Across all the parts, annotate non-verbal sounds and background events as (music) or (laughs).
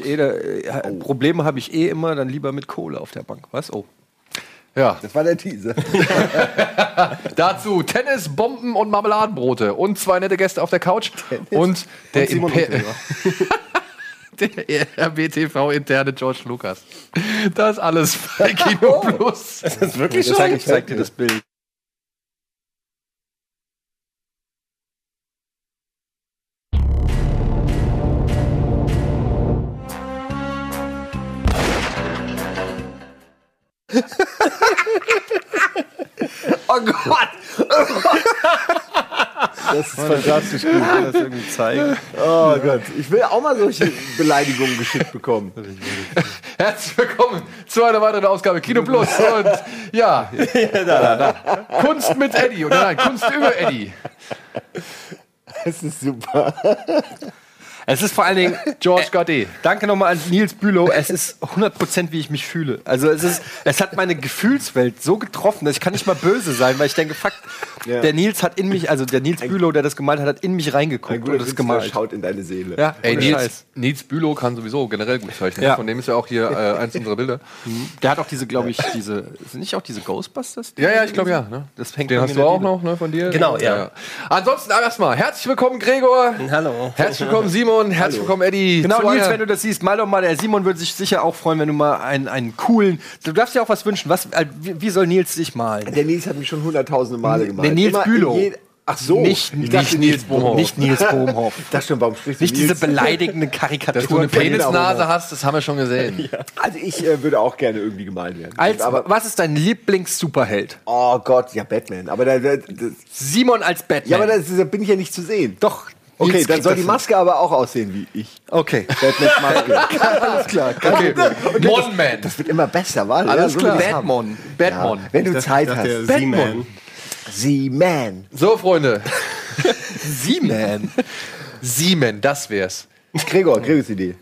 Eh, da, äh, Probleme habe ich eh immer, dann lieber mit Kohle auf der Bank. Was? Oh. Ja, Das war der Teaser. (laughs) dazu Tennis, Bomben und Marmeladenbrote und zwei nette Gäste auf der Couch und der, Unterweger. (laughs) der RBTV-interne George Lucas. Das alles bei Kino (laughs) Plus. Das ist wirklich Ich zeig, ich zeig dir das Bild. Oh Gott! Das ist fantastisch gut, wenn das irgendwie zeigen. Oh Gott. Ich will auch mal solche Beleidigungen geschickt bekommen. Herzlich willkommen zu einer weiteren Ausgabe Kino Plus. Und ja, Kunst mit Eddie. Oder nein, Kunst über Eddie. Das ist super. Es ist vor allen Dingen, (laughs) George Gade. danke nochmal an Nils Bülow, es ist 100% wie ich mich fühle. Also es ist, es hat meine Gefühlswelt so getroffen, dass ich kann nicht mal böse sein, weil ich denke, fuck, Ja. der Nils hat in mich, also der Nils Bülow, der das gemalt hat, hat in mich reingeguckt Ein guter und das Künstler gemalt. schaut in deine Seele. Ja, Ey, Nils. Nils Bülow kann sowieso generell gut zeichnen. Ja. Von dem ist ja auch hier äh, eins unserer Bilder. Der hat auch diese, glaube ich, diese, sind nicht auch diese Ghostbusters? Ja, ja, ich glaube ja. Ne? Das hängt Den hast du auch Diele. noch, ne, von dir? Genau, ja. Ansonsten erstmal, herzlich willkommen Gregor. Hallo. Herzlich willkommen Simon. Herzlich willkommen Eddie. Genau, Nils, wenn du das siehst, mal doch mal, der Simon würde sich sicher auch freuen, wenn du mal einen, einen coolen. Du darfst dir auch was wünschen. Was, äh, wie, wie soll Nils sich malen? Der Nils hat mich schon hunderttausende Male gemalt. Nee, Nils Immer Bülow. Ach so. Nicht, ich nicht Nils Bohmhoff. Nicht Nils Bohmhoff. (laughs) Dachte schon, warum sprichst du Nicht diese Nils? (laughs) beleidigende Dass du eine Karikatur. Penisnase hast, das haben wir schon gesehen. Also ich äh, würde auch gerne irgendwie gemalt werden. Als, aber, was ist dein Lieblings-Superheld? oh Gott, ja, Batman. Aber da, da, das, Simon als Batman. ja, aber da, da bin ich ja nicht zu sehen. Doch. Okay, dann soll das die hin. Maske aber auch aussehen wie ich. Okay. Batmans Maske. (laughs) Alles klar. Okay. Mon-Man. Das wird immer besser, wa? Alles so klar. haben. Batman. Batman. Ja, wenn du Zeit Ich dachte, hast. Batman. Z-Man. So, Freunde. (laughs) Seaman. Siemen, das wär's. Gregor, Gregors Idee.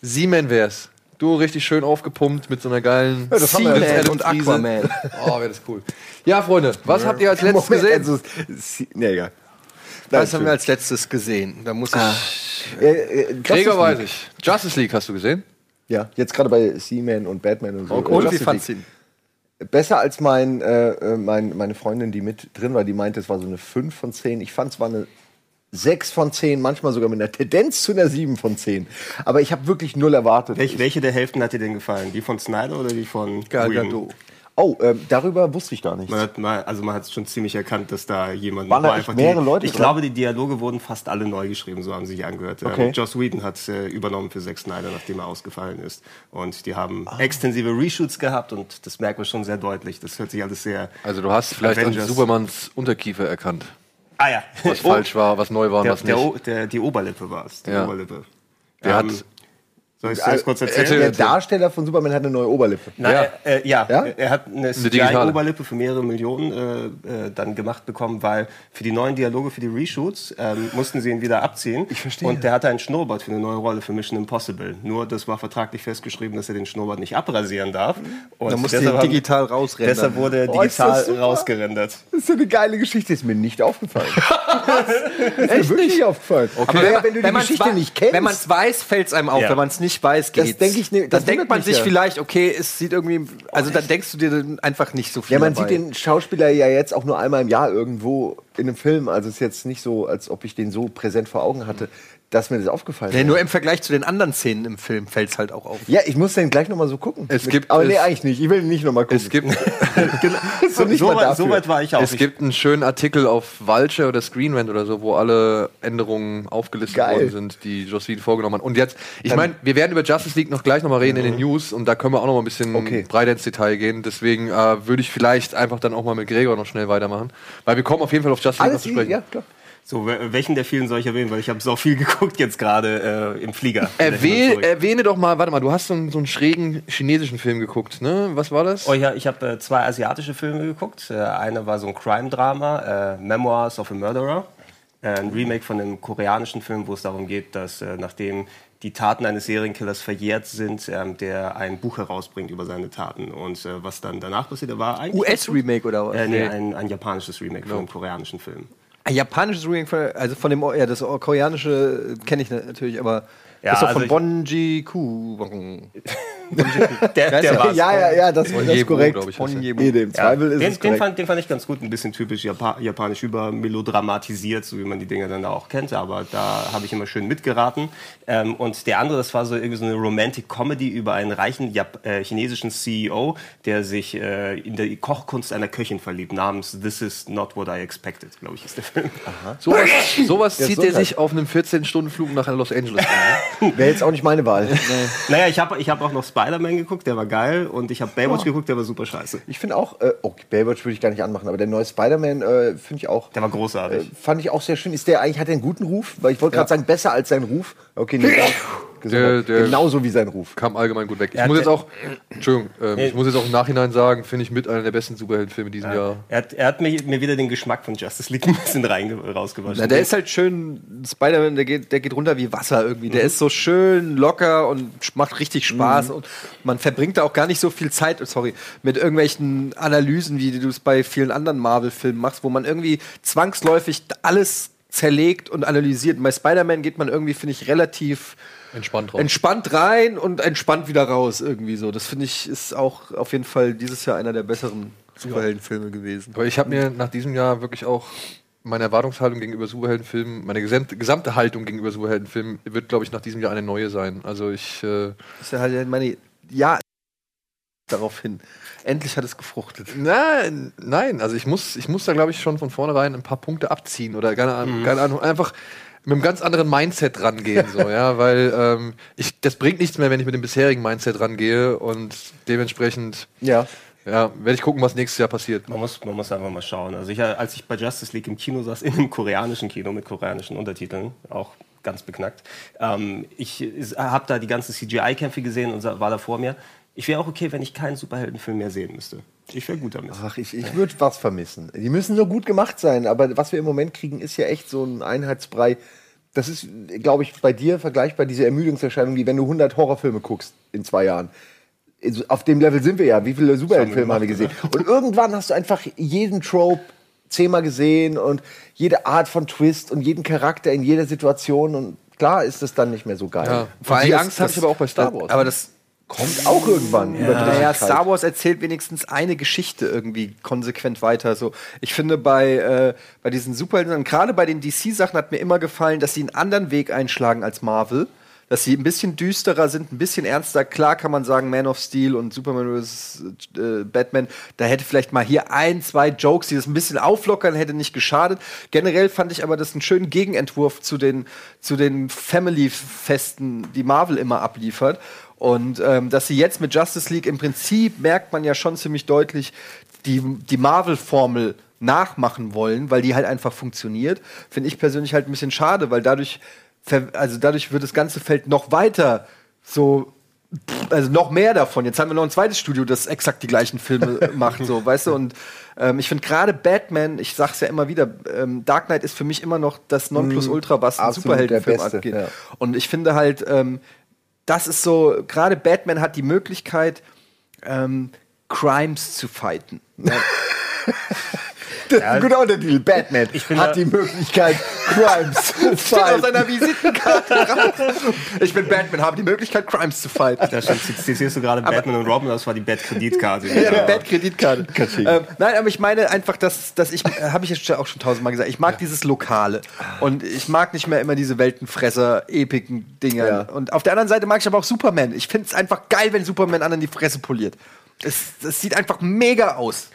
Siemen wär's. Du richtig schön aufgepumpt mit so einer geilen Ja, das haben wir Seaman jetzt. und Aquaman. Oh, wäre das cool. Ja, Freunde, was habt ihr als letztes Moment, gesehen? Also, nee, egal. Das haben wir als letztes gesehen. Da muss ich. Äh, äh, Justice Gregor weiß League. ich. Justice League hast du gesehen? Ja, jetzt gerade bei Seaman und Batman und so. Und Äh, wie fandst ihn? Besser als mein, äh, äh, mein, meine Freundin, die mit drin war, die meinte, es war so eine 5 von 10. Ich fand es war eine 6 von 10, manchmal sogar mit einer Tendenz zu einer 7 von 10. Aber ich habe wirklich null erwartet. Welche, welche der Hälften hat dir denn gefallen? Die von Snyder oder die von Gal? Gadot. Oh, ähm, darüber wusste ich gar nichts. Man hat mal, also man hat schon ziemlich erkannt, dass da jemand Waren da echt mehrere die, Leute Ich dran? glaube, die Dialoge wurden fast alle neu geschrieben, so haben sie sich angehört. Okay. Ähm, Joss Whedon hat äh, übernommen für Zack Snyder, nachdem er ausgefallen ist. Und die haben Ah. extensive Reshoots gehabt und das merkt man schon sehr deutlich. Das hört sich alles sehr. Also du hast vielleicht an Avengers. Supermans Unterkiefer erkannt. Ah ja. Was falsch war, was neu war und Der, was der, nicht. O- der, die Oberlippe war es. Die Ja. Oberlippe. Der Ähm, hat Soll ich das kurz erzählen? erzähl. Der Darsteller von Superman hat eine neue Oberlippe. Nein, Ja. ja. Äh, ja. Ja? er hat eine digitale. CGI-Oberlippe für mehrere Millionen äh, äh, dann gemacht bekommen, weil für die neuen Dialoge, für die Reshoots, ähm, mussten sie ihn wieder abziehen. Ich verstehe. Und der hatte einen Schnurrbart für eine neue Rolle für Mission Impossible. Nur das war vertraglich festgeschrieben, dass er den Schnurrbart nicht abrasieren darf. Und Da musste deshalb er digital rausrendern. Deshalb wurde er Oh, digital super. rausgerendert. Das ist so eine geile Geschichte, ist mir nicht aufgefallen. (laughs) das ist mir wirklich nicht aufgefallen. Aber wenn, wenn du die Geschichte nicht kennst, Wenn man es weiß, fällt es einem auf. Ja. Wenn man es nicht weiß, Das geht's. denk ich ne- das dann denkt man sich ja. vielleicht, okay, es sieht irgendwie. Also dann denkst du dir einfach nicht so viel. ja, man dabei. sieht den Schauspieler ja jetzt auch nur einmal im Jahr irgendwo in einem Film. Also es ist jetzt nicht so, als ob ich den so präsent vor Augen hatte, dass mir das aufgefallen Nee, ist. nur im Vergleich zu den anderen Szenen im Film fällt es halt auch auf. Ja, ich muss den gleich noch mal so gucken. Es gibt- aber nee, eigentlich nicht. Ich will nicht noch mal gucken. es gibt, (laughs) (laughs) so nicht so, mal weit, so weit war ich auch. es Ich- gibt einen schönen Artikel auf Vulture oder Screen Rant oder so, wo alle Änderungen aufgelistet Geil. worden sind, die Whedon vorgenommen hat. Und jetzt, ich meine, wir werden über Justice League noch gleich noch mal reden in den News und da können wir auch noch mal ein bisschen Okay. breiter ins Detail gehen. Deswegen äh, würde ich vielleicht einfach dann auch mal mit Gregor noch schnell weitermachen, weil wir kommen auf jeden Fall auf Justice League zu sprechen. ja, klar. So, wel- welchen der vielen soll ich erwähnen? Weil ich habe so viel (laughs) geguckt jetzt gerade äh, im Flieger. Erwäh erwähne doch mal, warte mal, du hast so einen, so einen schrägen chinesischen Film geguckt, ne? Was war das? Oh ja, ich habe äh, zwei asiatische Filme geguckt. Äh, einer war so ein Crime-Drama, äh, Memoirs of a Murderer. Äh, ein Remake von einem koreanischen Film, wo es darum geht, dass äh, nachdem die Taten eines Serienkillers verjährt sind, ähm, der ein Buch herausbringt über seine Taten. Und äh, was dann danach passiert, war eigentlich... US-Remake oder was? Äh, nee, ein, ein japanisches Remake von einem koreanischen Film. Ein japanisches Remake, von, also von dem, ja, das koreanische kenne ich natürlich, aber Ja, das ist doch also von ich- Bon Ji-ku. (laughs) Der, der war's. ja, ja, ja, das, das ist korrekt. ich, Im Zweifel ist den, es den, korrekt. fand, den fand ich ganz gut, ein bisschen typisch Japa japanisch übermelodramatisiert, so wie man die Dinge dann da auch kennt, aber da habe ich immer schön mitgeraten. Ähm, und der andere, das war so irgendwie so eine Romantic Comedy über einen reichen Jap äh, chinesischen CEO, der sich äh, in der Kochkunst einer Köchin verliebt, namens This is not what I expected, glaube ich, ist der Film. Sowas, (laughs) sowas zieht er sich auf einem 14-Stunden-Flug nach Los Angeles an. (laughs) (laughs) Wäre jetzt auch nicht meine Wahl. Naja, ich habe ich hab auch noch Spider-Man geguckt, der war geil, und ich habe Baywatch geguckt, der war super scheiße. Ich finde auch, äh, oh, Baywatch würde ich gar nicht anmachen, aber der neue Spider-Man äh, finde ich auch. Der war großartig. Äh, fand ich auch sehr schön. Ist der eigentlich, hat er einen guten Ruf? Weil ich wollte gerade sagen, besser als sein Ruf. Okay, nee, (laughs) Gesundheit. der- genauso wie sein Ruf. Kam allgemein gut weg. Ich Er muss jetzt auch, Entschuldigung, ähm, ich muss jetzt auch im Nachhinein sagen, finde ich mit einer der besten Superheldenfilme diesem Jahr. Er hat, er hat mir, mir wieder den Geschmack von Justice League ein bisschen rausgewaschen. Na, der ist halt schön, Spider-Man, der geht, der geht runter wie Wasser irgendwie. Der ist so schön locker und macht richtig Spaß. Und man verbringt da auch gar nicht so viel Zeit, sorry, mit irgendwelchen Analysen, wie du es bei vielen anderen Marvel-Filmen machst, wo man irgendwie zwangsläufig alles zerlegt und analysiert. Und bei Spider-Man geht man irgendwie, finde ich, relativ Entspannt drauf. entspannt rein und entspannt wieder raus irgendwie so. Das finde ich ist auch auf jeden Fall dieses Jahr einer der besseren Superheldenfilme gewesen. Aber ich habe mir nach diesem Jahr wirklich auch meine Erwartungshaltung gegenüber Superheldenfilmen, meine gesamte, gesamte Haltung gegenüber Superheldenfilmen wird, glaube ich, nach diesem Jahr eine neue sein. Also ich, äh, Das ist ja halt meine ja darauf hin. Endlich hat es gefruchtet. nein, nein, also ich muss, ich muss da, glaube ich, schon von vornherein ein paar Punkte abziehen oder keine Ahnung, keine Ahnung einfach mit einem ganz anderen Mindset rangehen, so, ja, weil ähm, ich, das bringt nichts mehr, wenn ich mit dem bisherigen Mindset rangehe und dementsprechend, Ja. ja, werde ich gucken, was nächstes Jahr passiert. Man muss, man muss einfach mal schauen. Also ich, als ich bei Justice League im Kino saß, (laughs) in einem koreanischen Kino mit koreanischen Untertiteln, auch ganz beknackt, ähm, ich habe da die ganzen CGI-Kämpfe gesehen und war da vor mir. Ich wäre auch okay, wenn ich keinen Superheldenfilm mehr sehen müsste. Ich wäre gut damit. Ach, ich, ich würde was vermissen. Die müssen so gut gemacht sein, aber was wir im Moment kriegen, ist ja echt so ein Einheitsbrei. Das ist, glaube ich, bei dir vergleichbar diese Ermüdungserscheinung, wie wenn du 100 Horrorfilme guckst in zwei Jahren. Also Auf dem Level sind wir ja. Wie viele Superheldenfilme haben wir gesehen? Und irgendwann hast du einfach jeden Trope zehnmal gesehen und jede Art von Twist und jeden Charakter in jeder Situation und klar ist das dann nicht mehr so geil. Ja. Vor Und allem die Angst habe das- ich aber auch bei Star Wars. Aber das Kommt auch irgendwann. über Naja. Star Wars erzählt wenigstens eine Geschichte irgendwie konsequent weiter. So, ich finde bei, äh, bei diesen Superhelden, und gerade bei den DC-Sachen hat mir immer gefallen, dass sie einen anderen Weg einschlagen als Marvel. Dass sie ein bisschen düsterer sind, ein bisschen ernster. Klar kann man sagen, Man of Steel und Superman vs. Äh, Batman, da hätte vielleicht mal hier ein, zwei Jokes, die das ein bisschen auflockern, hätte nicht geschadet. Generell fand ich aber das einen schönen Gegenentwurf zu den, zu den Family-Festen, die Marvel immer abliefert. Und ähm, dass sie jetzt mit Justice League im Prinzip merkt man ja schon ziemlich deutlich die, die Marvel-Formel nachmachen wollen, weil die halt einfach funktioniert, finde ich persönlich halt ein bisschen schade, weil dadurch, also dadurch wird das ganze Feld noch weiter so also noch mehr davon. Jetzt haben wir noch ein zweites Studio, das exakt die gleichen Filme (laughs) macht, so, weißt du? Und ähm, ich finde gerade Batman, ich sag's ja immer wieder, ähm, Dark Knight ist für mich immer noch das Nonplusultra, was ein absolut der Superheldenfilm angeht. ja. Und ich finde halt, ähm, das ist so, gerade Batman hat die Möglichkeit, ähm, Crimes zu fighten. (laughs) Das ist ein guter Untertitel. Batman hat die Möglichkeit, Crimes (laughs) zu Steht auf fighten. seiner Visitenkarte drauf. Ich bin Batman, habe die Möglichkeit, Crimes zu fighten. Da zitierst du gerade Batman und Robin, das war die Bad-Kreditkarte. Ja, die Bad-Kreditkarte. ähm, nein, aber ich meine einfach, dass, dass ich, äh, habe ich jetzt auch schon tausendmal gesagt, ich mag dieses Lokale. Und ich mag nicht mehr immer diese Weltenfresser, epiken Dinger. Ja. Und auf der anderen Seite mag ich aber auch Superman. Ich finde es einfach geil, wenn Superman anderen die Fresse poliert. Es, es sieht einfach mega aus.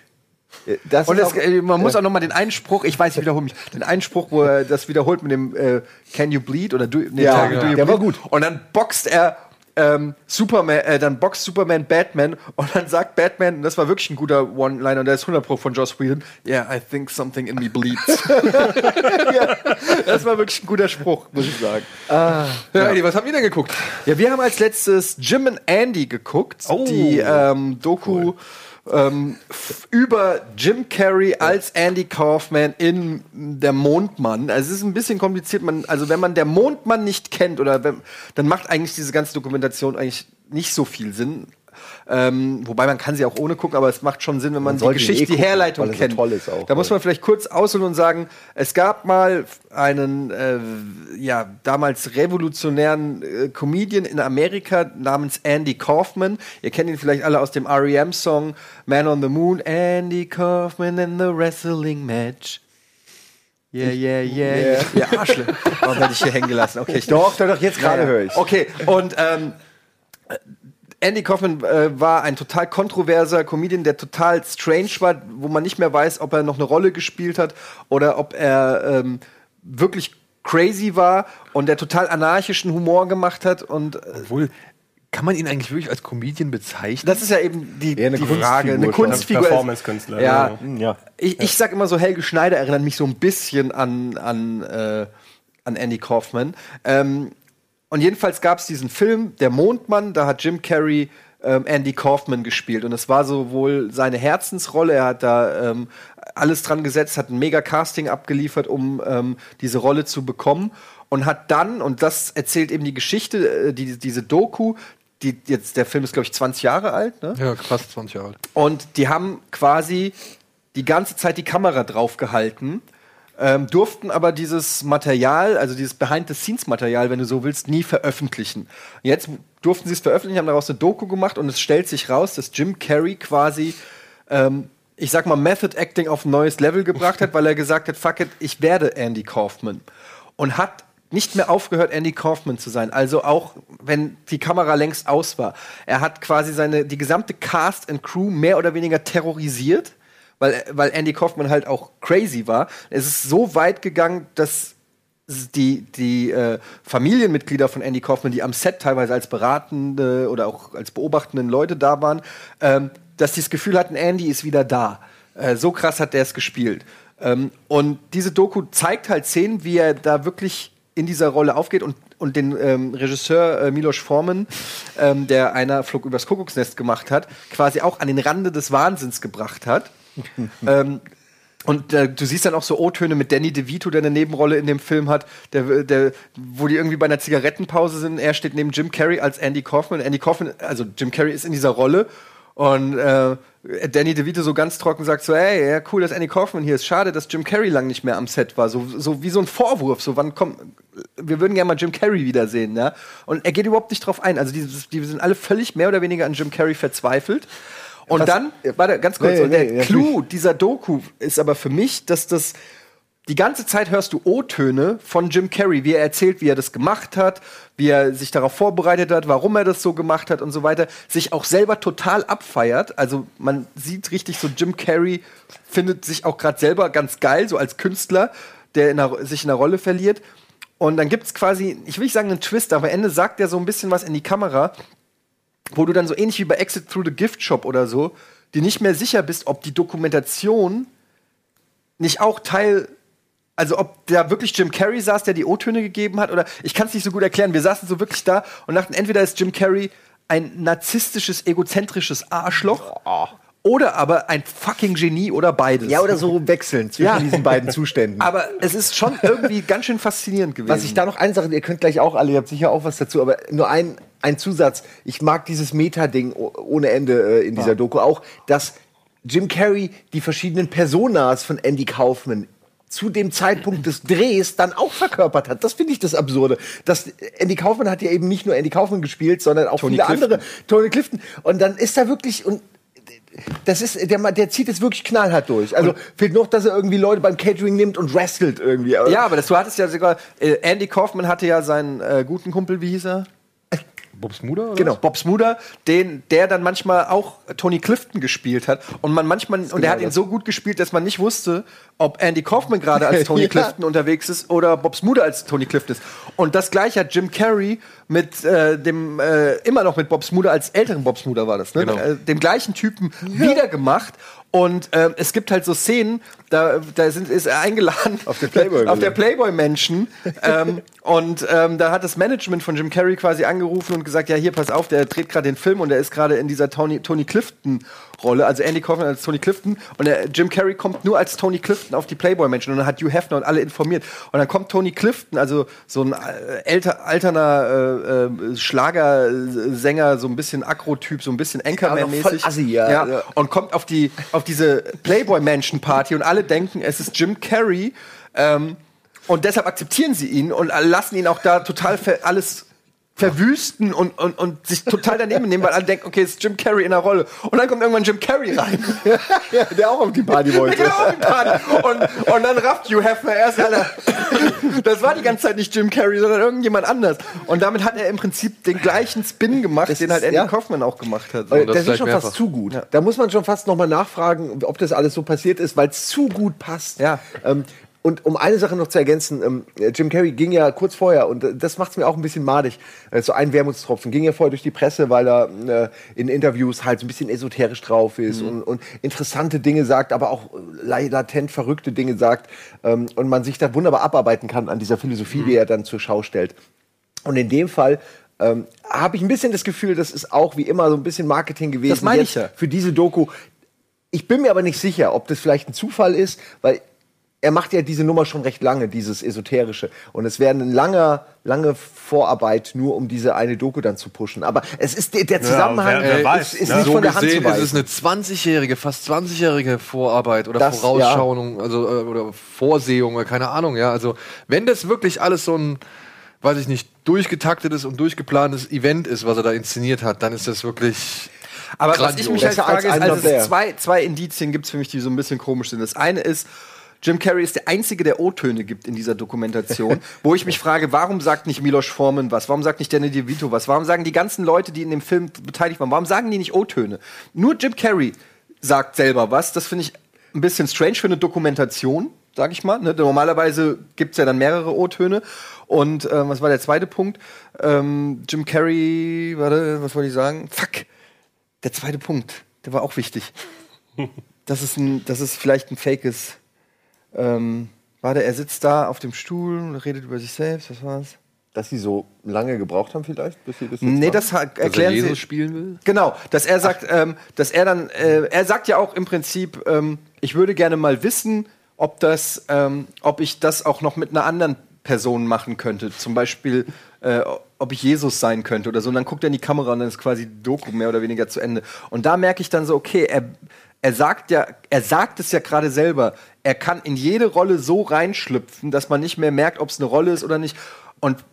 Das Und es, auch- äh, man muss auch noch mal den Einspruch, ich weiß, ich wiederhole mich, den Einspruch, wo er das wiederholt mit dem äh, Can you bleed oder do, nee, Ja, Tell me, ja. do you Der war bleed? gut. Und dann boxt er ähm, Superman, äh, dann boxt Superman Batman und dann sagt Batman, und das war wirklich ein guter One-Liner, und der ist 100 Pro von Joss Whedon, yeah, I think something in me bleeds. (laughs) ja, das war wirklich ein guter Spruch, muss ich sagen. Ja, Eddie, was haben wir denn geguckt? Ja, wir haben als letztes Jim and Andy geguckt, Oh. die ähm, Doku ähm, über Jim Carrey als Andy Kaufman in Der Mondmann. Also es ist ein bisschen kompliziert. Man, also wenn man Der Mondmann nicht kennt, oder wenn, dann macht eigentlich diese ganze Dokumentation eigentlich nicht so viel Sinn. Ähm, wobei man kann sie auch ohne gucken, aber es macht schon Sinn, wenn man, die sollte ihn Geschichte, eh die gucken, Herleitung er so kennt. ist auch, da muss man vielleicht kurz ausholen und sagen, es gab mal einen, äh, ja, damals revolutionären äh, Comedian in Amerika namens Andy Kaufman. Ihr kennt ihn vielleicht alle aus dem R.E.M.-Song Man on the Moon. Andy Kaufman in the Wrestling Match. Yeah, yeah, yeah. Yeah. Ja, Arschle. Warum werde ich hier hängen gelassen? Okay, ich Doch, doch, doch, jetzt gerade ja. höre ich. Okay, und ähm, Andy Kaufman äh, war ein total kontroverser Comedian, der total strange war, wo man nicht mehr weiß, ob er noch eine Rolle gespielt hat oder ob er ähm, wirklich crazy war und der total anarchischen Humor gemacht hat. Und äh, Obwohl, kann man ihn eigentlich wirklich als Comedian bezeichnen? das ist ja eben die, eine die Frage. Eine Kunstfigur. Kunstfigur. ist- Performance-Künstler, Ja, ja. Ja. ich, ich sag immer so, Helge Schneider erinnert mich so ein bisschen an, an, äh, an Andy Kaufman. Ähm, und jedenfalls gab es diesen Film, Der Mondmann, da hat Jim Carrey ähm, Andy Kaufman gespielt. Und es war so wohl seine Herzensrolle. Er hat da ähm, alles dran gesetzt, hat ein mega Casting abgeliefert, um ähm, diese Rolle zu bekommen. Und hat dann, und das erzählt eben die Geschichte, äh, die, diese Doku, die jetzt, der Film ist, glaube ich, 20 Jahre alt, ne? Ja, fast 20 Jahre alt. Und die haben quasi die ganze Zeit die Kamera drauf gehalten, ähm, durften aber dieses Material, also dieses Behind-the-Scenes-Material, wenn du so willst, nie veröffentlichen. Jetzt durften sie es veröffentlichen, haben daraus eine Doku gemacht und es stellt sich raus, dass Jim Carrey quasi, ähm, ich sag mal, Method Acting auf ein neues Level gebracht hat, weil er gesagt hat, fuck it, ich werde Andy Kaufman. Und hat nicht mehr aufgehört, Andy Kaufman zu sein. Also auch, wenn die Kamera längst aus war. Er hat quasi seine, die gesamte Cast and Crew mehr oder weniger terrorisiert, weil, weil Andy Kaufman halt auch crazy war. Es ist so weit gegangen, dass die, die äh, Familienmitglieder von Andy Kaufman, die am Set teilweise als beratende oder auch als beobachtenden Leute da waren, ähm, dass die das Gefühl hatten, Andy ist wieder da. Äh, so krass hat der es gespielt. Ähm, und diese Doku zeigt halt Szenen, wie er da wirklich in dieser Rolle aufgeht und, und den ähm, Regisseur äh, Milos Forman, ähm, der einer Flug übers Kuckucksnest gemacht hat, quasi auch an den Rande des Wahnsinns gebracht hat. (laughs) ähm, und äh, du siehst dann auch so O-Töne mit Danny DeVito, der eine Nebenrolle in dem Film hat, der, der, wo die irgendwie bei einer Zigarettenpause sind. Er steht neben Jim Carrey als Andy Kaufman. Andy Kaufman, also Jim Carrey ist in dieser Rolle und äh, Danny DeVito so ganz trocken sagt so, ey, ja cool, dass Andy Kaufman hier ist. Schade, dass Jim Carrey lang nicht mehr am Set war. So, so wie so ein Vorwurf. So, wann kommt, wir würden gerne mal Jim Carrey wiedersehen, ja. Und er geht überhaupt nicht drauf ein. Also die, die sind alle völlig mehr oder weniger an Jim Carrey verzweifelt. Und Was- dann, warte, ganz kurz, Nee, und der nee, Clou dieser Doku ist aber für mich, dass das die ganze Zeit hörst du O-Töne von Jim Carrey, wie er erzählt, wie er das gemacht hat, wie er sich darauf vorbereitet hat, warum er das so gemacht hat und so weiter, sich auch selber total abfeiert. Also man sieht richtig so, Jim Carrey findet sich auch gerade selber ganz geil, so als Künstler, der in einer, sich in einer Rolle verliert. Und dann gibt's quasi, ich will nicht sagen einen Twist, aber am Ende sagt er so ein bisschen was in die Kamera, wo du dann so ähnlich wie bei Exit Through the Gift Shop oder so, dir nicht mehr sicher bist, ob die Dokumentation nicht auch Teil, also ob da wirklich Jim Carrey saß, der die O-Töne gegeben hat, oder ich kann es nicht so gut erklären. Wir saßen so wirklich da und dachten, entweder ist Jim Carrey ein narzisstisches, egozentrisches Arschloch oder aber ein fucking Genie oder beides. Ja, oder so wechseln zwischen Ja. diesen beiden Zuständen. (laughs) Aber es ist schon irgendwie ganz schön faszinierend gewesen. Was ich da noch eine Sache, ihr könnt gleich auch alle, ihr habt sicher auch was dazu, aber nur ein, ein Zusatz. Ich mag dieses Meta-Ding ohne Ende äh, in dieser Doku auch, dass Jim Carrey die verschiedenen Personas von Andy Kaufman zu dem Zeitpunkt des Drehs dann auch verkörpert hat. Das finde ich das Absurde. Das, Andy Kaufman hat ja eben nicht nur Andy Kaufman gespielt, sondern auch Tony viele Clifton. andere. Tony Clifton. Und dann ist da wirklich, und das ist, der, der zieht es wirklich knallhart durch. Also fehlt noch, dass er irgendwie Leute beim Catering nimmt und wrestelt irgendwie. ja, aber das, du hattest ja sogar, äh, Andy Kaufman hatte ja seinen äh, guten Kumpel, wie hieß er? Bobs Mutter? Oder Genau. Bob Smuder, den, der dann manchmal auch Tony Clifton gespielt hat. Und man manchmal, und der hat ihn so gut gespielt, dass man nicht wusste, ob Andy Kaufman gerade als (laughs) Tony Ja. Clifton unterwegs ist oder Bob Smuder als Tony Clifton ist. Und das gleiche hat Jim Carrey mit äh, dem, äh, immer noch mit Bob Smuder als älteren Bob Smuder war das, ne? Genau. Äh, dem gleichen Typen wieder gemacht. Und ähm, es gibt halt so Szenen, da, da sind, ist er eingeladen Auf der Playboy (laughs) auf der Playboy-Menschen. ähm, und ähm, da hat das Management von Jim Carrey quasi angerufen und gesagt, ja, hier, pass auf, der dreht gerade den Film und der ist gerade in dieser Tony, Tony Clifton-Rolle, also Andy Kaufman als Tony Clifton. Und der Jim Carrey kommt nur als Tony Clifton auf die Playboy-Menschen. Und dann hat Hugh Hefner und alle informiert. Und dann kommt Tony Clifton, also so ein äh, älter, alterner äh, äh, Schlagersänger, so ein bisschen Akro-Typ, so ein bisschen Anchorman-mäßig. assi, ja. Ja. Und kommt auf die, auf diese Playboy-Menschen-Party und alle denken, es ist Jim Carrey. Ähm, und deshalb akzeptieren sie ihn und lassen ihn auch da total alles verwüsten und, und, und sich total daneben nehmen, weil alle denken, okay, es ist Jim Carrey in der Rolle. Und dann kommt irgendwann Jim Carrey rein. ja, (laughs) der auch auf die Party wollte. Genau, auf die Party. und, und dann rafft Hugh Hefner erst, Alter, das war die ganze Zeit nicht Jim Carrey, sondern irgendjemand anders. Und damit hat er im Prinzip den gleichen Spin gemacht, den halt Andy ja. Kaufman auch gemacht hat. Äh, das das ist schon mehrfach. fast zu gut. Da muss man schon fast noch mal nachfragen, ob das alles so passiert ist, weil es zu gut passt. Ja. Ähm, und um eine Sache noch zu ergänzen, ähm, Jim Carrey ging ja kurz vorher, und äh, das macht es mir auch ein bisschen madig, äh, so ein Wermutstropfen, ging ja vorher durch die Presse, weil er äh, in Interviews halt so ein bisschen esoterisch drauf ist und, und interessante Dinge sagt, aber auch äh, latent verrückte Dinge sagt ähm, und man sich da wunderbar abarbeiten kann an dieser Philosophie, die er dann zur Schau stellt. Und in dem Fall ähm, habe ich ein bisschen das Gefühl, das ist auch wie immer so ein bisschen Marketing gewesen. Das meine ich ja. Für diese Doku. Ich bin mir aber nicht sicher, ob das vielleicht ein Zufall ist, weil er macht ja diese Nummer schon recht lange, dieses Esoterische. Und es wäre eine lange, lange Vorarbeit, nur um diese eine Doku dann zu pushen. Aber es ist der, der Zusammenhang wer- wer weiß, ist, ist ne? nicht so von der Hand gesehen zu ist es weisen. eine 20-jährige, fast 20-jährige Vorarbeit oder Das, Vorausschauung, also äh, oder Vorsehung oder keine Ahnung, ja. Also wenn das wirklich alles so ein, weiß ich nicht, durchgetaktetes und durchgeplantes Event ist, was er da inszeniert hat, dann ist das wirklich. Aber was Grandios. ich mich halt frage, ist, also zwei, zwei Indizien gibt es für mich, die so ein bisschen komisch sind. Das eine ist, Jim Carrey ist der Einzige, der O-Töne gibt in dieser Dokumentation, (laughs) wo ich mich frage, warum sagt nicht Milos Forman was? Warum sagt nicht Danny DeVito was? Warum sagen die ganzen Leute, die in dem Film beteiligt waren, warum sagen die nicht O-Töne? Nur Jim Carrey sagt selber was. Das finde ich ein bisschen strange für eine Dokumentation, sag ich mal. Ne? Normalerweise gibt es ja dann mehrere O-Töne. Und ähm, was war der zweite Punkt? Ähm, Jim Carrey, warte, was wollte ich sagen? Fuck! Der zweite Punkt, der war auch wichtig. (laughs) Das ist, ein, das ist vielleicht ein fakes. Ähm, warte, er sitzt da auf dem Stuhl und redet über sich selbst. Was war's? Dass sie so lange gebraucht haben vielleicht, bis sie das jetzt Nee, das ha- Dass er erklären Jesus sie. spielen will? Genau, dass er sagt, ähm, dass er dann, äh, er sagt ja auch im Prinzip, ähm, ich würde gerne mal wissen, ob das, ähm, ob ich das auch noch mit einer anderen Person machen könnte. Zum Beispiel, äh, ob ich Jesus sein könnte oder so. Und dann guckt er in die Kamera und dann ist quasi die Doku mehr oder weniger zu Ende. Und da merke ich dann so, okay, er, er sagt ja, er sagt es ja gerade selber. Er kann in jede Rolle so reinschlüpfen, dass man nicht mehr merkt, ob es eine Rolle ist oder nicht. Und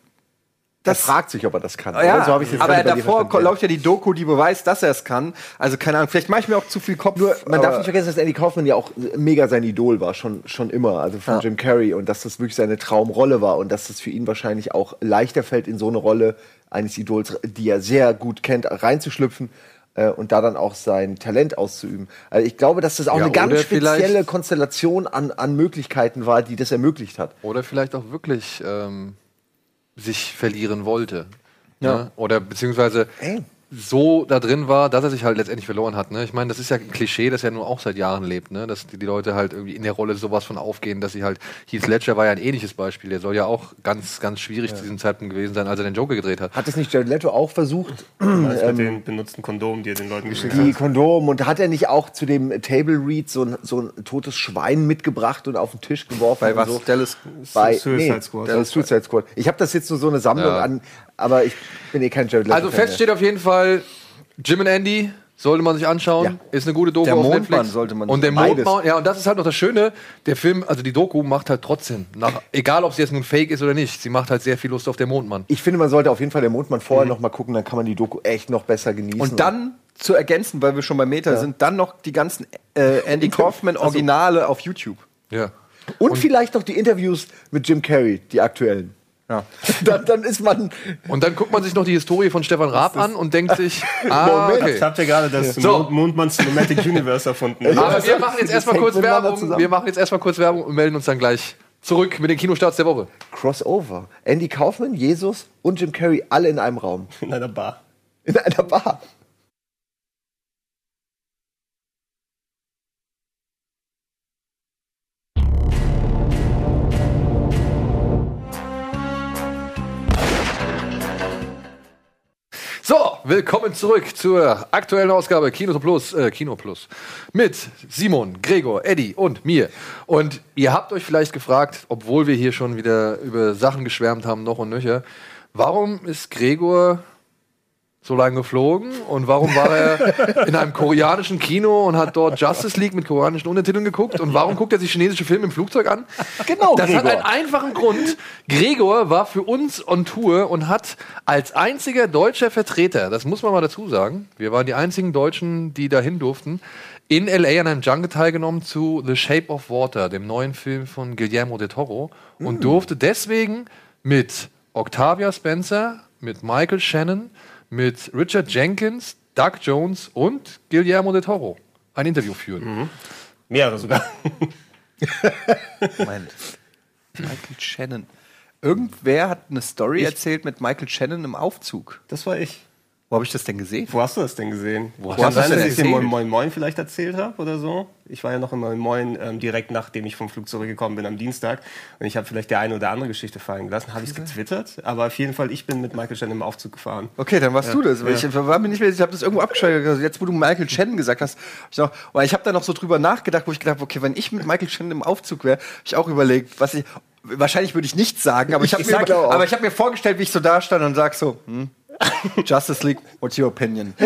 er fragt sich, ob er das kann. ja, oder? So aber davor läuft ja die Doku, die beweist, dass er es kann. Also keine Ahnung, vielleicht mache ich mir auch zu viel Kopf. Nur, man darf nicht vergessen, dass Andy Kaufman ja auch mega sein Idol war, schon, schon immer, also von Ja. Jim Carrey und dass das wirklich seine Traumrolle war und dass es für ihn wahrscheinlich auch leichter fällt, in so eine Rolle eines Idols, die er sehr gut kennt, reinzuschlüpfen äh, und da dann auch sein Talent auszuüben. Also ich glaube, dass das auch Ja, eine ganz spezielle Konstellation an, an Möglichkeiten war, die das ermöglicht hat. Oder vielleicht auch wirklich ähm, sich verlieren wollte. Ja. Ne? Oder beziehungsweise Ey. So da drin war, dass er sich halt letztendlich verloren hat. Ne? Ich meine, das ist ja ein Klischee, das ja nur auch seit Jahren lebt, ne? dass die, die Leute halt irgendwie in der Rolle sowas von aufgehen, dass sie halt. Heath Ledger war ja ein ähnliches Beispiel. Der soll ja auch ganz, ganz schwierig zu diesem Zeitpunkt gewesen sein, als er den Joker gedreht hat. Hat es nicht Jared Leto auch versucht? (clears throat) Mit den benutzten Kondomen, die er den Leuten geschickt Die hat. Kondom und hat er nicht auch zu dem Table Read so ein, so ein totes Schwein mitgebracht und auf den Tisch geworfen? bei und was? So? Dallas. bei Suicide nee, Squad. Der Suicide Squad. Ich habe das jetzt nur so eine Sammlung Ja. an, aber ich bin eh kein Jared Leto. Also fest steht auf jeden Fall, Jim und Andy sollte man sich anschauen. Ja. Ist eine gute Doku Der auf Mondmann Netflix. sollte man Und der. Mondmann, ja, und das ist halt noch das Schöne, der Film, also die Doku macht halt trotzdem, nach, egal ob sie jetzt nun fake ist oder nicht, sie macht halt sehr viel Lust auf der Mondmann. Ich finde, man sollte auf jeden Fall der Mondmann vorher noch mal gucken, dann kann man die Doku echt noch besser genießen. Und dann zu ergänzen, weil wir schon bei Meta sind, dann noch die ganzen äh, Andy Kaufman (laughs) Originale auf YouTube. Ja. und, vielleicht noch die Interviews mit Jim Carrey, die aktuellen. Ja. (laughs) Dann, dann ist man. Und dann guckt man sich noch die Historie von Stefan Raab an und denkt sich, (laughs) ah, Moment. okay. Jetzt habt ihr gerade das So. Mond Mondmann Cinematic Universe erfunden. Aber wir machen jetzt erstmal kurz Werbung. zusammen. Wir machen jetzt erstmal kurz Werbung und melden uns dann gleich zurück mit den Kinostarts der Woche. Crossover. Andy Kaufman, Jesus und Jim Carrey alle in einem Raum. In einer Bar. In einer Bar. So, willkommen zurück zur aktuellen Ausgabe Kino Plus, äh, Kino Plus mit Simon, Gregor, Eddie und mir. Und ihr habt euch vielleicht gefragt, obwohl wir hier schon wieder über Sachen geschwärmt haben, noch und nöcher, warum ist Gregor so lange geflogen und warum war er in einem koreanischen Kino und hat dort Justice League mit koreanischen Untertiteln geguckt und warum guckt er sich chinesische Filme im Flugzeug an? Genau, Das hat Gregor. einen einfachen Grund. Gregor war für uns on Tour und hat als einziger deutscher Vertreter, das muss man mal dazu sagen, wir waren die einzigen Deutschen, die dahin durften, in LA an einem Junket teilgenommen zu The Shape of Water, dem neuen Film von Guillermo del Toro und durfte deswegen mit Octavia Spencer, mit Michael Shannon, mit Richard Jenkins, Doug Jones und Guillermo del Toro ein Interview führen. Mehrere sogar. (laughs) Moment. Michael Shannon. Irgendwer hat eine Story erzählt mit Michael Shannon im Aufzug. Das war ich. Wo habe ich das denn gesehen? Wo hast du das denn gesehen? Wo hast du das sein, denn dass ich dir? Moin Moin Moin vielleicht erzählt habe oder so? Ich war ja noch in Moin Moin ähm, direkt nachdem ich vom Flug zurückgekommen bin am Dienstag. Und ich habe vielleicht die eine oder andere Geschichte fallen gelassen. Habe ich es getwittert? Aber auf jeden Fall, ich bin mit Michael Shannon im Aufzug gefahren. Okay, dann warst du das. Weil Ich war mir nicht mehr, ich habe das irgendwo abgeschaltet. Also Jetzt, wo du Michael Shannon gesagt hast, ich noch, weil ich habe da noch so drüber nachgedacht, wo ich gedacht habe, okay, wenn ich mit Michael Shannon im Aufzug wäre, habe ich auch überlegt, was ich. Wahrscheinlich würde ich nichts sagen, aber ich habe mir, aber ich hab mir vorgestellt, wie ich so da stand und sag so, hm, (laughs) Justice League, what's your opinion? (laughs)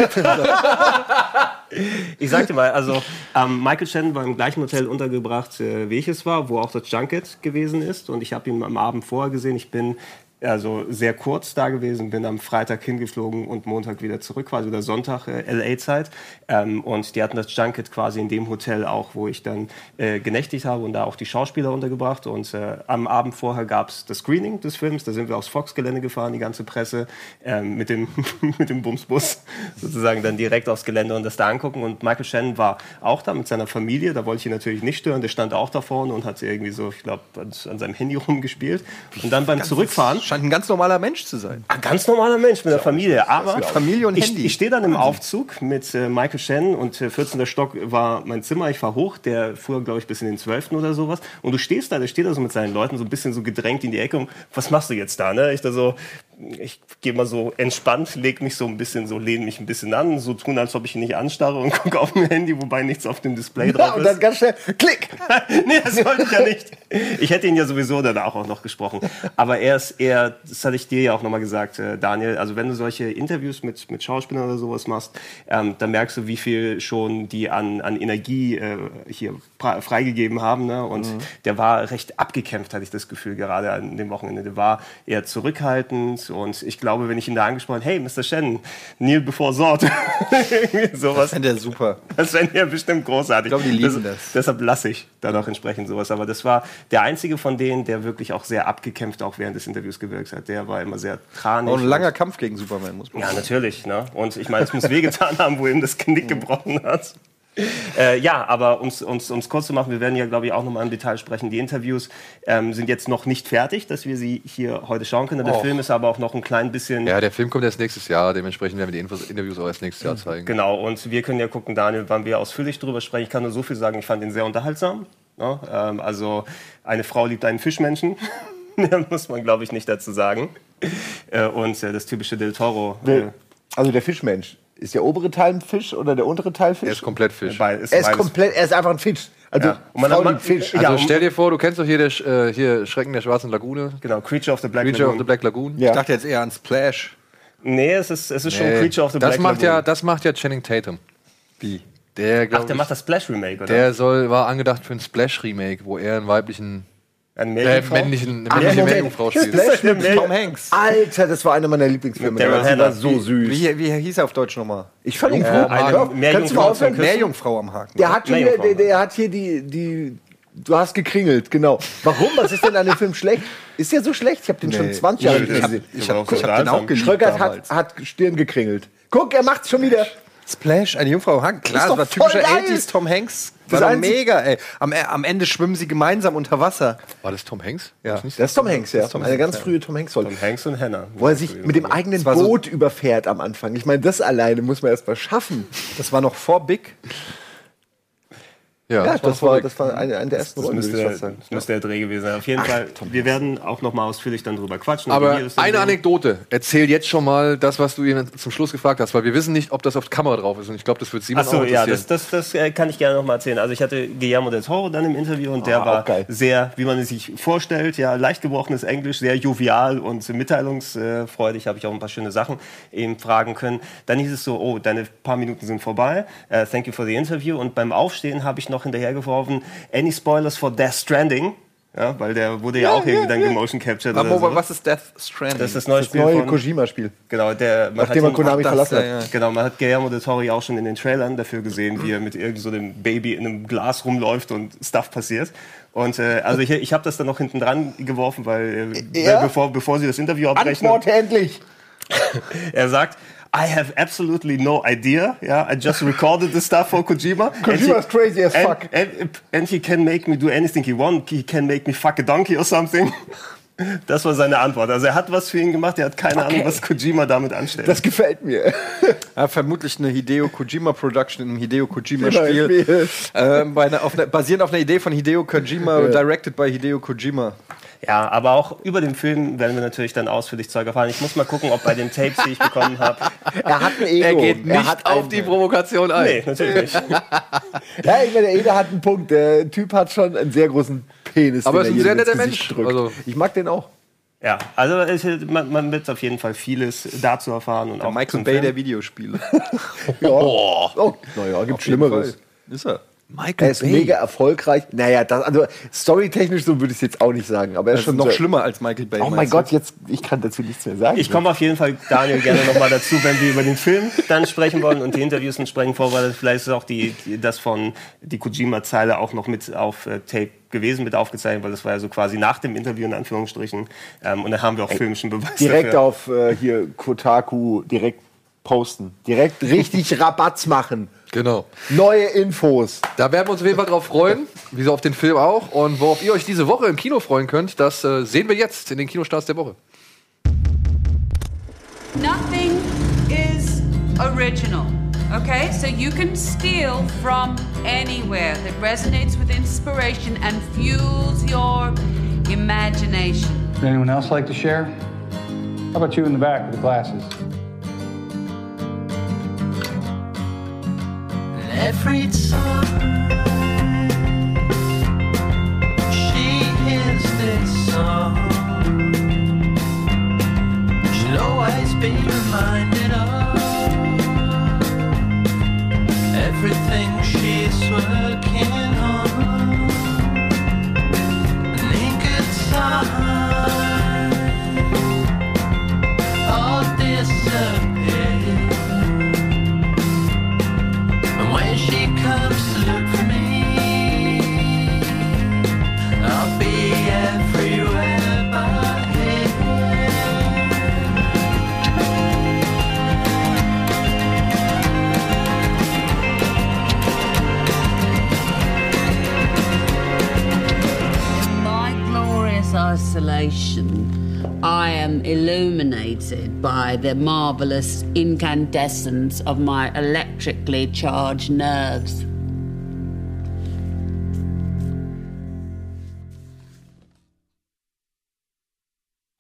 Ich sag dir mal, also ähm, Michael Shannon war im gleichen Hotel untergebracht, äh, wie ich es war, wo auch das Junket gewesen ist. Und ich habe ihn am Abend vorher gesehen. Ich bin also sehr kurz da gewesen, bin am Freitag hingeflogen und Montag wieder zurück, quasi oder Sonntag äh, LA-Zeit. Ähm, und die hatten das Junket quasi in dem Hotel auch, wo ich dann äh, genächtigt habe und da auch die Schauspieler untergebracht. Und äh, am Abend vorher gab es das Screening des Films. Da sind wir aufs Fox-Gelände gefahren, die ganze Presse, ähm, mit, dem, (laughs) mit dem Bumsbus sozusagen dann direkt aufs Gelände und das da angucken. Und Michael Shannon war auch da mit seiner Familie. Da wollte ich ihn natürlich nicht stören. Der stand auch da vorne und hat irgendwie so, ich glaube, an, an seinem Handy (laughs) rumgespielt. Und dann beim Zurückfahren Scheint ein ganz normaler Mensch zu sein. ein ganz normaler Mensch mit der Familie. Aber Familie und ich, Handy. ich stehe dann im Aufzug mit äh, Michael Shannon und äh, 14. Stock war mein Zimmer. Ich fahr hoch, der fuhr, glaube ich, bis in den 12. oder sowas. Und du stehst da, der steht da so mit seinen Leuten so ein bisschen so gedrängt in die Ecke. Und was machst du jetzt da? Ne? Ich da so, ich gehe mal so entspannt, leg mich so ein bisschen so, lehne mich ein bisschen an, so tun, als ob ich ihn nicht anstarre und (laughs) gucke auf mein Handy, wobei nichts auf dem Display drauf Ja, und ist. dann ganz schnell, klick! (laughs) nee, das wollte ich ja nicht. Ich hätte ihn ja sowieso danach auch noch gesprochen. Aber er ist eher, das hatte ich dir ja auch nochmal gesagt, äh, Daniel, also wenn du solche Interviews mit, mit Schauspielern oder sowas machst, ähm, dann merkst du, wie viel schon die an, an Energie äh, hier freigegeben haben. Ne? Und der war recht abgekämpft, hatte ich das Gefühl, gerade an dem Wochenende. Der war eher zurückhaltend und ich glaube, wenn ich ihn da angesprochen hey, Mr. Shannon, Kneel before. (laughs) Irgendwie sowas. Fände er super. Das wäre ja bestimmt großartig. Ich glaube, die lieben das. Deshalb lasse ich dann auch entsprechend sowas. Aber das war der einzige von denen, der wirklich auch sehr abgekämpft auch während des Interviews gewirkt hat. Der war immer sehr tranig. Auch ein langer Kampf gegen Superman, muss man Ja, natürlich. Ne? Und ich meine, es muss wehgetan (laughs) haben, wo ihm das Genick gebrochen hat. Äh, ja, aber um es kurz zu machen, wir werden ja, glaube ich, auch nochmal im Detail sprechen. Die Interviews ähm, sind jetzt noch nicht fertig, dass wir sie hier heute schauen können. Der Och. Film ist aber auch noch ein klein bisschen Ja, der Film kommt erst nächstes Jahr, dementsprechend werden wir die Infos, Interviews auch erst nächstes Jahr zeigen. Genau, und wir können ja gucken, Daniel, wann wir ausführlich drüber sprechen. Ich kann nur so viel sagen, ich fand ihn sehr unterhaltsam. Ne? Ähm, also, eine Frau liebt einen Fischmenschen. (laughs) Mehr muss man, glaube ich, nicht dazu sagen. Äh, und äh, das typische Del Toro. Äh, Also der Fischmensch. Ist der obere Teil ein Fisch oder der untere Teil Fisch? Er ist komplett Fisch. bei- ist er ist komplett, er ist einfach ein Fisch. Also Ja. Und man- liebt Fisch. Also stell dir vor, du kennst doch hier, der, äh, hier Schrecken der schwarzen Lagune, Genau, Creature of the Black Creature of Lagoon. the Black Lagoon. Ja. Ich dachte jetzt eher an Splash. Nee, es ist, es ist schon Nee, Creature of the das Black macht Lagoon. ja, das macht ja Channing Tatum. Wie? Der, Ach, der ich, macht das Splash-Remake, oder? der soll, war angedacht für ein Splash-Remake, wo er einen weiblichen, Eine äh, Meerjungfrau? männlichen, Ach, männliche. Meerjungfrau Splash spielt. mit der Tom Hanks. Alter, das war einer meiner Lieblingsfilme. Der war Hannah. so süß. Wie, wie hieß er auf Deutsch nochmal? ich fand ihn Äh, Kannst du mal aufhören? Meerjungfrau am Haken. Der hat, hier, der, der hat hier die, die. Du hast gekringelt, genau. Warum? Was ist denn an dem Film schlecht? Ist der so schlecht? Ich habe den schon Nee. 20 Jahre gesehen. Ich habe Guck, ich hab den auch geliebt Schröckert hat, hat Stirn gekringelt. Guck, er macht's schon wieder. Splash, eine Jungfrau am Haken. Klar, Ist das war typischer geil. 80s Tom Hanks. Das War mega, ey. Am, äh, am Ende schwimmen sie gemeinsam unter Wasser. War das Tom Hanks? Ja. Nicht Das ist Tom Hanks, ja. Tom Eine Hanks, ganz ja. frühe Tom hanks rolle Tom Hanks und Hannah. Wo er sich mit dem eigenen war so- Boot überfährt am Anfang. Ich meine, das alleine muss man erst mal schaffen. Das war noch vor Big. Ja, das, das war, das war eine, eine der ersten Das Rollen, müsste, der, das müsste der Dreh gewesen sein. Auf jeden Fall, wir werden auch noch mal ausführlich dann drüber quatschen. Aber eine Dreh. Anekdote. Erzähl jetzt schon mal das, was du ihn zum Schluss gefragt hast, weil wir wissen nicht, ob das auf Kamera drauf ist. Und ich glaube, das wird Simon Achso, auch ja, interessieren. das, das, das äh, kann ich gerne noch mal erzählen. Also ich hatte Guillermo del Toro dann im Interview und der Ah, war auch geil. sehr, wie man es sich vorstellt, ja, leicht gebrochenes Englisch, sehr jovial und mitteilungsfreudig. Habe ich auch ein paar schöne Sachen eben fragen können. Dann hieß es so, oh, deine paar Minuten sind vorbei. Äh, thank you for the interview. Und beim Aufstehen habe ich noch hinterhergeworfen, any spoilers for Death Stranding? Ja, weil der wurde ja, auch irgendwie dann gemotion captured Aber oder so. was ist Death Stranding? Das ist das neue Das Spiel neue Kojima-Spiel. Genau, der, man Nachdem man Konami das, verlassen hat. ja, ja. Genau, man hat Guillermo del Toro ja auch schon in den Trailern dafür gesehen, wie er mit irgend so einem Baby in einem Glas rumläuft und Stuff passiert. Und äh, also ich, ich habe das dann noch hinten dran geworfen, weil äh, Ja? bevor, bevor sie das Interview abbrechen, Antworte endlich! (laughs) er sagt, I have absolutely no idea. Yeah, I just recorded the stuff for Kojima. (laughs) Kojima he- is crazy as and, fuck. And, and he can make me do anything he wants. He can make me fuck a donkey or something. (laughs) Das war seine Antwort. Also er hat was für ihn gemacht, er hat keine Ahnung, was Kojima damit anstellt. Das gefällt mir. (laughs) Ja, vermutlich eine Hideo Kojima Production in einem Hideo Kojima Spiel. Spiel. ähm, bei einer, auf einer, basierend auf einer Idee von Hideo Kojima, directed by Hideo Kojima. Ja, aber auch über den Film werden wir natürlich dann ausführlich Zeug erfahren. Ich muss mal gucken, ob bei den Tapes, die ich bekommen habe. Er hat ein Ego. er geht nicht hat auf die Provokation ein. Nee, natürlich nicht. (laughs) Ja, ich meine, der Ede hat einen Punkt. Der Typ hat schon einen sehr großen Penis. Aber den ist er ein sehr netter Mensch. Also- ich mag den auch. Ja, also es, man, man wird auf jeden Fall vieles dazu erfahren. Und auch Michael Bay Film. der Videospiele. (laughs) Ja. Oh, naja, gibt Schlimmeres. Ist er. Er ist mega erfolgreich. Naja, das, also storytechnisch so würde ich es jetzt auch nicht sagen. Aber er ist Das ist schon noch so- schlimmer als Michael Bay. Oh mein du? Gott, jetzt, ich kann dazu nichts mehr sagen. Ich komme auf jeden Fall, Daniel, gerne nochmal dazu, wenn wir über den Film dann sprechen wollen und die Interviews entsprechend vorbereitet. Vielleicht ist auch die, die, das von die Kojima-Zeile auch noch mit auf äh, Tape gewesen, mit aufgezeichnet, weil das war ja so quasi nach dem Interview in Anführungsstrichen. Ähm, und da haben wir auch filmischen Beweis direkt dafür. auf äh, hier Kotaku direkt posten. Direkt richtig (laughs) Rabatz machen. Genau. Neue Infos. Da werden wir uns auf jeden Fall drauf freuen, wie so auf den Film auch. Und worauf ihr euch diese Woche im Kino freuen könnt, das äh, sehen wir jetzt in den Kinostarts der Woche. Nothing is original. Okay? So you can steal from anywhere that resonates with inspiration and fuels your imagination. Would anyone else like to share? How about you in the back with the glasses? Every time. She hears this song, she'll always be reminded of everything she's working the marvelous incandescence of my electrically charged nerves.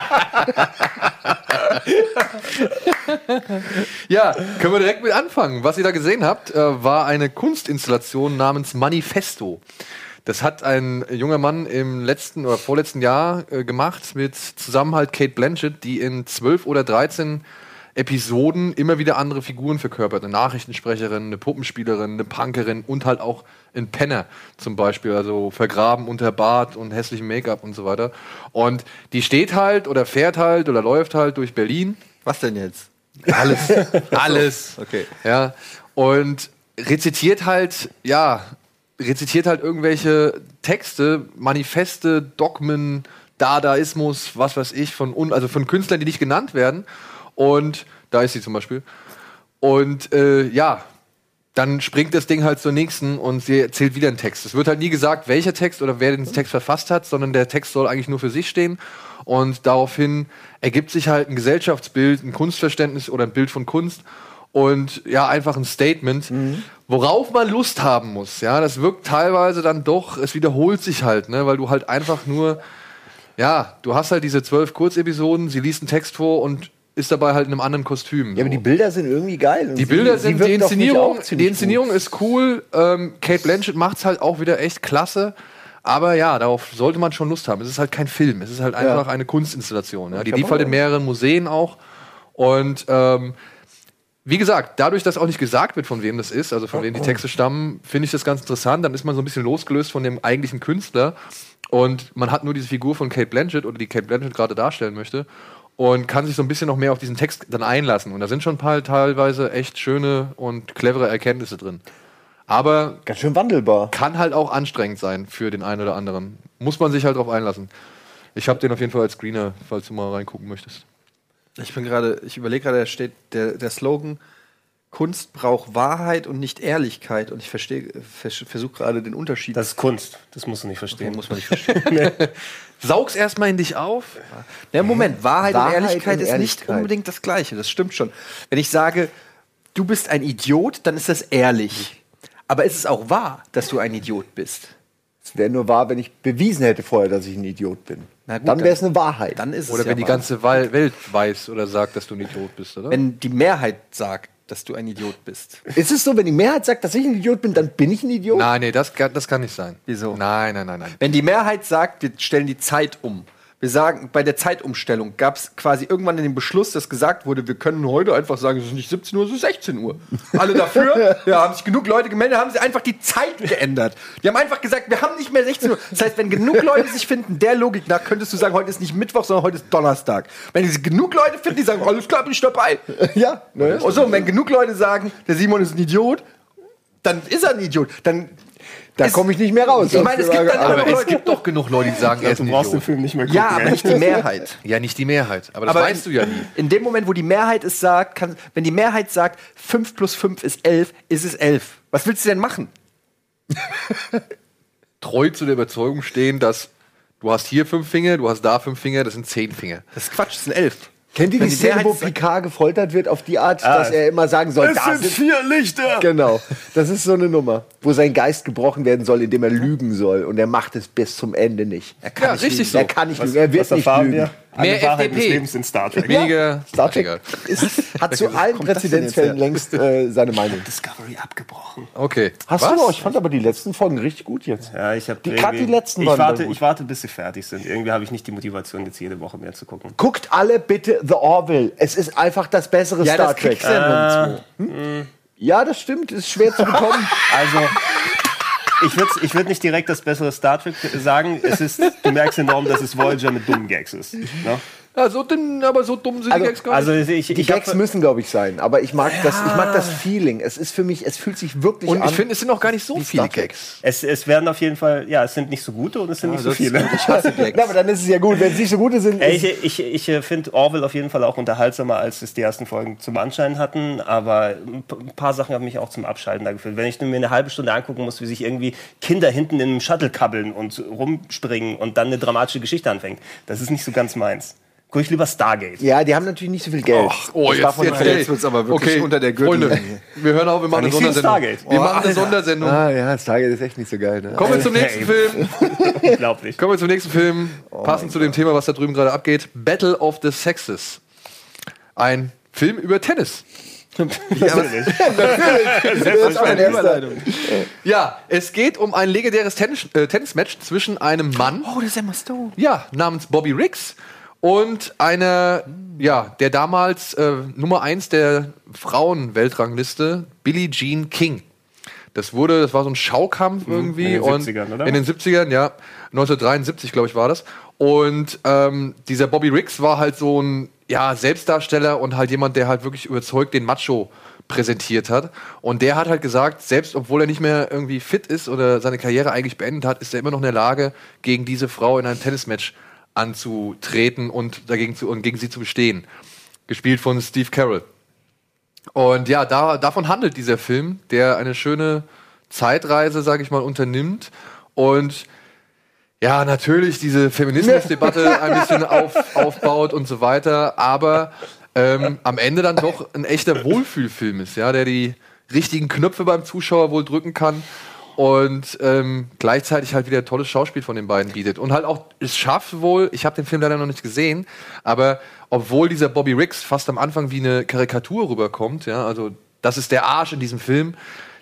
(laughs) Ja, können wir direkt mit anfangen. Was ihr da gesehen habt, äh, war eine Kunstinstallation namens Manifesto. Das hat ein junger Mann im letzten oder vorletzten Jahr äh, gemacht mit Zusammenhalt Kate Blanchett, die in zwölf oder 13 Episoden immer wieder andere Figuren verkörpert. Eine Nachrichtensprecherin, eine Puppenspielerin, eine Punkerin und halt auch ein Penner zum Beispiel, also vergraben unter Bart und hässlichem Make-up und so weiter. Und die steht halt oder fährt halt oder läuft halt durch Berlin Was denn jetzt? alles, (laughs) alles. Okay. Ja. Und rezitiert halt, ja, rezitiert halt irgendwelche Texte, Manifeste, Dogmen, Dadaismus, was weiß ich, von, un also von Künstlern, die nicht genannt werden. Und da ist sie zum Beispiel. Und äh, ja, dann springt das Ding halt zur nächsten und sie erzählt wieder einen Text. Es wird halt nie gesagt, welcher Text oder wer den Text verfasst hat, sondern der Text soll eigentlich nur für sich stehen. Und daraufhin ergibt sich halt ein Gesellschaftsbild, ein Kunstverständnis oder ein Bild von Kunst. Und ja, einfach ein Statement, worauf man Lust haben muss. Ja, das wirkt teilweise dann doch, es wiederholt sich halt, ne, weil du halt einfach nur, ja, du hast halt diese zwölf Kurzepisoden, sie liest einen Text vor und ist dabei halt in einem anderen Kostüm. Ja, aber die Bilder sind irgendwie geil. Die Bilder sie sind, die Inszenierung, die Inszenierung ist cool. Ähm, Kate Blanchett macht's halt auch wieder echt klasse. Aber ja, darauf sollte man schon Lust haben. Es ist halt kein Film, es ist halt einfach eine Kunstinstallation. Ja. Die lief halt in mehreren Museen auch. Und ähm, wie gesagt, dadurch, dass auch nicht gesagt wird, von wem das ist, also von wem die Texte stammen, finde ich das ganz interessant. Dann ist man so ein bisschen losgelöst von dem eigentlichen Künstler. Und man hat nur diese Figur von Kate Blanchett oder die Kate Blanchett gerade darstellen möchte. Und kann sich so ein bisschen noch mehr auf diesen Text dann einlassen. Und da sind schon ein paar teilweise echt schöne und clevere Erkenntnisse drin. Aber Ganz schön wandelbar. kann halt auch anstrengend sein für den einen oder anderen. Muss man sich halt drauf einlassen. Ich habe den auf jeden Fall als Screener, falls du mal reingucken möchtest. Ich bin gerade, ich überlege gerade, da steht der, der Slogan: Kunst braucht Wahrheit und nicht Ehrlichkeit. Und ich verstehe, vers versuche gerade den Unterschied. Das ist Kunst. Das musst du nicht verstehen. muss man nicht verstehen. (laughs) Saug's erstmal in dich auf. Ja, Moment, Wahrheit, Wahrheit und Ehrlichkeit und ist nicht Ehrlichkeit. unbedingt das Gleiche. Das stimmt schon. Wenn ich sage, du bist ein Idiot, dann ist das ehrlich. Aber ist es auch wahr, dass du ein Idiot bist? Es wäre nur wahr, wenn ich bewiesen hätte vorher, dass ich ein Idiot bin. Na gut, dann wäre es eine Wahrheit. Dann ist es Oder ja wenn die wahr. ganze Welt weiß oder sagt, dass du ein Idiot bist, oder? wenn die Mehrheit sagt, dass du ein Idiot bist. ist es so, wenn die Mehrheit sagt, dass ich ein Idiot bin, dann bin ich ein Idiot? Nein, nee, das, kann- das kann nicht sein. Wieso? Nein, nein, nein, nein. Wenn die Mehrheit sagt, wir stellen die Zeit um. Wir sagen, bei der Zeitumstellung gab es quasi irgendwann in dem Beschluss, dass gesagt wurde, wir können heute einfach sagen, es ist nicht 17 Uhr, es ist 16 Uhr. Alle dafür, (laughs) ja, haben sich genug Leute gemeldet, haben sie einfach die Zeit geändert. Die haben einfach gesagt, wir haben nicht mehr 16 Uhr. Das heißt, wenn genug Leute sich finden, der Logik nach, könntest du sagen, heute ist nicht Mittwoch, sondern heute ist Donnerstag. Wenn sich genug Leute finden, die sagen, alles klar, bin ich dabei. (laughs) Ja, ne? Und so, und wenn genug Leute sagen, der Simon ist ein Idiot, dann ist er ein Idiot. Dann da komme ich nicht mehr raus. Ich meine, es gibt dann Aber es gibt doch genug Leute, die sagen, er ist Du ein brauchst den. Film nicht mehr gucken. ja, aber nicht die Mehrheit. Ja, nicht die Mehrheit. Aber das Aber weißt du ja nie. In dem Moment, wo die Mehrheit es sagt, kann, wenn die Mehrheit sagt, 5 plus 5 ist 11, ist es 11. Was willst du denn machen? (laughs) Treu zu der Überzeugung stehen, dass du hast hier fünf Finger, du hast da fünf Finger, das sind zehn Finger. Das ist Quatsch, das sind 11. Kennt ihr die Szene, wo Picard gefoltert wird auf die Art, dass er immer sagen soll, da sind vier Lichter! Genau, (laughs) das ist so eine Nummer, wo sein Geist gebrochen werden soll, indem er lügen soll. Und er macht es bis zum Ende nicht. Er Ja, nicht richtig lügen. so. Er kann nicht lügen, er wird Was nicht lügen. wir? Alle Mehr Wahrheiten FDP. des Lebens in Star Trek. Weniger. Star Trek ist, (laughs) hat zu allen Präzedenzfällen längst äh, seine Meinung. Discovery abgebrochen. Okay. Hast Was? du auch? Ich fand aber die letzten Folgen richtig gut jetzt. Ja, ich habe Die- grad die letzten ich waren warte, ich warte, bis sie fertig sind. Irgendwie habe ich nicht die Motivation, jetzt jede Woche mehr zu gucken. Guckt alle bitte The Orville. Es ist einfach das bessere Ja, Star das Trek. ja nirgendwo. Ja, das stimmt. Ist schwer zu bekommen. (laughs) Also, ich würde ich würd nicht direkt das bessere Star Trek sagen. Es ist, du merkst enorm, dass es Voyager mit dummen Gags ist. Ne? Ja, so dünn, aber so dumm sind Also- die Gags gar nicht. Also ich, Die ich Gags hab, müssen, glaube ich, sein. Aber ich mag, das, ich mag das Feeling. Es ist für mich, es fühlt sich wirklich Und an. ich finde, es sind auch gar nicht so viele. Gags. es, es werden auf jeden Fall, ja, es sind nicht so gute und es sind nicht so viele. (laughs) Ich hasse Gags. Na, aber dann ist es ja gut. Wenn es nicht so gute sind, Ey, ist, Ich, ich, ich äh, finde Orwell auf jeden Fall auch unterhaltsamer, als es die ersten Folgen zum Anschein hatten. Aber ein paar Sachen haben mich auch zum Abschalten da gefühlt. Wenn ich mir eine halbe Stunde angucken muss, wie sich irgendwie Kinder hinten in einem Shuttle kabbeln und rumspringen und dann eine dramatische Geschichte anfängt, das ist nicht so ganz meins. Guck ich lieber Stargate. ja, die haben natürlich nicht so viel Geld. Oh, Das man nicht jetzt wird's aber wirklich unter der. Freunde, wir hören auf, wir machen eine Sondersendung. Wir Oh, machen eine Alter. Sondersendung. Ah ja, Stargate ist echt nicht so geil. Ne? Kommen wir zum nächsten Film. (laughs) Unglaublich. Kommen wir zum nächsten Film. Passend zu dem Thema, was da drüben gerade abgeht. Battle of the Sexes. Ein Film über Tennis. (laughs) (laughs) Überleitung. Ja, es geht um ein legendäres Tennis, äh, Tennismatch zwischen einem Mann, Oh, das ist Emma Stone. ja, namens Bobby Riggs und einer, ja, der damals äh, Nummer 1 der Frauen-Weltrangliste, Billie Jean King. Das wurde, das war so ein Schaukampf irgendwie. in den und 70ern, oder? In den 70ern, ja. 1973, glaube ich, war das. Und ähm, dieser Bobby Riggs war halt so ein ja, Selbstdarsteller und halt jemand, der halt wirklich überzeugt den Macho präsentiert hat. Und der hat halt gesagt, selbst obwohl er nicht mehr irgendwie fit ist oder seine Karriere eigentlich beendet hat, ist er immer noch in der Lage, gegen diese Frau in einem Tennismatch anzutreten und dagegen zu, und gegen sie zu bestehen. Gespielt von Steve Carroll. Und ja, da, davon handelt dieser Film, der eine schöne Zeitreise, sage ich mal, unternimmt und ja, natürlich diese Feminismusdebatte (laughs) ein bisschen auf, aufbaut und so weiter, aber äh, ähm, am Ende dann doch ein echter Wohlfühlfilm ist, ja, der die richtigen Knöpfe beim Zuschauer wohl drücken kann und ähm, gleichzeitig halt wieder ein tolles Schauspiel von den beiden bietet. Und halt auch, es schafft wohl, ich habe den Film leider noch nicht gesehen, aber obwohl dieser Bobby Riggs fast am Anfang wie eine Karikatur rüberkommt, ja, also das ist der Arsch in diesem Film,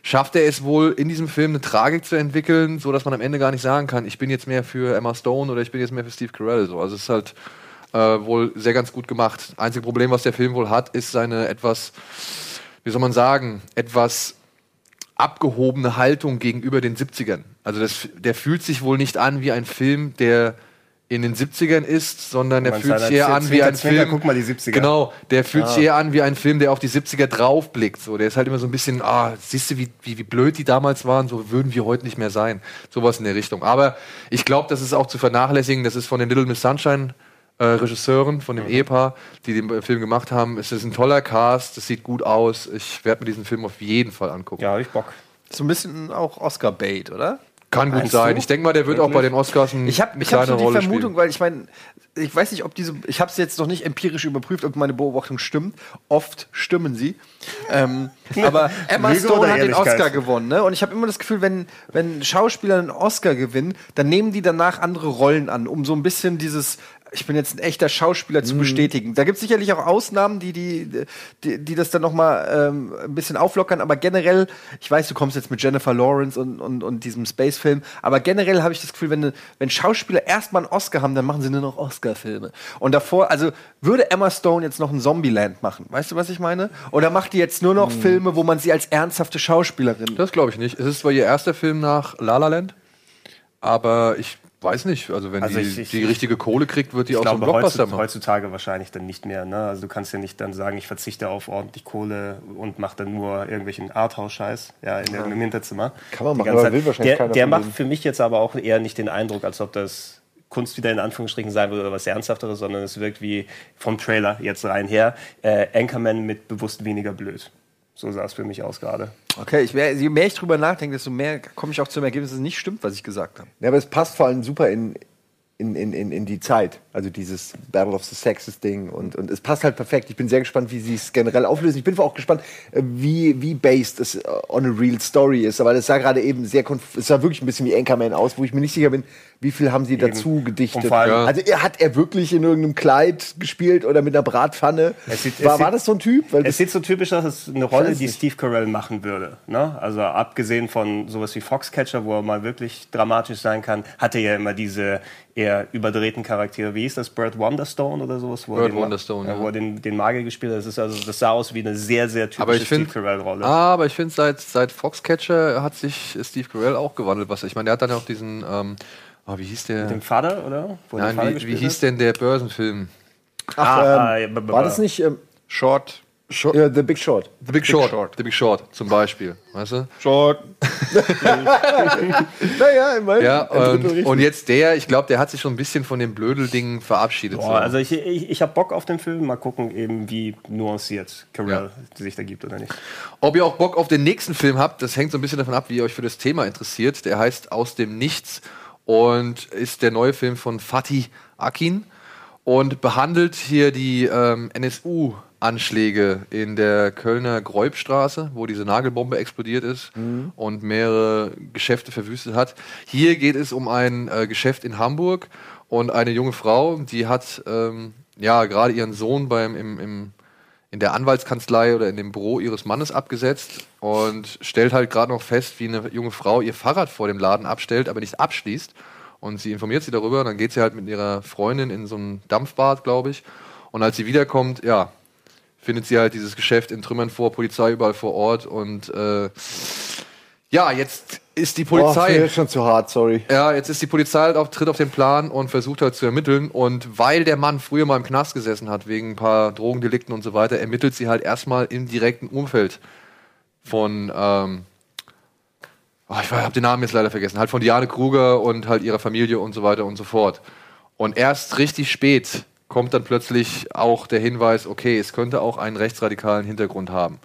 schafft er es wohl in diesem Film eine Tragik zu entwickeln, so dass man am Ende gar nicht sagen kann, ich bin jetzt mehr für Emma Stone oder ich bin jetzt mehr für Steve Carell. So. Also es ist halt äh, wohl sehr ganz gut gemacht. Einzige Problem, was der Film wohl hat, ist seine etwas, wie soll man sagen, etwas abgehobene Haltung gegenüber den 70ern. Also das, der fühlt sich wohl nicht an wie ein Film, der in den 70ern ist, sondern der fühlt sich eher an wie ein Film. guck mal, die 70er. Genau, der fühlt sich eher an wie ein Film, der auf die 70er draufblickt. So, der ist halt immer so ein bisschen, ah, siehst du, wie, wie, wie blöd die damals waren, so würden wir heute nicht mehr sein. Sowas in der Richtung. Aber ich glaube, das ist auch zu vernachlässigen. Das ist von den Little Miss Sunshine äh, Regisseuren, von dem Ehepaar, die den Film gemacht haben. Es ist ein toller Cast, es sieht gut aus. Ich werde mir diesen Film auf jeden Fall angucken. Ja, hab ich Bock. So ein bisschen auch Oscar-Bait, oder? Kann gut sein. du? Ich denke mal, der wird auch bei den Oscars ein, Ich habe eine ich hab kleine so die Rolle Vermutung, spielen. weil ich meine, ich weiß nicht, ob diese, ich habe es jetzt noch nicht empirisch überprüft, ob meine Beobachtung stimmt. Oft stimmen sie. ähm, (laughs) aber Emma Stone hat den? Oscar gewonnen, ne? Und ich habe immer das Gefühl, wenn, wenn Schauspieler einen Oscar gewinnen, dann nehmen die danach andere Rollen an, um so ein bisschen dieses ich bin jetzt ein echter Schauspieler Mhm. zu bestätigen. Da gibt es sicherlich auch Ausnahmen, die, die, die, die das dann noch mal ähm, ein bisschen auflockern, aber generell, ich weiß, du kommst jetzt mit Jennifer Lawrence und, und, und diesem Space-Film, aber generell habe ich das Gefühl, wenn, wenn Schauspieler erstmal einen Oscar haben, dann machen sie nur noch Oscar-Filme. Und davor, also würde Emma Stone jetzt noch ein Zombieland machen, weißt du, was ich meine? Oder macht die jetzt nur noch Mhm. Filme, wo man sie als ernsthafte Schauspielerin Das glaube ich nicht. Es ist zwar ihr erster Film nach La La Land, aber ich weiß nicht. Also wenn Also die ich- ich- die richtige Kohle kriegt, wird die auch so einen glaube, Blockbuster heutzutage, machen. heutzutage wahrscheinlich dann nicht mehr. Ne? Also du kannst ja nicht dann sagen, ich verzichte auf ordentlich Kohle und mache dann nur irgendwelchen Arthouse-Scheiß ja, in der, im Hinterzimmer. Kann man Die machen, aber will wahrscheinlich Der, der macht für mich jetzt aber auch eher nicht den Eindruck, als ob das Kunst wieder in Anführungsstrichen sein würde oder was Ernsthafteres, sondern es wirkt wie vom Trailer jetzt rein her, äh, Anchorman mit bewusst weniger blöd. So sah es für mich aus gerade. Okay, ich, wär- je mehr ich drüber nachdenke, desto mehr komme ich auch zum Ergebnis, dass es nicht stimmt, was ich gesagt habe. Ja, aber es passt vor allem super in, in, in, in, in die Zeit. Also dieses Battle of the Sexes Ding und, und es passt halt perfekt. Ich bin sehr gespannt, wie sie es generell auflösen. Ich bin auch gespannt, äh, wie, wie based es äh, on a real story ist. Aber das sah gerade eben sehr, konf- es sah wirklich ein bisschen wie Anchorman aus, wo ich mir nicht sicher bin, wie viel haben sie dazu gedichtet. Allem- Ja. Also er, hat er wirklich in irgendeinem Kleid gespielt oder mit einer Bratpfanne? Es sieht- es war, war sieht- das so ein Typ? Weil Es sieht so typisch aus, es ist eine Rolle, die. Steve Carell machen würde. Ne? Also abgesehen von sowas wie Foxcatcher, wo er mal wirklich dramatisch sein kann, hat er ja immer diese eher überdrehten Charaktere. Wie hieß das? Burt Wonderstone oder sowas? Er den, Wonderstone, ja. ja. Wo er den, den Magier gespielt hat. Das, ist also, das sah aus wie eine sehr, sehr typische ich Steve Carell-Rolle. aber ich finde seit seit Foxcatcher hat sich Steve Carell auch gewandelt. Was ich meine, der hat dann ja auch diesen, ähm, oh, wie hieß der? Dem Vater, oder? Wo Nein, Vater wie, wie hieß hat? denn der Börsenfilm? Ach, Ah, ähm, ah, ja, war das nicht ähm, Short. ja, The Big Short? The Big, Short. Short. The Big Short zum Beispiel, weißt du? Short. (laughs) Naja, immerhin. Ja, und, und jetzt der, ich glaube, der hat sich schon ein bisschen von dem Blödel-Ding verabschiedet. so. Boah, also ich, ich, ich habe Bock auf den Film. Mal gucken, eben wie nuanciert Carell sich da gibt oder nicht. Ob ihr auch Bock auf den nächsten Film habt, das hängt so ein bisschen davon ab, wie ihr euch für das Thema interessiert. Der heißt Aus dem Nichts und ist der neue Film von Fatih Akin und behandelt hier die ähm, NSU-Anschläge in der Kölner Gräubstraße, wo diese Nagelbombe explodiert ist und mehrere Geschäfte verwüstet hat. Hier geht es um ein äh, Geschäft in Hamburg und eine junge Frau, die hat ähm, ja gerade ihren Sohn beim im, im in der Anwaltskanzlei oder in dem Büro ihres Mannes abgesetzt und stellt halt gerade noch fest, wie eine junge Frau ihr Fahrrad vor dem Laden abstellt, aber nicht abschließt. Und sie informiert sie darüber, dann geht sie halt mit ihrer Freundin in so ein Dampfbad, glaube ich. Und als sie wiederkommt, ja, findet sie halt dieses Geschäft in Trümmern vor, Polizei überall vor Ort und äh, ja, jetzt ist die das Polizei. wäre jetzt schon zu hart, sorry. Ja, jetzt ist die Polizei halt auf, tritt auf den Plan und versucht halt zu ermitteln. Und weil der Mann früher mal im Knast gesessen hat, wegen ein paar Drogendelikten und so weiter, ermittelt sie halt erstmal im direkten Umfeld von, ähm, oh, ich habe den Namen jetzt leider vergessen, halt von Diane Kruger und halt ihrer Familie und so weiter und so fort. Und erst richtig spät kommt dann plötzlich auch der Hinweis, okay, es könnte auch einen rechtsradikalen Hintergrund haben.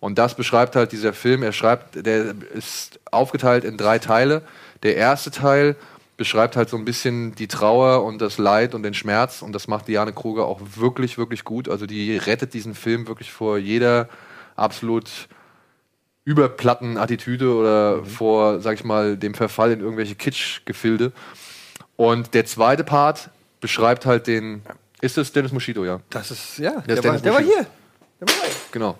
Und das beschreibt halt dieser Film. Er schreibt, der ist aufgeteilt in drei Teile. Der erste Teil beschreibt halt so ein bisschen die Trauer und das Leid und den Schmerz und das macht Diane Kruger auch wirklich, wirklich gut. Also die rettet diesen Film wirklich vor jeder absolut überplatten Attitüde oder vor, sag ich mal, dem Verfall in irgendwelche Kitsch-Gefilde. Und der zweite Part beschreibt halt den. Ist das Dennis Moschito, ja? Das ist, ja, Der der, war, der war hier. Der war hier. Genau.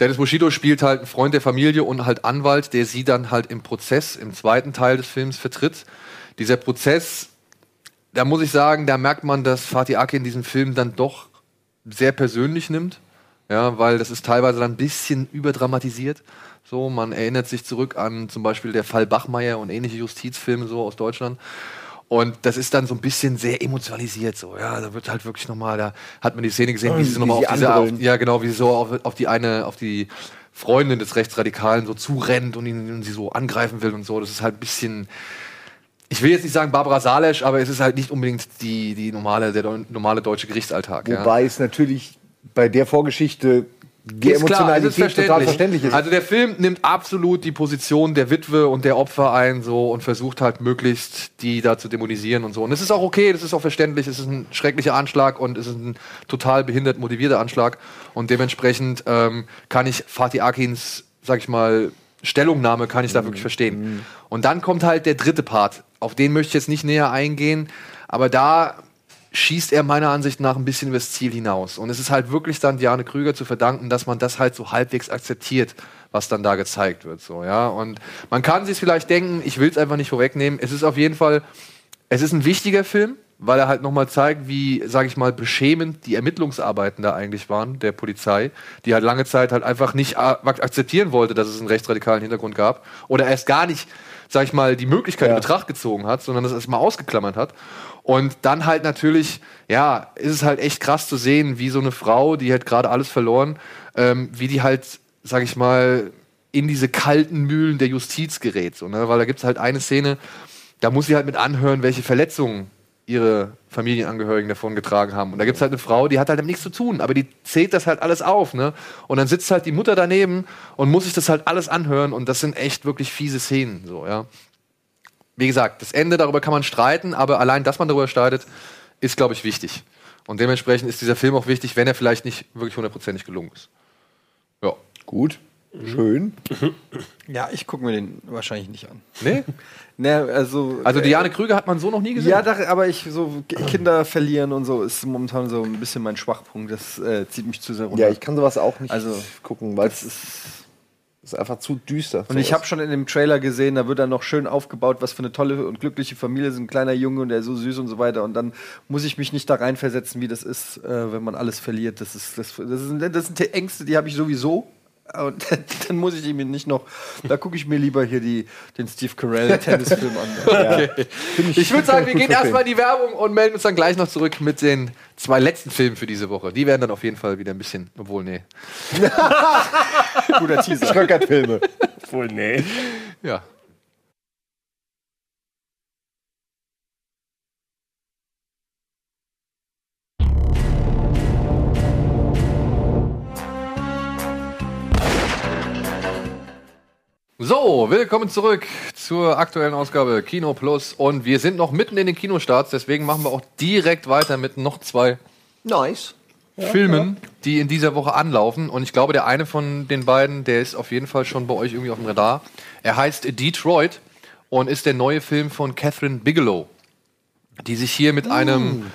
Dennis Bushido spielt halt einen Freund der Familie und halt Anwalt, der sie dann halt im Prozess, im zweiten Teil des Films vertritt. Dieser Prozess, da muss ich sagen, da merkt man, dass Fatih Akin diesen Film dann doch sehr persönlich nimmt. Ja, weil das ist teilweise dann ein bisschen überdramatisiert. So, man erinnert sich zurück an zum Beispiel der Fall Bachmeier und ähnliche Justizfilme so aus Deutschland. Und das ist dann so ein bisschen sehr emotionalisiert so. Ja, da wird halt wirklich nochmal, da hat man die Szene gesehen, wie sie so nochmal auf diese, auf, ja genau, wie sie so auf, auf die eine, auf die Freundin des Rechtsradikalen so zurennt und ihn und sie so angreifen will und so. Das ist halt ein bisschen, ich will jetzt nicht sagen Barbara Salesch, aber es ist halt nicht unbedingt die, die normale, der normale deutsche Gerichtsalltag. ja. Wobei es natürlich bei der Vorgeschichte die Ist klar, Emotionalität total verständlich ist. Also der Film nimmt absolut die Position der Witwe und der Opfer ein so und versucht halt möglichst die da zu dämonisieren und so. Und es ist auch okay, das ist auch verständlich, es ist ein schrecklicher Anschlag und es ist ein total behindert motivierter Anschlag und dementsprechend ähm, kann ich Fatih Akins, sag ich mal, Stellungnahme kann ich da wirklich verstehen. Und dann kommt halt der dritte Part, auf den möchte ich jetzt nicht näher eingehen, aber da schießt er meiner Ansicht nach ein bisschen übers Ziel hinaus. Und es ist halt wirklich dann Diane Krüger zu verdanken, dass man das halt so halbwegs akzeptiert, was dann da gezeigt wird. So, ja? Und man kann sich vielleicht denken, ich will es einfach nicht vorwegnehmen. Es ist auf jeden Fall, es ist ein wichtiger Film, weil er halt nochmal zeigt, wie, sage ich mal, beschämend die Ermittlungsarbeiten da eigentlich waren, der Polizei, die halt lange Zeit halt einfach nicht akzeptieren wollte, dass es einen rechtsradikalen Hintergrund gab. Oder erst gar nicht, sag ich mal, die Möglichkeit in Betracht gezogen hat, sondern das erstmal ausgeklammert hat. Und dann halt natürlich, ja, ist es halt echt krass zu sehen, wie so eine Frau, die hat gerade alles verloren, ähm, wie die halt, sag ich mal, in diese kalten Mühlen der Justiz gerät. So, ne? Weil da gibt's halt eine Szene, da muss sie halt mit anhören, welche Verletzungen ihre Familienangehörigen davon getragen haben. Und da gibt's halt eine Frau, die hat halt damit nichts zu tun, aber die zählt das halt alles auf, ne? Und dann sitzt halt die Mutter daneben und muss sich das halt alles anhören und das sind echt wirklich fiese Szenen, so, ja. Wie gesagt, das Ende, darüber kann man streiten, aber allein, dass man darüber streitet, ist, glaube ich, wichtig. Und dementsprechend ist dieser Film auch wichtig, wenn er vielleicht nicht wirklich hundertprozentig gelungen ist. Ja. Gut, schön. (laughs) Ja, ich gucke mir den wahrscheinlich nicht an. Nee? (laughs) Ne, also, Also Diane Krüger hat man so noch nie gesehen. Ja, da, aber ich so Kinder verlieren und so ist momentan so ein bisschen mein Schwachpunkt. Das äh, zieht mich zu sehr runter. Ja, ich kann sowas auch nicht Also, gucken, weil es ist, ist einfach zu düster. und ich habe schon in dem Trailer gesehen, da wird dann noch schön aufgebaut, was für eine tolle und glückliche Familie ist, ein kleiner Junge und der ist so süß und so weiter. Und dann muss ich mich nicht da reinversetzen, wie das ist, äh, wenn man alles verliert. Das ist, das, das, sind, das sind die Ängste, die habe ich sowieso. Und (laughs) dann muss ich mir nicht noch. Da gucke ich mir lieber hier die, den Steve Carell Tennisfilm an. (laughs) Ich würde sagen, wir gehen erstmal in die Werbung und melden uns dann gleich noch zurück mit den zwei letzten Filmen für diese Woche. Die werden dann auf jeden Fall wieder ein bisschen, obwohl, nee. (laughs) Guter Teaser. Schröckert-Filme. Wohl, nee. Ja. So, willkommen zurück zur aktuellen Ausgabe Kino Plus und wir sind noch mitten in den Kinostarts, deswegen machen wir auch direkt weiter mit noch zwei Nice. Filmen, die in dieser Woche anlaufen. Und ich glaube, der eine von den beiden, der ist auf jeden Fall schon bei euch irgendwie auf dem Radar. Er heißt Detroit und ist der neue Film von Catherine Bigelow, die sich hier mit einem,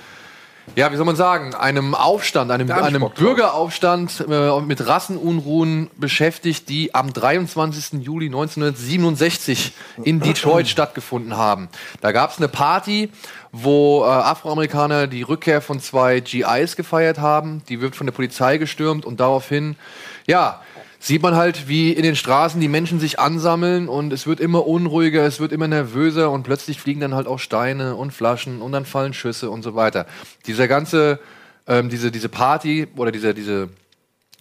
ja, wie soll man sagen, einem Aufstand, einem, einem. Bürgeraufstand äh, mit Rassenunruhen beschäftigt, die am 23. Juli 1967 in Detroit stattgefunden haben. Da gab es eine Party, wo äh, Afroamerikaner die Rückkehr von zwei GIs gefeiert haben. Die wird von der Polizei gestürmt und daraufhin, ja, sieht man halt, wie in den Straßen die Menschen sich ansammeln und es wird immer unruhiger, es wird immer nervöser und plötzlich fliegen dann halt auch Steine und Flaschen und dann fallen Schüsse und so weiter. Dieser ganze, ähm, diese, diese Party oder diese, diese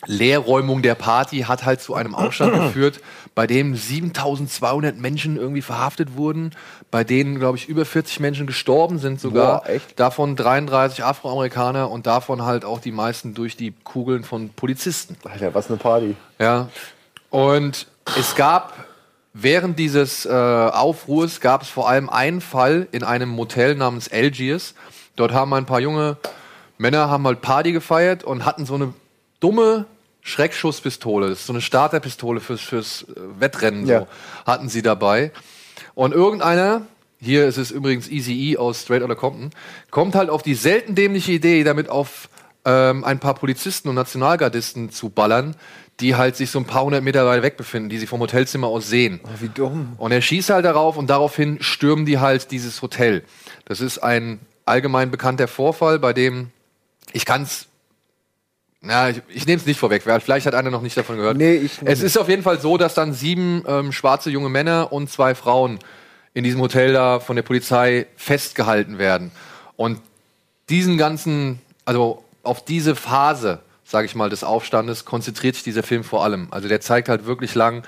Leerräumung der Party hat halt zu einem Aufstand (clears throat) geführt, bei dem 7200 Menschen irgendwie verhaftet wurden, bei denen, glaube ich, über 40 Menschen gestorben sind sogar. Boah, echt? Davon 33 Afroamerikaner und davon halt auch die meisten durch die Kugeln von Polizisten. Alter, was eine Party. Ja. Und es gab während dieses äh, Aufruhrs gab es vor allem einen Fall in einem Motel namens Algiers. Dort haben ein paar junge Männer haben halt Party gefeiert und hatten so eine dumme Schreckschusspistole. Das ist so eine Starterpistole fürs, fürs äh, Wettrennen. Ja. So, hatten sie dabei. Und irgendeiner, hier ist es übrigens Easy E aus Straight Outta Compton, kommt halt auf die selten dämliche Idee, damit auf ähm, ein paar Polizisten und Nationalgardisten zu ballern, die halt sich so ein paar hundert Meter weit weg befinden, die sie vom Hotelzimmer aus sehen. Wie dumm. Und er schießt halt darauf und daraufhin stürmen die halt dieses Hotel. Das ist ein allgemein bekannter Vorfall, bei dem ich kann's. Na, ich, ich nehme es nicht vorweg, vielleicht hat einer noch nicht davon gehört. Nee, ich es ist auf jeden Fall so, dass dann sieben ähm, schwarze junge Männer und zwei Frauen in diesem Hotel da von der Polizei festgehalten werden. Und diesen ganzen, also auf diese Phase, sage ich mal, des Aufstandes konzentriert sich dieser Film vor allem. Also der zeigt halt wirklich lang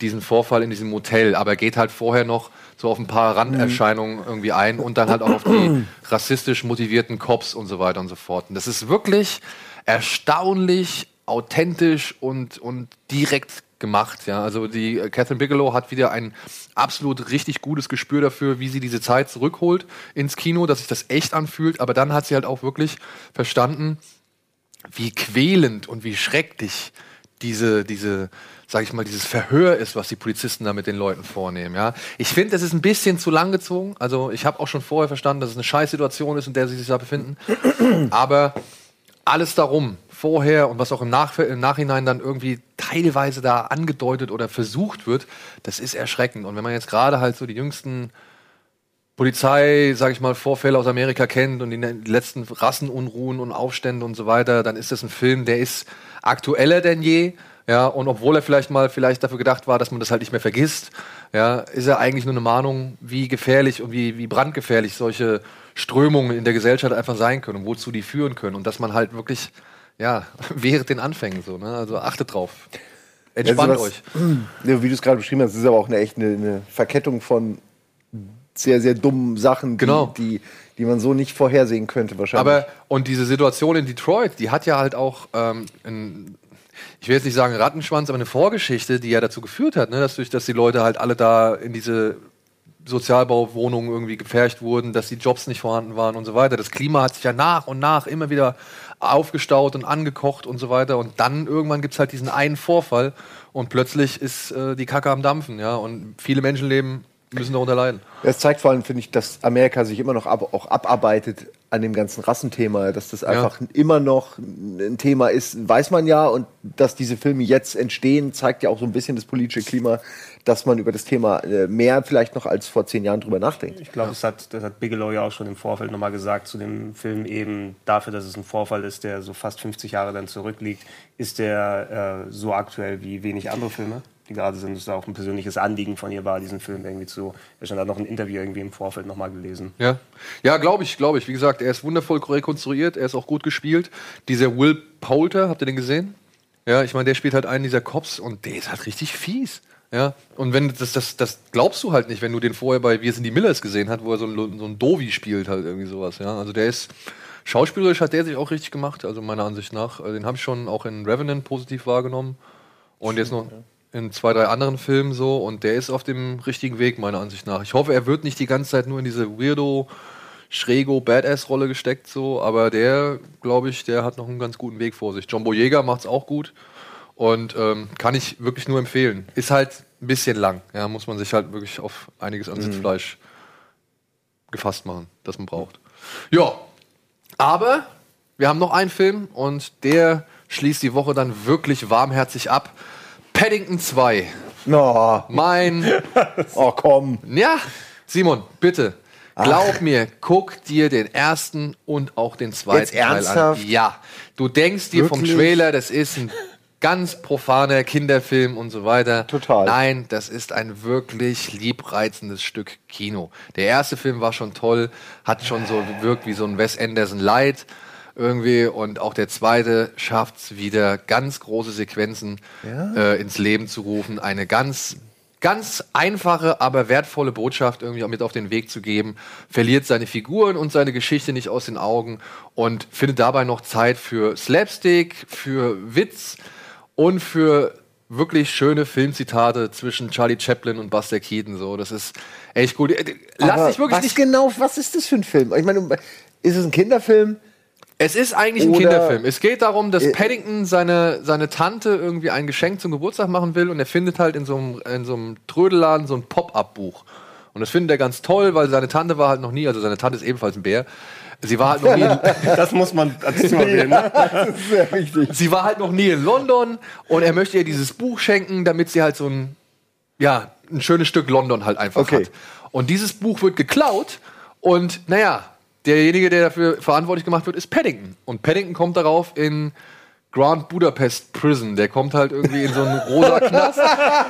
diesen Vorfall in diesem Motel, aber geht halt vorher noch so auf ein paar Randerscheinungen irgendwie ein und dann halt auch auf die rassistisch motivierten Cops und so weiter und so fort. Und das ist wirklich erstaunlich authentisch und, und direkt gemacht. Ja, also die Catherine Bigelow hat wieder ein absolut richtig gutes Gespür dafür, wie sie diese Zeit zurückholt ins Kino, dass sich das echt anfühlt. Aber dann hat sie halt auch wirklich verstanden, wie quälend und wie schrecklich diese, diese, sag ich mal, dieses Verhör ist, was die Polizisten da mit den Leuten vornehmen. Ja, ich finde, das ist ein bisschen zu lang gezogen. Also ich habe auch schon vorher verstanden, dass es eine Scheißsituation ist, in der sie sich da befinden. Aber alles darum, vorher und was auch im, Nach im Nachhinein dann irgendwie teilweise da angedeutet oder versucht wird, das ist erschreckend. Und wenn man jetzt gerade halt so die jüngsten Polizei, sag ich mal, Vorfälle aus Amerika kennt und die ne- letzten Rassenunruhen und Aufstände und so weiter, dann ist das ein Film, der ist aktueller denn je. Ja, und obwohl er vielleicht mal vielleicht dafür gedacht war, dass man das halt nicht mehr vergisst, ja, ist er eigentlich nur eine Mahnung, wie gefährlich und wie, wie brandgefährlich solche Strömungen in der Gesellschaft einfach sein können und wozu die führen können. Und dass man halt wirklich, ja, (laughs) während den Anfängen so, ne? Also achtet drauf. Entspannt Also was- euch. (clears throat) Ja, wie du es gerade beschrieben hast, ist aber auch eine echt eine, eine Verkettung von sehr, sehr dummen Sachen, die, Genau. die, die man so nicht vorhersehen könnte wahrscheinlich. Aber, und diese Situation in Detroit, die hat ja halt auch, ähm, ein, ich will jetzt nicht sagen Rattenschwanz, aber eine Vorgeschichte, die ja dazu geführt hat, ne, dass, durch, dass die Leute halt alle da in diese Sozialbauwohnungen irgendwie gepfercht wurden, dass die Jobs nicht vorhanden waren und so weiter. Das Klima hat sich ja nach und nach immer wieder aufgestaut und angekocht und so weiter. Und dann irgendwann gibt's halt diesen einen Vorfall und plötzlich ist äh, die Kacke am Dampfen, ja. Und viele Menschenleben müssen darunter leiden. Es zeigt vor allem, finde ich, dass Amerika sich immer noch ab, auch abarbeitet an dem ganzen Rassenthema, dass das einfach immer noch ein Thema ist, weiß man ja. Und dass diese Filme jetzt entstehen, zeigt ja auch so ein bisschen das politische Klima, dass man über das Thema äh, mehr vielleicht noch als vor zehn Jahren drüber nachdenkt. Ich glaube, das, hat, das hat Bigelow ja auch schon im Vorfeld nochmal gesagt zu dem Film eben dafür, dass es ein Vorfall ist, der so fast 50 Jahre dann zurückliegt, ist der äh, so aktuell wie wenig andere Filme, die gerade sind. Das ist auch ein persönliches Anliegen von ihr war, diesen Film irgendwie zu. Ich habe noch ein Interview irgendwie im Vorfeld nochmal gelesen. Ja, ja glaube ich, glaube ich. Wie gesagt, er ist wundervoll rekonstruiert, er ist auch gut gespielt. Dieser Will Poulter, habt ihr den gesehen? Ja, ich meine, der spielt halt einen dieser Cops und der ist halt richtig fies. Ja, und wenn das, das, das glaubst du halt nicht, wenn du den vorher bei Wir sind die Millers gesehen hast, wo er so ein, so ein Dovi spielt, halt irgendwie sowas. Ja, also der ist schauspielerisch hat der sich auch richtig gemacht, also meiner Ansicht nach. Also Den habe ich schon auch in Revenant positiv wahrgenommen und jetzt noch in zwei, drei anderen Filmen so und der ist auf dem richtigen Weg, meiner Ansicht nach. Ich hoffe, er wird nicht die ganze Zeit nur in diese Weirdo, Schrägo, Badass-Rolle gesteckt, so, aber der, glaube ich, der hat noch einen ganz guten Weg vor sich. John Boyega macht's auch gut und ähm, kann ich wirklich nur empfehlen. Ist halt ein bisschen lang, ja, muss man sich halt wirklich auf einiges an Sitzfleisch gefasst machen, das man braucht. Ja, aber wir haben noch einen Film und der schließt die Woche dann wirklich warmherzig ab. Paddington 2. No, Mein (laughs) oh komm. ja, Simon, bitte. Glaub mir, guck dir den ersten und auch den zweiten Jetzt Teil ernsthaft? an. Ja, du denkst dir vom Wirklich? Trailer, das ist ein ganz profaner Kinderfilm und so weiter. Total. Nein, das ist ein wirklich liebreizendes Stück Kino. Der erste Film war schon toll, hat schon so gewirkt wie so ein Wes Anderson Light irgendwie und auch der zweite schafft es wieder ganz große Sequenzen äh, ins Leben zu rufen, eine ganz ganz einfache, aber wertvolle Botschaft irgendwie mit auf den Weg zu geben, verliert seine Figuren und seine Geschichte nicht aus den Augen und findet dabei noch Zeit für Slapstick, für Witz und für wirklich schöne Filmzitate zwischen Charlie Chaplin und Buster Keaton. So, das ist echt gut. Äh, Lass Aber dich wirklich was nicht. genau, was ist das für ein Film? Ich meine, ist es ein Kinderfilm? Es ist eigentlich ein Oder- Kinderfilm. Es geht darum, dass Äh, Paddington seine, seine Tante irgendwie ein Geschenk zum Geburtstag machen will und er findet halt in so einem, in so einem Trödelladen so ein Pop-Up-Buch. Und das findet er ganz toll, weil seine Tante war halt noch nie, also seine Tante ist ebenfalls ein Bär. Sie war halt noch nie, in, (laughs) Das muss man dazu erwähnen. Ne? (laughs) Das ist sehr wichtig. sie war halt noch nie in London und er möchte ihr dieses Buch schenken, damit sie halt so ein, ja, ein schönes Stück London halt einfach Okay. hat. Und dieses Buch wird geklaut und naja, derjenige, der dafür verantwortlich gemacht wird, ist Paddington. Und Paddington kommt darauf in Grand Budapest Prison. Der kommt halt irgendwie in so einen rosa Knast.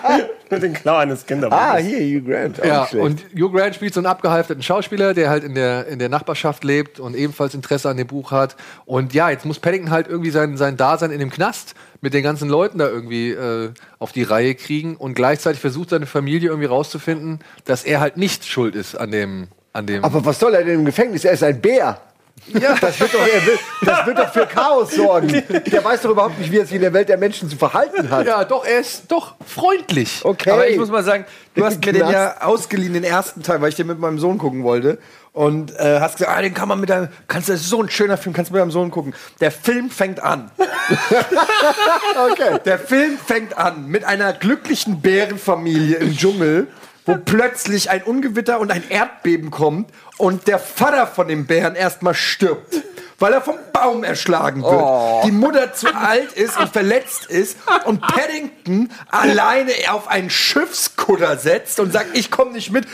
(laughs) Mit den Klau eines Kinderbuches. Ah, hier, Hugh Grant. auch ja, und Hugh Grant spielt so einen abgehalfterten Schauspieler, der halt in der, in der Nachbarschaft lebt und ebenfalls Interesse an dem Buch hat. Und ja, jetzt muss Paddington halt irgendwie sein, sein Dasein in dem Knast mit den ganzen Leuten da irgendwie äh, auf die Reihe kriegen und gleichzeitig versucht seine Familie irgendwie rauszufinden, dass er halt nicht schuld ist an dem, an dem. Aber was soll er denn im Gefängnis? Er ist ein Bär. ja, Das wird, doch, will, das wird doch für Chaos sorgen. (laughs) Der weiß doch überhaupt nicht, wie er sich in der Welt der Menschen zu verhalten hat. ja, doch, er ist doch freundlich. Okay. Aber ich muss mal sagen, du hast mir den ja ausgeliehen, den ersten Teil, weil ich den mit meinem Sohn gucken wollte. Und äh, hast gesagt, ah, den kann man mit deinem, kannst du, das ist so ein schöner Film, kannst du mit deinem Sohn gucken. Der Film fängt an. (laughs) okay. Der Film fängt an mit einer glücklichen Bärenfamilie im Dschungel, wo plötzlich ein Ungewitter und ein Erdbeben kommt und der Vater von dem Bären erstmal stirbt. Weil er vom Baum erschlagen wird. Die Mutter zu alt ist und verletzt ist und Paddington alleine auf einen Schiffskutter setzt und sagt, ich komme nicht mit,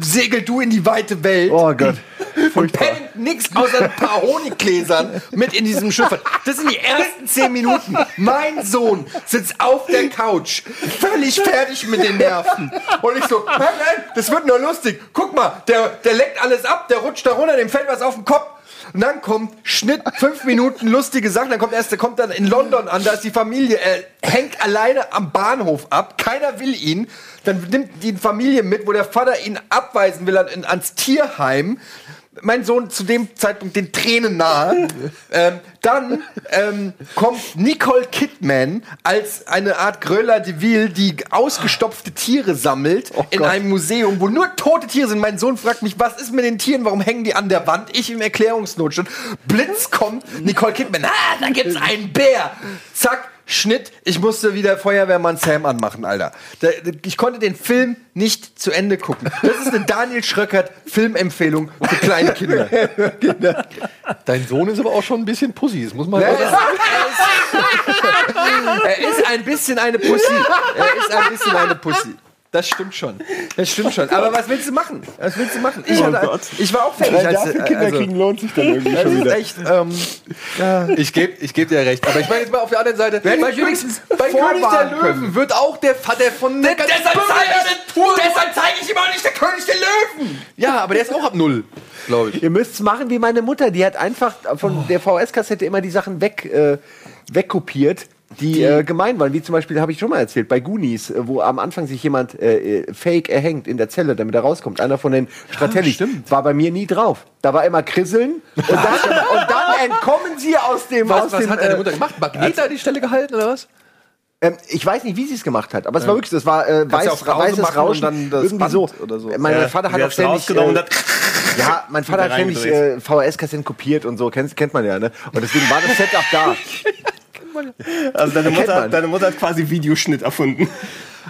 segel du in die weite Welt. Oh Gott. Und Paddington nichts außer ein paar Honiggläsern mit in diesem Schiff hat. Das sind die ersten zehn Minuten. Mein Sohn sitzt auf der Couch, völlig fertig mit den Nerven. Und ich so, nein, nein, das wird nur lustig. Guck mal, der, der leckt alles ab, der rutscht da runter, dem fällt was auf den Kopf. Und dann kommt Schnitt, fünf Minuten lustige Sachen. Dann kommt erst, kommt dann in London an, da ist die Familie, er hängt alleine am Bahnhof ab, keiner will ihn. Dann nimmt die Familie mit, wo der Vater ihn abweisen will an, ans Tierheim. Mein Sohn zu dem Zeitpunkt den Tränen nahe. ähm, dann ähm, kommt Nicole Kidman als eine Art Gröller de Ville, die ausgestopfte Tiere sammelt in einem Museum, wo nur tote Tiere sind. Mein Sohn fragt mich, was ist mit den Tieren? Warum hängen die an der Wand? Ich im Erklärungsnotstand. Blitz kommt, Nicole Kidman, ah, da gibt's einen Bär. Zack, Schnitt, ich musste wieder Feuerwehrmann Sam anmachen, Alter. Da, ich konnte den Film nicht zu Ende gucken. Das ist eine Daniel Schröckert Filmempfehlung für kleine Kinder. (laughs) Dein Sohn ist aber auch schon ein bisschen Pussy, das muss man Er ist, sagen. er ist ein bisschen eine Pussy. Er ist ein bisschen eine Pussy. Das stimmt schon. Das stimmt schon. Aber was willst du machen? Was willst du machen? Ich, hatte, ich war auch fertig. Als, dafür Kinder also, kriegen lohnt sich dann irgendwie das schon ist wieder. echt. Ähm, Ich gebe ich geb dir recht. Aber ich meine jetzt mal auf der anderen Seite, bei, ich wenigstens bei König der Löwen können. wird auch der Vater von der ganz deshalb zeige ich, Natur- deshalb zeige ich ihm auch nicht der König der Löwen. Ja, aber der ist auch ab null, glaube ich. Ihr müsst es machen wie meine Mutter. Die hat einfach von der VS-Kassette immer die Sachen weg, äh, wegkopiert, die, äh, gemein waren. Wie zum Beispiel, habe ich schon mal erzählt, bei Goonies, äh, wo am Anfang sich jemand äh, äh, fake erhängt in der Zelle, damit er rauskommt. Einer von den Stratellis. war bei mir nie drauf. Da war immer Krisseln. Und, dann, (laughs) und dann entkommen sie aus dem... Was, aus was dem, hat deine äh, Mutter gemacht? Magnet an die Stelle gehalten oder was? Ähm, ich weiß nicht, wie sie es gemacht hat, aber es war wirklich, so, es war äh, weiß, ja weißes Rauschen, dann das irgendwie Band so. oder so. Mein Ja, Vater hat die auch ständig, äh, (laughs) ja, mein Vater hat ständig äh, VHS-Kassetten kopiert und so, kennt, kennt man ja, ne? Und deswegen war das Setup da. (laughs) Also deine Mutter, deine Mutter hat quasi Videoschnitt erfunden.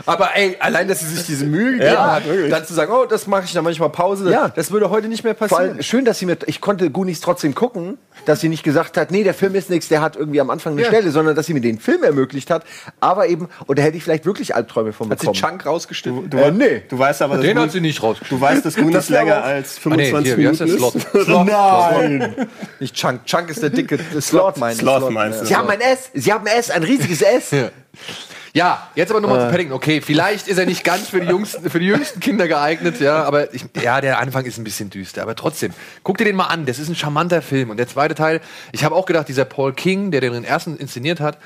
Aber ey, allein, dass sie sich diese Mühe gegeben Ja, hat, wirklich. dann zu sagen, oh, das mache ich dann manchmal Pause, Ja. das würde heute nicht mehr Vor passieren. allem schön, dass sie mir, ich konnte Goonies trotzdem gucken, dass sie nicht gesagt hat, nee, der Film ist nichts, der hat irgendwie am Anfang eine Ja. Stelle, sondern dass sie mir den Film ermöglicht hat, aber eben, und da hätte ich vielleicht wirklich Albträume von Hat sie bekommen. Chunk rausgeschnitten? Du, Äh, nee. du weißt aber, Den hat sie nicht raus. du weißt, dass Goonies Das länger auch- als Ah, nee, 25 hier? Minuten Slot. ist. Nein! Nicht Chunk. Chunk ist der dicke Slot, mein Slot meinst du. Sie haben ein S, sie haben ein S, ein riesiges S. (laughs) Ja, jetzt aber nochmal Äh. zu Paddington. Okay, vielleicht ist er nicht ganz für die, jüngsten, für die jüngsten Kinder geeignet, ja, aber ich, ja, der Anfang ist ein bisschen düster, aber trotzdem, guck dir den mal an, das ist ein charmanter Film. Und der zweite Teil, ich habe auch gedacht, dieser Paul King, der den ersten inszeniert hat,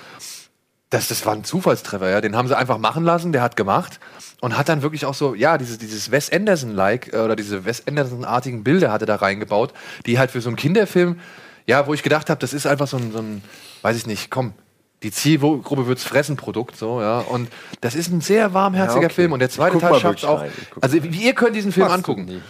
das, das war ein Zufallstreffer, ja. Den haben sie einfach machen lassen, der hat gemacht und hat dann wirklich auch so, ja, dieses, dieses Wes Anderson-like äh, oder diese Wes Anderson-artigen Bilder hat er da reingebaut, die halt für so einen Kinderfilm, ja, wo ich gedacht habe, das ist einfach so ein, so ein weiß ich nicht, komm, Die Zielgruppe wird's fressen, Produkt, so, ja. Und das ist ein sehr warmherziger Ja, okay. Film. Und der zweite Teil schafft auch. rein. Also, wie- ihr könnt diesen Film angucken.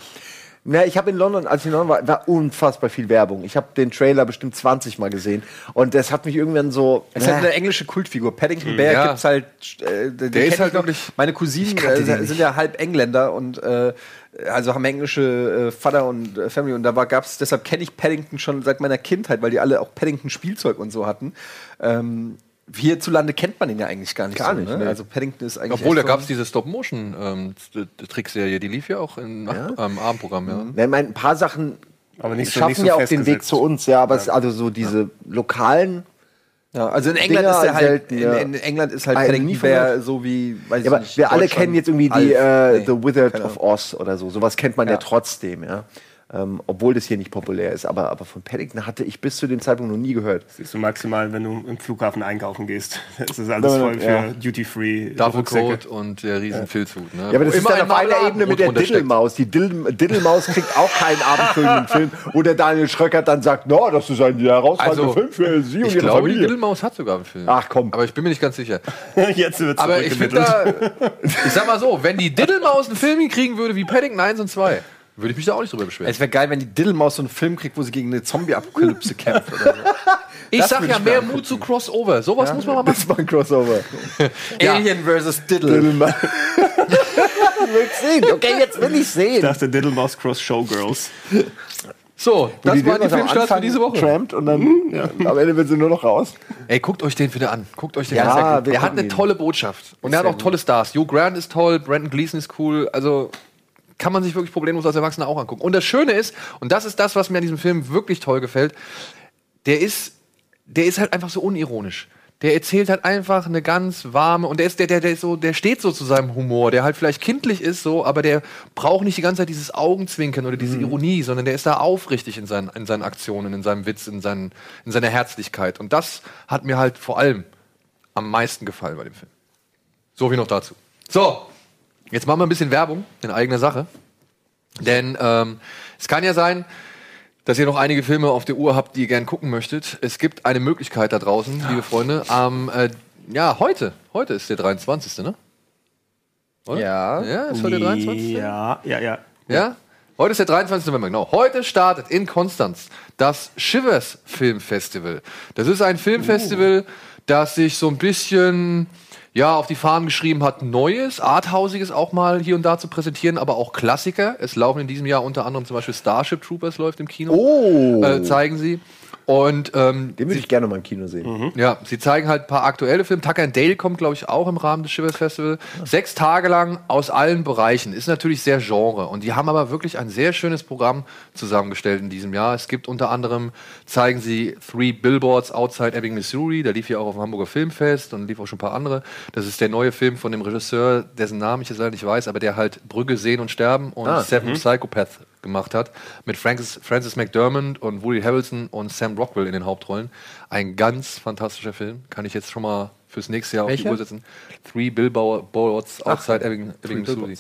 Ja, ich habe in London, als ich in London war, war unfassbar viel Werbung. Ich habe den Trailer bestimmt 20 Mal gesehen und das hat mich irgendwann so. Es ist halt eine englische Kultfigur. Paddington Bear Ja. gibt's halt. Äh, der ist halt wirklich- Meine Cousinen äh, sind ja halb Engländer und äh, also haben englische äh, Vater und äh, Family und da war, gab's, deshalb kenne ich Paddington schon seit meiner Kindheit, weil die alle auch Paddington Spielzeug und so hatten. Ähm, hierzulande kennt man ihn ja eigentlich gar nicht. Gar so, nicht, ne? nee. Also Paddington ist eigentlich. Obwohl, da gab es diese Stop-Motion-Trickserie, die lief ja auch im Nacht- ähm, Abendprogramm, ja. Ich meine, ein paar Sachen Aber nicht so, schaffen nicht so ja auch den Weg zu uns, ja, aber es, also so diese lokalen. Ja, also in England Dinger ist der halt, selten, ja. in, in England ist halt Ah, Paddington Bear so wie, weiß Ja, aber ich nicht, wir alle kennen jetzt irgendwie die Alf. äh, Nee, The Wizard of. Oz oder so. Sowas kennt man ja, Ja. trotzdem, ja. Ähm, obwohl das hier nicht populär ist. Aber, aber von Paddington hatte ich bis zu dem Zeitpunkt noch nie gehört. Siehst du maximal, wenn du im Flughafen einkaufen gehst. (laughs) Das ist alles voll für ja. Duty-Free. Rucksäcke. und der riesen Filzhut. Ne? Ja, aber das Wo ist dann auf einer Ebene mit der. Diddlemaus. Die Diddle, Diddlemaus kriegt auch keinen abendfüllenden Film, wo der Daniel Schröckert dann sagt, no, das ist ein herausragender Also, Film für Sie und Ich Ihre glaube, die Familie. Diddlemaus hat sogar einen Film. Ach, komm. Aber ich bin mir nicht ganz sicher. (laughs) Jetzt wird Aber ich finde da, (laughs) ich sag mal so, wenn die Diddlemaus einen Film hinkriegen würde wie Paddington 1 und 2, würde ich mich da auch nicht drüber beschweren. Es wäre geil, wenn die Diddlemaus so einen Film kriegt, wo sie gegen eine Zombie-Apokalypse (laughs) kämpft oder so. Ich das sag ja ich mir mehr angucken. Mut zu Crossover. Sowas muss man mal machen. Das war ein Crossover. (laughs) Alien vs. Diddle. Diddlemaus. (laughs) ich will sehen. Okay, jetzt will ich Ich sehen. dachte Diddlemaus Cross Showgirls. So, das Die war die am Filmstarts für Anfang diese Woche. Trampt und dann am Ende wird sie nur noch raus. Ey, guckt euch den bitte an. Guckt euch den Ja, an. wir Der hat gucken eine ihn. tolle Botschaft. Und er hat auch tolle Stars. Hugh Grant ist toll, Brandon Gleason ist cool. Also kann man sich wirklich problemlos als Erwachsener auch angucken. Und das Schöne ist, und das ist das, was mir an diesem Film wirklich toll gefällt, der ist, der ist halt einfach so unironisch. Der erzählt halt einfach eine ganz warme und der ist der der der ist so der steht so zu seinem Humor, der halt vielleicht kindlich ist so, aber der braucht nicht die ganze Zeit dieses Augenzwinkern oder diese Ironie, sondern der ist da aufrichtig in seinen in seinen Aktionen, in seinem Witz, in seinen in seiner Herzlichkeit und das hat mir halt vor allem am meisten gefallen bei dem Film. So wie noch dazu. So, jetzt machen wir ein bisschen Werbung in eigener Sache, denn ähm, es kann ja sein, dass ihr noch einige Filme auf der Uhr habt, die ihr gern gucken möchtet. Es gibt eine Möglichkeit da draußen, liebe Freunde. Am, äh, ja, heute. Heute ist der 23. Ne? Oder? Ja. Ja, ist heute der 23. Ja, ja, ja. Ja? Heute ist der 23. November, genau. Heute startet in Konstanz das Shivers Film Festival. Das ist ein Filmfestival, das sich so ein bisschen ja, auf die Fahnen geschrieben hat, Neues, Arthausiges auch mal hier und da zu präsentieren, aber auch Klassiker. Es laufen in diesem Jahr unter anderem zum Beispiel Starship Troopers läuft im Kino. Oh. Äh, zeigen sie. Und ähm, Den würde ich gerne mal im Kino sehen. ja, sie zeigen halt ein paar aktuelle Filme. Tucker and Dale kommt, glaube ich, auch im Rahmen des Shivers Festival. Sechs Tage lang aus allen Bereichen. Ist natürlich sehr Genre. Und die haben aber wirklich ein sehr schönes Programm zusammengestellt in diesem Jahr. Es gibt unter anderem, zeigen sie Three Billboards Outside Ebbing, Missouri. Der lief ja auch auf dem Hamburger Filmfest und lief auch schon ein paar andere. Das ist der neue Film von dem Regisseur, dessen Namen ich jetzt leider nicht weiß, aber der halt Brügge sehen und sterben und Seven Psychopath gemacht hat. Mit Francis, Francis McDermott und Woody Harrelson und Sam Rockwell in den Hauptrollen. Ein ganz fantastischer Film. Kann ich jetzt schon mal fürs nächste Jahr auf die? Uhr setzen. Three Billboards Outside Ebbing, Ebbing Missouri.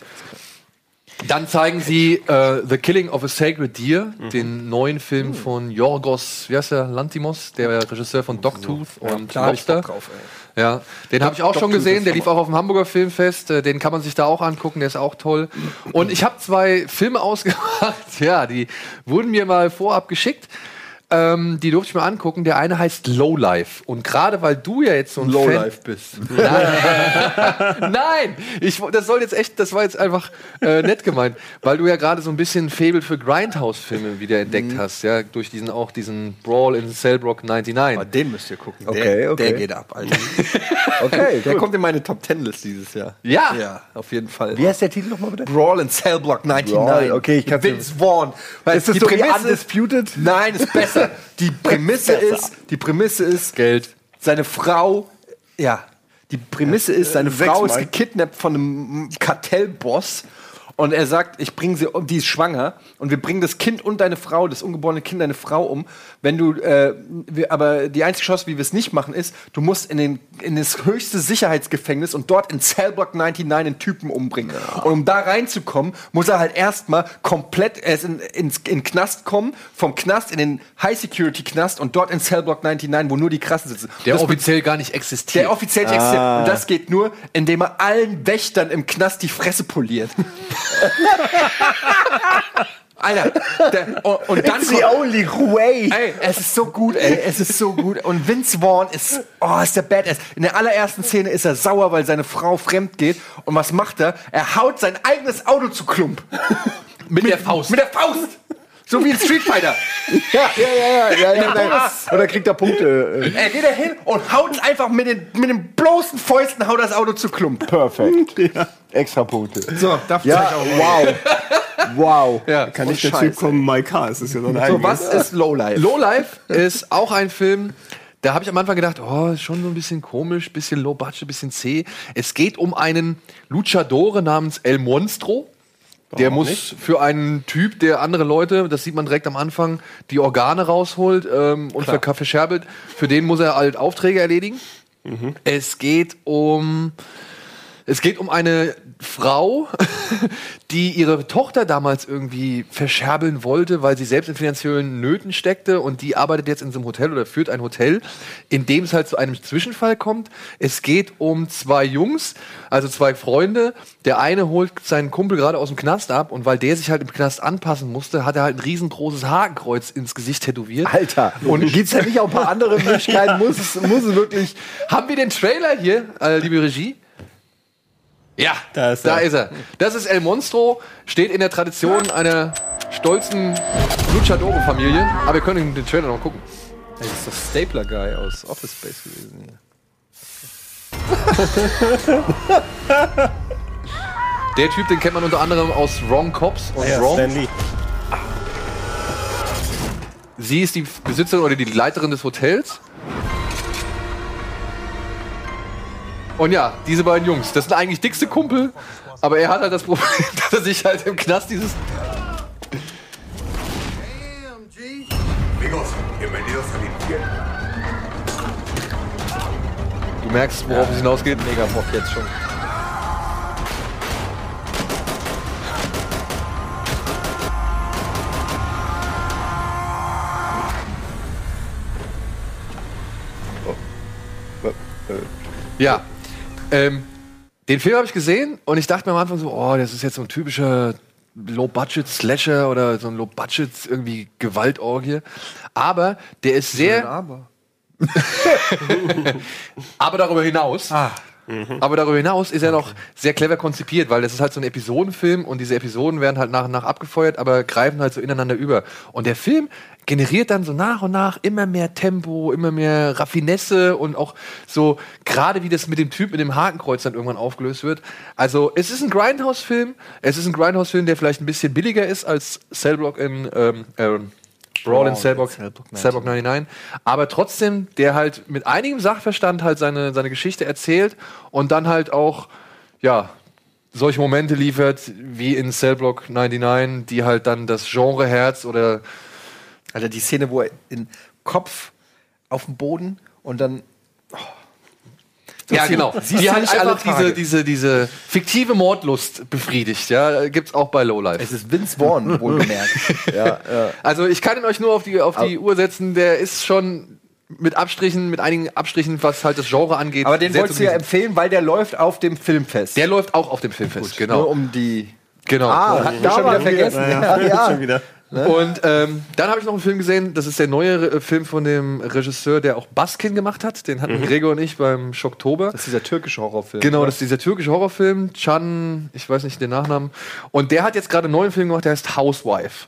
Dann zeigen sie äh, The Killing of a Sacred Deer, den neuen Film von Yorgos, wie heißt der, Lantimos, der Regisseur von Dogtooth und da hab ich Lobster. Drauf. Ja, den habe ich auch schon gesehen. Der lief auch auf dem Hamburger Filmfest. Äh, Den kann man sich da auch angucken. Der ist auch toll. Und ich habe zwei Filme (laughs) ausgemacht. Ja, die wurden mir mal vorab geschickt. Ähm, die durfte ich mir angucken. Der eine heißt Lowlife. Und gerade weil du ja jetzt so ein Fan bist. (laughs) (laughs) Nein, ich, das soll jetzt echt, das war jetzt einfach äh, nett gemeint, weil du ja gerade so ein bisschen Fable für Grindhouse-Filme wieder entdeckt hast, ja, durch diesen auch diesen Brawl in Cellblock 99. Aber den müsst ihr gucken. Okay, der, okay. der geht ab, Alter. (laughs) Okay, Der gut. kommt in meine Top Ten List dieses Jahr. Ja. Ja, auf jeden Fall. Wie heißt der Titel nochmal bitte? Brawl in Cell Block 99. Brawl, okay, ich kann's Vince Vaughn. Ist das die so Prämisse- Undisputed? Nein, ist besser. Die Prämisse ist, die Prämisse ist, Geld. seine Frau, ja, die Prämisse ist, seine Frau ist Mal. gekidnappt von einem Kartellboss Und er sagt, ich bringe sie um, die ist schwanger und wir bringen das Kind und deine Frau, das ungeborene Kind, deine Frau um. Wenn du, äh, wir, aber die einzige Chance, wie wir es nicht machen, ist, du musst in, den, in das höchste Sicherheitsgefängnis und dort in Cellblock 99 einen Typen umbringen. Und um da reinzukommen, muss er halt erstmal komplett, er ist in, in den Knast kommen, vom Knast in den High-Security-Knast und dort in Cellblock 99, wo nur die Krassen sitzen. Der Das offiziell gar nicht existiert. der offiziell existiert. Und das geht nur, indem er allen Wächtern im Knast die Fresse poliert. (laughs) Alter, der, und, und dann the only way. Ey, es ist so gut, ey, es ist so gut. Und Vince Vaughn ist, oh, ist der Badass. In der allerersten Szene ist er sauer, weil seine Frau fremd geht. Und was macht er? Er haut sein eigenes Auto zu Klump. mit, der Faust. Mit der Faust. So wie in Street Fighter. (laughs) Ja, ja, ja, ja, ja, ja. Oder kriegt er Punkte? äh, Er geht da hin und haut einfach mit den, mit den bloßen Fäusten, haut das Auto zu Klump. Perfekt. (laughs) Extra Punkte. So, darf ich Ja, euch auch wow. Wow. Ja. Kann nicht der Scheiße. Typ kommen, My Car, es ist ja so ein So, eigenes. was ist Lowlife? Lowlife ist auch ein Film, da habe ich am Anfang gedacht, oh, ist schon so ein bisschen komisch, bisschen low budget, bisschen zäh. Es geht um einen Luchadore namens El Monstro. Der muss für einen Typ, der andere Leute, das sieht man direkt am Anfang, die Organe rausholt ähm, und für Kaffee scherbelt. Für den muss er halt Aufträge erledigen. Es geht um es geht um eine Frau, (laughs) die ihre Tochter damals irgendwie verscherbeln wollte, weil sie selbst in finanziellen Nöten steckte und die arbeitet jetzt in so einem Hotel oder führt ein Hotel, in dem es halt zu einem Zwischenfall kommt. Es geht um zwei Jungs, also zwei Freunde. Der eine holt seinen Kumpel gerade aus dem Knast ab und weil der sich halt im Knast anpassen musste, hat er halt ein riesengroßes Hakenkreuz ins Gesicht tätowiert. Alter. Und gibt's da nicht auch ein paar andere (laughs) Möglichkeiten? Muss es, muss es wirklich. Haben wir den Trailer hier, äh, liebe Regie? Ja, Da ist da er. ist er. Das ist El Monstro, steht in der Tradition einer stolzen Luchadoro-Familie. Aber wir können den Trailer noch gucken. Das ist das Stapler Guy aus Office Space gewesen. (laughs) Der Typ, den kennt man unter anderem aus Wrong Cops und Ja, Wrong. Stan Lee. Sie ist die Besitzerin oder die Leiterin des Hotels. Und ja, diese beiden Jungs, das sind eigentlich dickste Kumpel, aber er hat halt das Problem, (laughs) dass er sich halt im Knast dieses. Du merkst, worauf es hinausgeht. Mega Bock jetzt schon. Ja. Ähm, den Film habe ich gesehen und ich dachte mir am Anfang so, oh, das ist jetzt so ein typischer Low-Budget-Slasher oder so ein Low-Budget irgendwie Gewaltorgie. Aber der ist sehr. Aber. (laughs) Aber darüber hinaus. Aber darüber hinaus ist er noch sehr clever konzipiert, weil das ist halt so ein Episodenfilm und diese Episoden werden halt nach und nach abgefeuert, aber greifen halt so ineinander über. Und der Film generiert dann so nach und nach immer mehr Tempo, immer mehr Raffinesse und auch so, gerade wie das mit dem Typ mit dem Hakenkreuz dann irgendwann aufgelöst wird. Also, es ist ein Grindhouse-Film. Es ist ein Grindhouse-Film, der vielleicht ein bisschen billiger ist als Cellblock in, ähm, ähm, Brawl in Cellblock, Cellblock 99. Aber trotzdem, der halt mit einigem Sachverstand halt seine, seine Geschichte erzählt und dann halt auch, ja, solche Momente liefert wie in Cellblock 99, die halt dann das Genreherz oder Alter, die Szene, wo er den Kopf auf dem Boden und dann. Ja, genau. Siehst Die du halt nicht alle diese, diese, diese fiktive Mordlust befriedigt. Ja, gibt's auch bei Lowlife. Es ist Vince Vaughn, wohlgemerkt. (laughs) Ja, ja. Also ich kann ihn euch nur auf die, auf die Uhr setzen, der ist schon mit Abstrichen, mit einigen Abstrichen, was halt das Genre angeht. Aber den wolltest du ja empfehlen, weil der läuft auf dem Filmfest. Der läuft auch auf dem Filmfest, genau. Nur um die. genau. Ah, Hatten wir schon wieder vergessen. Ja, Ja, ja. Wieder. Und ähm, dann habe ich noch einen Film gesehen, das ist der neue äh, Film von dem Regisseur, der auch Baskin gemacht hat. Den hatten Gregor und ich beim Schocktober. Das ist dieser türkische Horrorfilm. Genau, oder? das ist dieser türkische Horrorfilm, Chan, ich weiß nicht den Nachnamen. Und der hat jetzt gerade einen neuen Film gemacht, der heißt Housewife.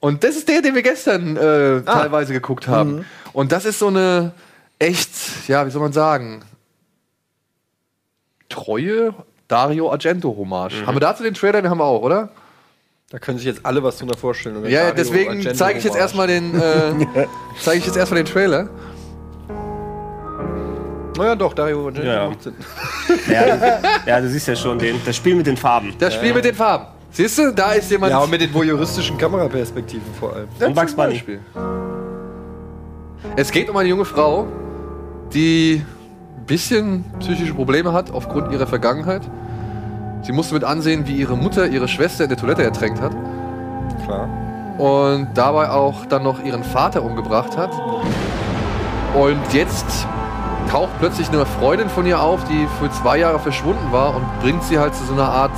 Und das ist der, den wir gestern äh, teilweise geguckt haben. Und das ist so eine echt, ja, wie soll man sagen, treue Dario Argento-Hommage. Haben wir dazu den Trailer? Den haben wir auch, oder? Da können sich jetzt alle was drunter vorstellen. Und Ja, ja, deswegen zeige ich jetzt erstmal den, äh, zeige ich jetzt erstmal den Trailer. Naja, doch, Dario Argento Ja. macht Sinn. (laughs) Ja, ja, du siehst ja schon den, das Spiel mit den Farben. Das Spiel mit den Farben. Siehst du, da ist jemand. Ja, und mit den voyeuristischen Kameraperspektiven vor allem. Und Bugs zum Bunny. Beispiel. Es geht um eine junge Frau, die ein bisschen psychische Probleme hat aufgrund ihrer Vergangenheit. Sie musste mit ansehen, wie ihre Mutter ihre Schwester in der Toilette ertränkt hat Klar. und dabei auch dann noch ihren Vater umgebracht hat. Und jetzt taucht plötzlich eine Freundin von ihr auf, die für zwei Jahre verschwunden war und bringt sie halt zu so einer Art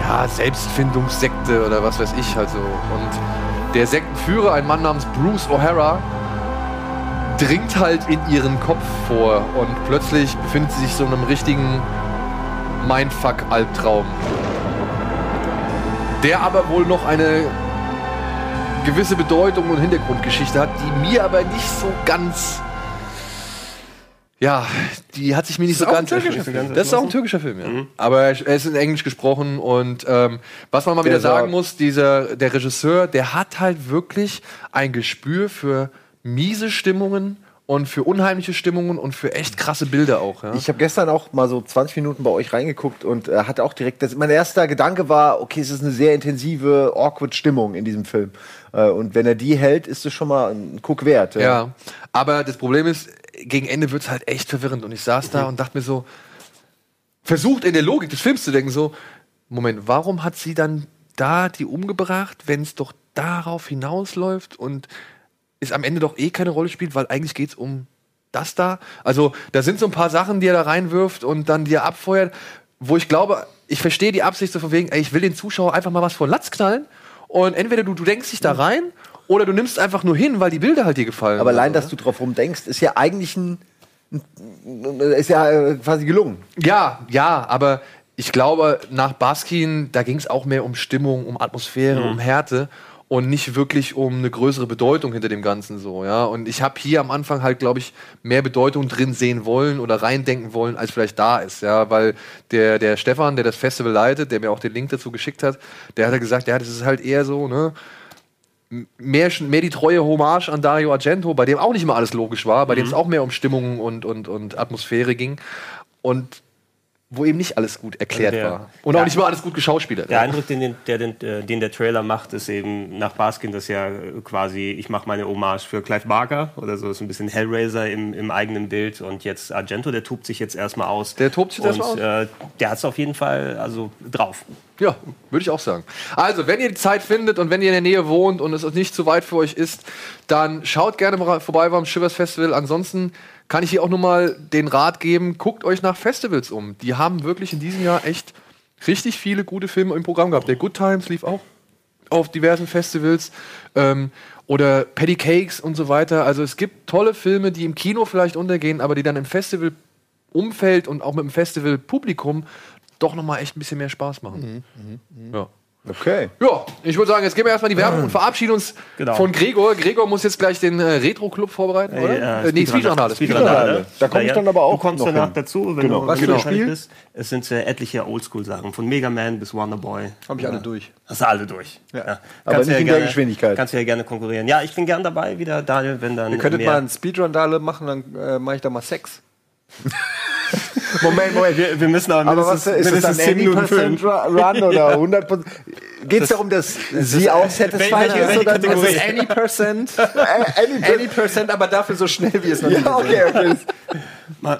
ja, Selbstfindungssekte oder was weiß ich halt so. Und der Sektenführer, ein Mann namens Bruce O'Hara, dringt halt in ihren Kopf vor und plötzlich befindet sie sich so in einem richtigen Mindfuck-Albtraum. Der aber wohl noch eine gewisse Bedeutung und Hintergrundgeschichte hat, die mir aber nicht so ganz. Ja, die hat sich mir nicht so ganz. Film. Das ist auch ein türkischer Film, ja. Aber er ist in Englisch gesprochen und ähm, was man mal wieder Der sagen muss, dieser der Regisseur, der hat halt wirklich ein Gespür für miese Stimmungen und für unheimliche Stimmungen und für echt krasse Bilder auch. Ja. Ich habe gestern auch mal so 20 Minuten bei euch reingeguckt und äh, hatte auch direkt, das, mein erster Gedanke war, okay, es ist eine sehr intensive, awkward Stimmung in diesem Film. Äh, und wenn er die hält, ist es schon mal ein Guck wert. Ja, aber das Problem ist, gegen Ende wird es halt echt verwirrend. Und ich saß da und dachte mir so, versucht in der Logik des Films zu denken, so, Moment, warum hat sie dann da die umgebracht, wenn es doch darauf hinausläuft und es am Ende doch eh keine Rolle spielt, weil eigentlich geht es um das da. Also da sind so ein paar Sachen, die er da reinwirft und dann die er abfeuert, wo ich glaube, ich verstehe die Absicht so von wegen, ey, ich will den Zuschauer einfach mal was vor den Latz knallen und entweder du, du denkst dich da rein oder du nimmst einfach nur hin, weil die Bilder halt dir gefallen. Aber allein, oder dass du drauf rumdenkst, ist ja eigentlich ein, ist ja äh, quasi gelungen. Ja, ja, aber ich glaube, nach Baskin, da ging es auch mehr um Stimmung, um Atmosphäre, um Härte und nicht wirklich um eine größere Bedeutung hinter dem Ganzen so, ja. Und ich habe hier am Anfang halt, glaube ich, mehr Bedeutung drin sehen wollen oder reindenken wollen, als vielleicht da ist, ja, weil der, der Stefan, der das Festival leitet, der mir auch den Link dazu geschickt hat, der hat ja gesagt, ja, das ist halt eher so, ne, mehr, mehr die treue Hommage an Dario Argento, bei dem auch nicht immer alles logisch war, bei dem es auch mehr um Stimmung und, und, und Atmosphäre ging. Und wo eben nicht alles gut erklärt Der- war. Und auch nicht mal alles gut geschauspielert. Der Eindruck, den, den, der, den, äh, den der Trailer macht, ist eben nach Baskin das ja quasi, ich mache meine Hommage für Clive Barker oder so, ist ein bisschen Hellraiser im, im eigenen Bild und jetzt Argento, der tobt sich jetzt erstmal aus. Der tobt sich erstmal aus? Äh, der hat es auf jeden Fall also drauf. Ja, würde ich auch sagen. Also, wenn ihr die Zeit findet und wenn ihr in der Nähe wohnt und es nicht zu weit für euch ist, dann schaut gerne mal vorbei beim Shivers Festival. Ansonsten kann ich hier auch nur mal den Rat geben, guckt euch nach Festivals um. Die haben wirklich in diesem Jahr echt richtig viele gute Filme im Programm gehabt. Der Good Times lief auch auf diversen Festivals ähm, oder Patty Cakes und so weiter. Also es gibt tolle Filme, die im Kino vielleicht untergehen, aber die dann im Festival-Umfeld und auch mit dem Festival-Publikum doch noch mal echt ein bisschen mehr Spaß machen. Ja. Okay. Ja, ich würde sagen, jetzt gehen wir erstmal die Werbung und verabschieden uns Genau. von Gregor. Gregor muss jetzt gleich den äh, Retro-Club vorbereiten, oder? Äh, nee, Speedrandale. Speedrandale. Da komm ich dann aber auch Du kommst noch danach hin. dazu, wenn Genau. du Was wenn du Spiel? bist. Es sind äh, etliche Oldschool-Sachen, von Mega Man bis Wonder Boy. Habe ich alle durch. Hast du alle durch. Ja. Aber Kannst nicht ja in der gerne- Geschwindigkeit. Kannst du ja gerne konkurrieren. Ja, ich bin gern dabei wieder, Daniel, wenn dann Ihr könntet mehr... mal einen Speedrun-Dale machen, dann äh, mache ich da mal Sex. (laughs) Moment, Moment. wir, wir müssen aber Aber was mindestens, ist das dann? mindestens 10 Minuten 80% füllen. Run (laughs) oder 100%? Geht es darum, dass sie auch satisfied ist? Oder Kategorie? ist es Any percent. (laughs) any, Any percent, aber dafür so schnell, wie es noch nie Ja, okay, okay. (laughs)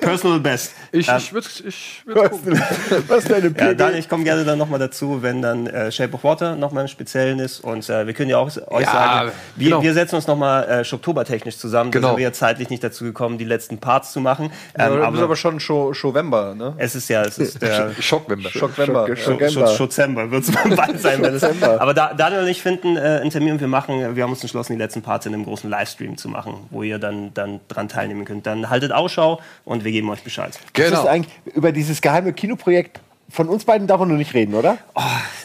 Personal Best. Ich, Ähm, ich würde ich würd gucken. Was ist deine Ja? Daniel, ich komme gerne dann nochmal dazu, wenn dann äh, Shape of Water nochmal im Speziellen ist. Und äh, wir können ja auch euch Ja, sagen, wir, genau. wir setzen uns nochmal äh, Schoktobertechnisch zusammen. Da Genau. sind wir ja zeitlich nicht dazu gekommen, die letzten Parts zu machen. Ja, Ähm, bist aber aber schon Show- Showember, ne? es ist ja, es ist der Schockwember. Schockvember. Schock- Ja. Schock- Schutz- Schutzember wird es bald sein. Wenn es, aber da, Daniel und ich finden äh, einen Termin und wir machen, wir haben uns entschlossen, die letzten Parts in einem großen Livestream zu machen, wo ihr dann, dann dran teilnehmen könnt. Dann haltet Ausschau und wir geben euch Bescheid. Das ist Genau. eigentlich über dieses geheime Kinoprojekt. Von uns beiden darf man nur nicht reden, oder?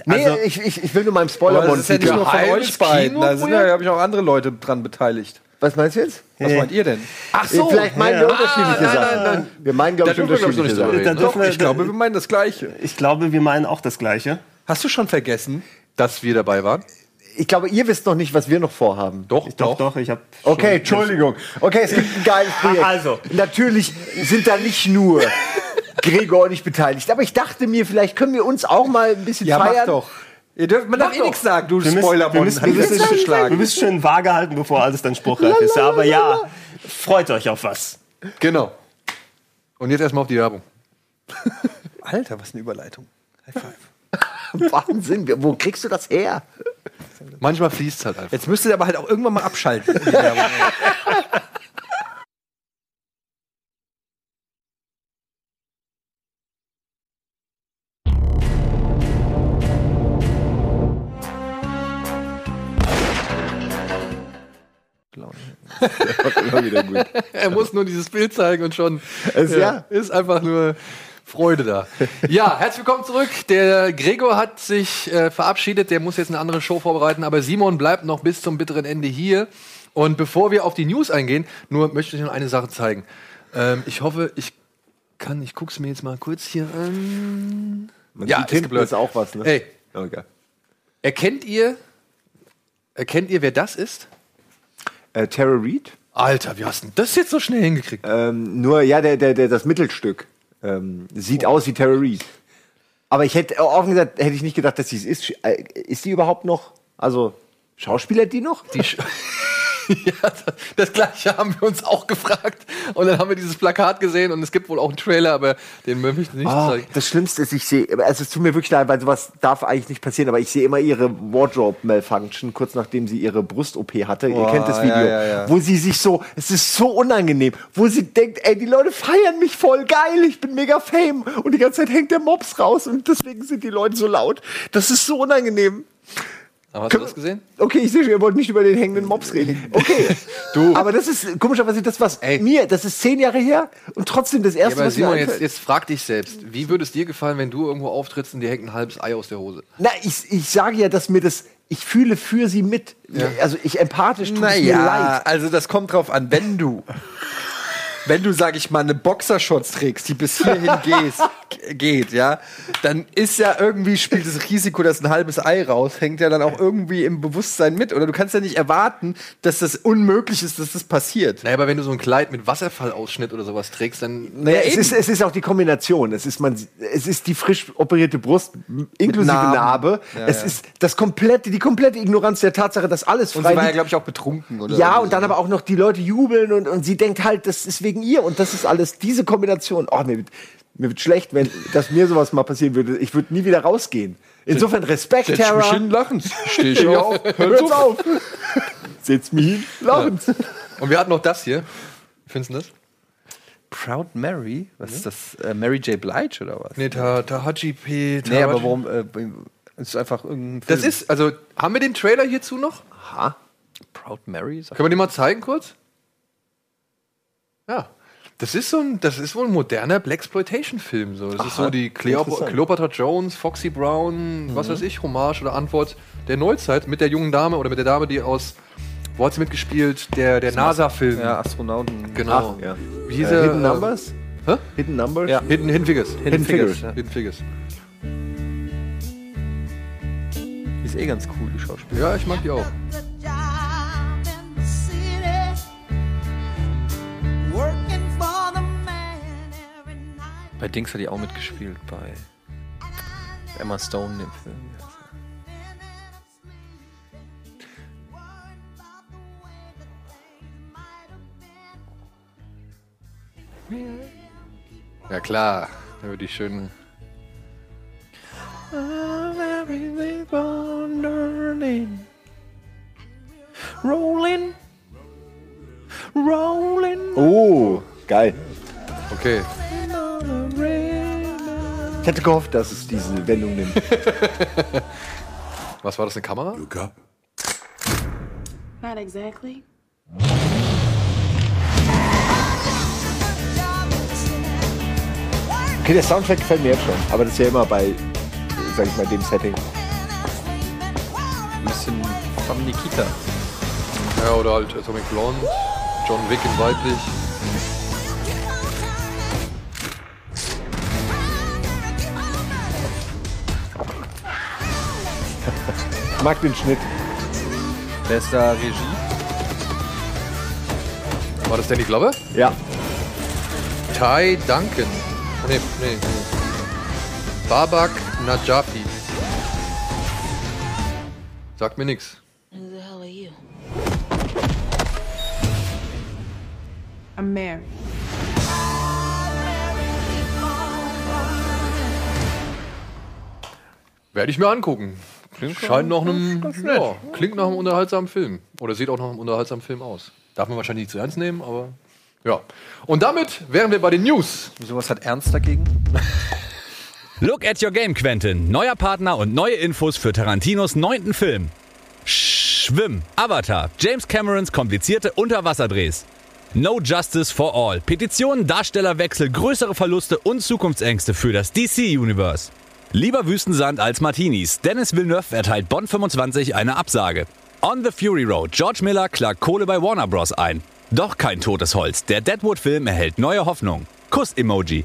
nee, also- ich, ich, ich will nur meinem Aber das ist ja nicht nur von euch beiden. Da sind ja, habe ich auch andere Leute dran beteiligt. Was meinst du jetzt? Was meint ihr denn? Ach so. Vielleicht meinen wir ja. unterschiedliche Ah, nein, Sachen. nein, nein. Wir meinen, glaube ich, wir, ich, unterschiedliche drüber Sachen. Doch, wir- ich glaube, wir meinen das Gleiche. Ich glaube, wir meinen auch das Gleiche. Hast du schon vergessen? Dass wir dabei waren? Ich glaube, ihr wisst noch nicht, was wir noch vorhaben. Doch, Doch, doch, ich habe. Okay, Entschuldigung. Okay, es gibt ein geiles Projekt. Also. Natürlich sind da nicht nur (laughs) Gregor nicht beteiligt. Aber ich dachte mir, vielleicht können wir uns auch mal ein bisschen Ja, mach feiern. doch. Ihr dürft, man darf eh doch. nichts sagen, du Wir Spoiler, wir müssen- wir müssen- nicht Wir müssen schön vage halten, bevor alles dann spruchreif ist. Aber ja, freut euch auf was. Genau. Und jetzt erstmal auf die Werbung. Alter, was eine Überleitung. High five. (laughs) Wahnsinn, wo kriegst du das her? Manchmal fließt es halt einfach. Jetzt müsst ihr aber halt auch irgendwann mal abschalten. (laughs) (laughs) gut. Er muss nur dieses Bild zeigen und schon Es- ja. ist einfach nur Freude da. Ja, herzlich willkommen zurück. Der Gregor hat sich äh, verabschiedet, der muss jetzt eine andere Show vorbereiten, aber Simon bleibt noch bis zum bitteren Ende hier. Und bevor wir auf die News eingehen, nur möchte ich noch eine Sache zeigen. Ähm, ich hoffe, ich kann, ich guck's mir jetzt mal kurz hier an. Man Ja, sieht hinten ist auch was, ne? Ey, Okay. erkennt ihr, erkennt ihr, wer das ist? Äh, Tara Reid? Alter, wie hast du denn das jetzt so schnell hingekriegt? Ähm, nur, ja, der, der, der, das Mittelstück ähm, sieht aus wie Tara Reid. Aber ich hätte, offen gesagt, hätte ich nicht gedacht, dass sie es ist. Äh, Ist die überhaupt noch? Also, Schauspieler die noch? Die Sch (laughs) (laughs) ja, das, gleiche haben wir uns auch gefragt. Und dann haben wir dieses Plakat gesehen und es gibt wohl auch einen Trailer, aber den möchte ich nicht Ah, zeigen. das Schlimmste ist, ich sehe, also es tut mir wirklich leid, weil sowas darf eigentlich nicht passieren, aber ich sehe immer ihre Wardrobe-Malfunction, kurz nachdem sie ihre Brust-OP hatte. Ihr Boah, kennt das Video, ja, ja, ja. wo sie sich so, es ist so unangenehm, wo sie denkt, ey, die Leute feiern mich voll geil, ich bin mega fame und die ganze Zeit hängt der Mops raus und deswegen sind die Leute so laut. Das ist so unangenehm. Aber hast du das gesehen? Okay, ich sehe schon, ihr wollt nicht über den hängenden Mops reden. Okay. (laughs) du. Aber das ist komischerweise das, was Ey. mir, das ist zehn Jahre her und trotzdem das Ja, erste, aber was mir Simon, einfällt. jetzt, jetzt frag dich selbst. Wie würde es dir gefallen, wenn du irgendwo auftrittst und dir hängt ein halbes Ei aus der Hose? Na, ich, ich sage ja, dass mir das, ich fühle für sie mit. Also ich empathisch tut es mir Naja, leid. also das kommt drauf an, wenn du, wenn du, sag ich mal, eine Boxershorts trägst, die bis hierhin (laughs) gehst, geht, ja, dann ist ja irgendwie, spielt das Risiko, dass ein halbes Ei raushängt, ja dann auch irgendwie im Bewusstsein mit. Oder du kannst ja nicht erwarten, dass das unmöglich ist, dass das passiert. Naja, aber wenn du so ein Kleid mit Wasserfallausschnitt oder sowas trägst, dann. Naja, es, ist, es ist auch die Kombination. Es ist, man, es ist die frisch operierte Brust inklusive. Narbe. Ja, es ja. ist das komplette, die komplette Ignoranz der Tatsache, dass alles Und frei sie war ja, glaube ich, auch betrunken. Oder Ja, und dann so. aber auch noch die Leute jubeln und, und sie denkt halt, das ist wegen ihr und das ist alles, diese Kombination. Oh, mir, wird- mir wird schlecht, wenn dass mir sowas mal passieren würde. Ich würde nie wieder rausgehen. Insofern Respekt, Setz mich Tara. hin, lachen. Steh ich auf. auf, hör's auf. Setz mich hin, lachend. Und wir hatten noch das hier. Wie findest du das? Proud Mary? Was ist das? Äh, Mary J. Blige oder was? Nee, Ta Tahaji P. Nee, aber warum? Äh, es ist einfach irgendein Das Film. ist, also, haben wir den Trailer hierzu noch? Aha. Proud Mary. Können wir den mal zeigen kurz? Ja. Das ist so ein, das ist wohl ein moderner Blaxploitation-Film. So. Das ist so die Cleop. Cleopatra Jones, Foxy Brown, was weiß ich, Hommage oder Antwort der Neuzeit mit der jungen Dame oder mit der Dame, die aus, wo hat sie mitgespielt? Der, der NASA-Film. Ja, Astronauten. Genau. Ja. Wie hieß Äh? Hidden Numbers? Hä? Hidden Numbers? Ja. Hidden, Hidden Figures. Hidden Figures, Figures. ja. Hidden Figures. Die ist eh ganz cool, die Schauspielerin. Ja, ich mag die auch. Bei Dings hat die auch mitgespielt, bei Emma Stone, dem Film. Ja klar, da würde ich schön. Rolling. Rolling. Oh, geil. Okay. Ich hätte gehofft, dass es diese Wendung nimmt. Was war das, eine Kamera? Up. Not exactly. Okay, der Soundtrack gefällt mir jetzt schon, aber das ist ja immer bei, sag ich mal, dem Setting. Ein bisschen von Nikita. Ja, oder halt Atomic Blonde, John Wick in weiblich. Mag den Schnitt. Da Regie? War das Danny Glover? Ja. Ty Duncan. Nee, nee, nee. Babak Najafi. Sagt mir nix. Who the hell are you? I'm Mary. Werde ich mir angucken. Scheint nach einem, ja, klingt nach einem unterhaltsamen Film. Oder sieht auch nach einem unterhaltsamen Film aus. Darf man wahrscheinlich nicht zu ernst nehmen, aber ja. Und damit wären wir bei den News. Sowas hat Ernst dagegen? (laughs) Look at your game, Quentin. Neuer Partner und neue Infos für Tarantinos neunten Film. Schwimm. Avatar. James Camerons komplizierte Unterwasserdrehs. No Justice for All. Petitionen, Darstellerwechsel, größere Verluste und Zukunftsängste für das DC-Universe. Lieber Wüstensand als Martinis. Dennis Villeneuve erteilt Bond 25 eine Absage. On the Fury Road. George Miller klagt Kohle bei Warner Bros. ein. Doch kein totes Holz. Der Deadwood-Film erhält neue Hoffnung. Kuss-Emoji.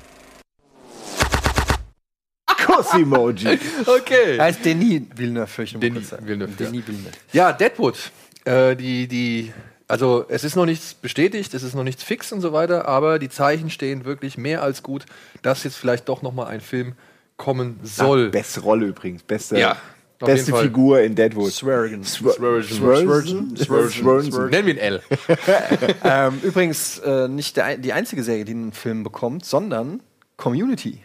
Kuss-Emoji. (laughs) Okay. Heißt Denis Villeneuve, für ich Denis kurz sagen. Villeneuve, ja. Denis Villeneuve. Ja, Deadwood. Äh, die, die, also es ist noch nichts bestätigt, es ist noch nichts fix und so weiter, aber die Zeichen stehen wirklich mehr als gut, dass jetzt vielleicht doch noch mal ein Film kommen soll. Beste Rolle übrigens. Beste, Ja, beste. Figur in Deadwood. Swearigan. Sweargen. Nennen wir ihn L. (laughs) ähm, übrigens äh, nicht der, die einzige Serie, die einen Film bekommt, sondern Community.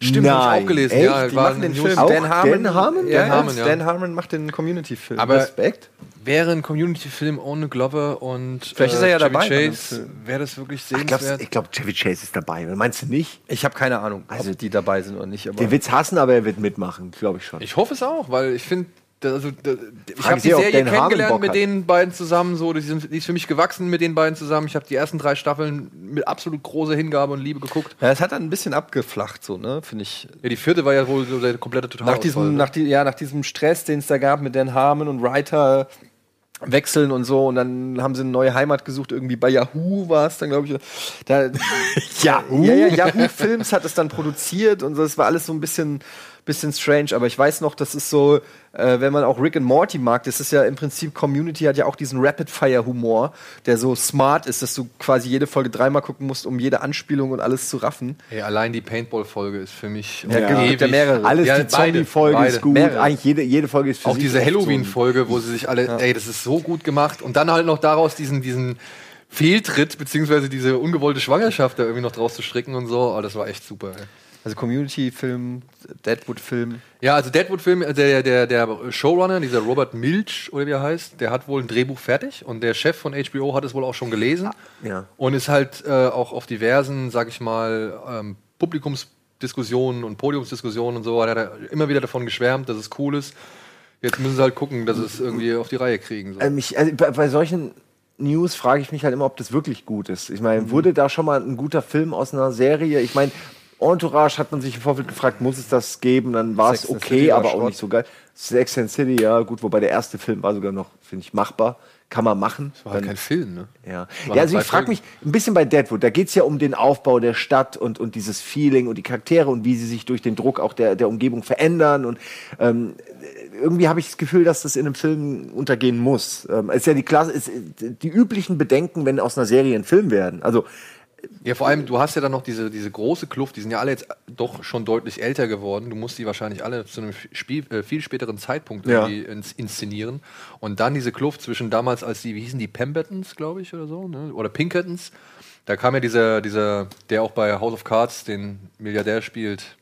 Stimmt, hab ich auch gelesen. echt? Ja, Die war machen den News. Film. Auch Dan Harmon. Dan Harmon? Ja, Dan Harmon, ja. Dan Harmon macht den Community-Film. Aber- Respekt. Wäre ein Community-Film ohne Glover und äh, Vielleicht ist er ja Chevy dabei bei dem Chase, Film. wäre das wirklich Ich glaube, sehenswert? ich glaub, Chevy Chase ist dabei. Meinst du nicht? ich habe keine Ahnung, Also- ob die dabei sind oder nicht. Aber Der wird's hassen, aber er wird mitmachen, glaube ich schon. Ich hoffe es auch, weil ich finde, also, da- ich habe die Serie kennengelernt mit den beiden zusammen, so, die, sind, die ist für mich gewachsen mit den beiden zusammen. Ich habe die ersten drei Staffeln mit absolut großer Hingabe und Liebe geguckt. ja, es hat dann ein bisschen abgeflacht, so, ne, finde ich. Ja, die vierte war ja wohl so der komplette Total. Nach diesem, nach, die, ja, nach diesem Stress, den es da gab mit Dan Harmon und Writer wechseln und so und dann haben sie eine neue Heimat gesucht, irgendwie bei Yahoo war es dann, glaube ich. Da, (laughs) Yahoo? Ja, ja, Yahoo Films hat es dann produziert und so, es war alles so ein bisschen, bisschen strange, aber ich weiß noch, das ist so, äh, wenn man auch Rick and Morty mag, das ist ja im Prinzip, Community hat ja auch diesen Rapid-Fire-Humor, der so smart ist, dass du quasi jede Folge dreimal gucken musst, um jede Anspielung und alles zu raffen. Hey, allein die Paintball-Folge ist für mich Ja, gibt- gibt ja mehrere. Alles Ja, die Zombie-Folge ist gut. Mehrere. Eigentlich jede, jede Folge ist für Auch sich diese Halloween-Folge, wo sie sich alle, ey, das ist so gut gemacht. Und dann halt noch daraus diesen, diesen Fehltritt, beziehungsweise diese ungewollte Schwangerschaft da irgendwie noch draus zu stricken und so. Oh, das war echt super. Ey. Also Community-Film, Deadwood-Film. Ja, also Deadwood-Film, äh, der, der, der Showrunner, dieser Robert Milch, oder wie er heißt, der hat wohl ein Drehbuch fertig und der Chef von HBO hat es wohl auch schon gelesen. Ja. Und ist halt äh, auch auf diversen, sag ich mal, ähm, Publikumsdiskussionen und Podiumsdiskussionen und so, hat er immer wieder davon geschwärmt, dass es cool ist. Jetzt müssen sie halt gucken, dass sie es irgendwie auf die Reihe kriegen. So. Ähm, ich, also bei, bei solchen News frage ich mich halt immer, ob das wirklich gut ist. Ich Mhm. meine, wurde da schon mal ein guter Film aus einer Serie? Ich meine, Entourage hat man sich im Vorfeld gefragt, muss es das geben? Dann war es okay, aber auch nicht so geil. Sex and City, ja, gut, wobei der erste Film war sogar noch, finde ich, machbar. Kann man machen. war halt kein Film, ne? Ja, ja also ich frage mich ein bisschen bei Deadwood. Da geht es ja um den Aufbau der Stadt und, und dieses Feeling und die Charaktere und wie sie sich durch den Druck auch der, der Umgebung verändern. Und ähm, irgendwie habe ich das Gefühl, dass das in einem Film untergehen muss. Ähm, es ist ja die Klasse, es, die üblichen Bedenken, wenn aus einer Serie ein Film werden. Also Ja, vor allem, du hast ja dann noch diese, diese große Kluft, die sind ja alle jetzt doch schon deutlich älter geworden. Du musst die wahrscheinlich alle zu einem Spiel, äh, viel späteren Zeitpunkt Ja. irgendwie ins, inszenieren. Und dann diese Kluft zwischen damals, als die, wie hießen die, Pembertons, glaube ich, oder so, ne? oder Pinkertons. Da kam ja dieser, dieser, der auch bei House of Cards den Milliardär spielt,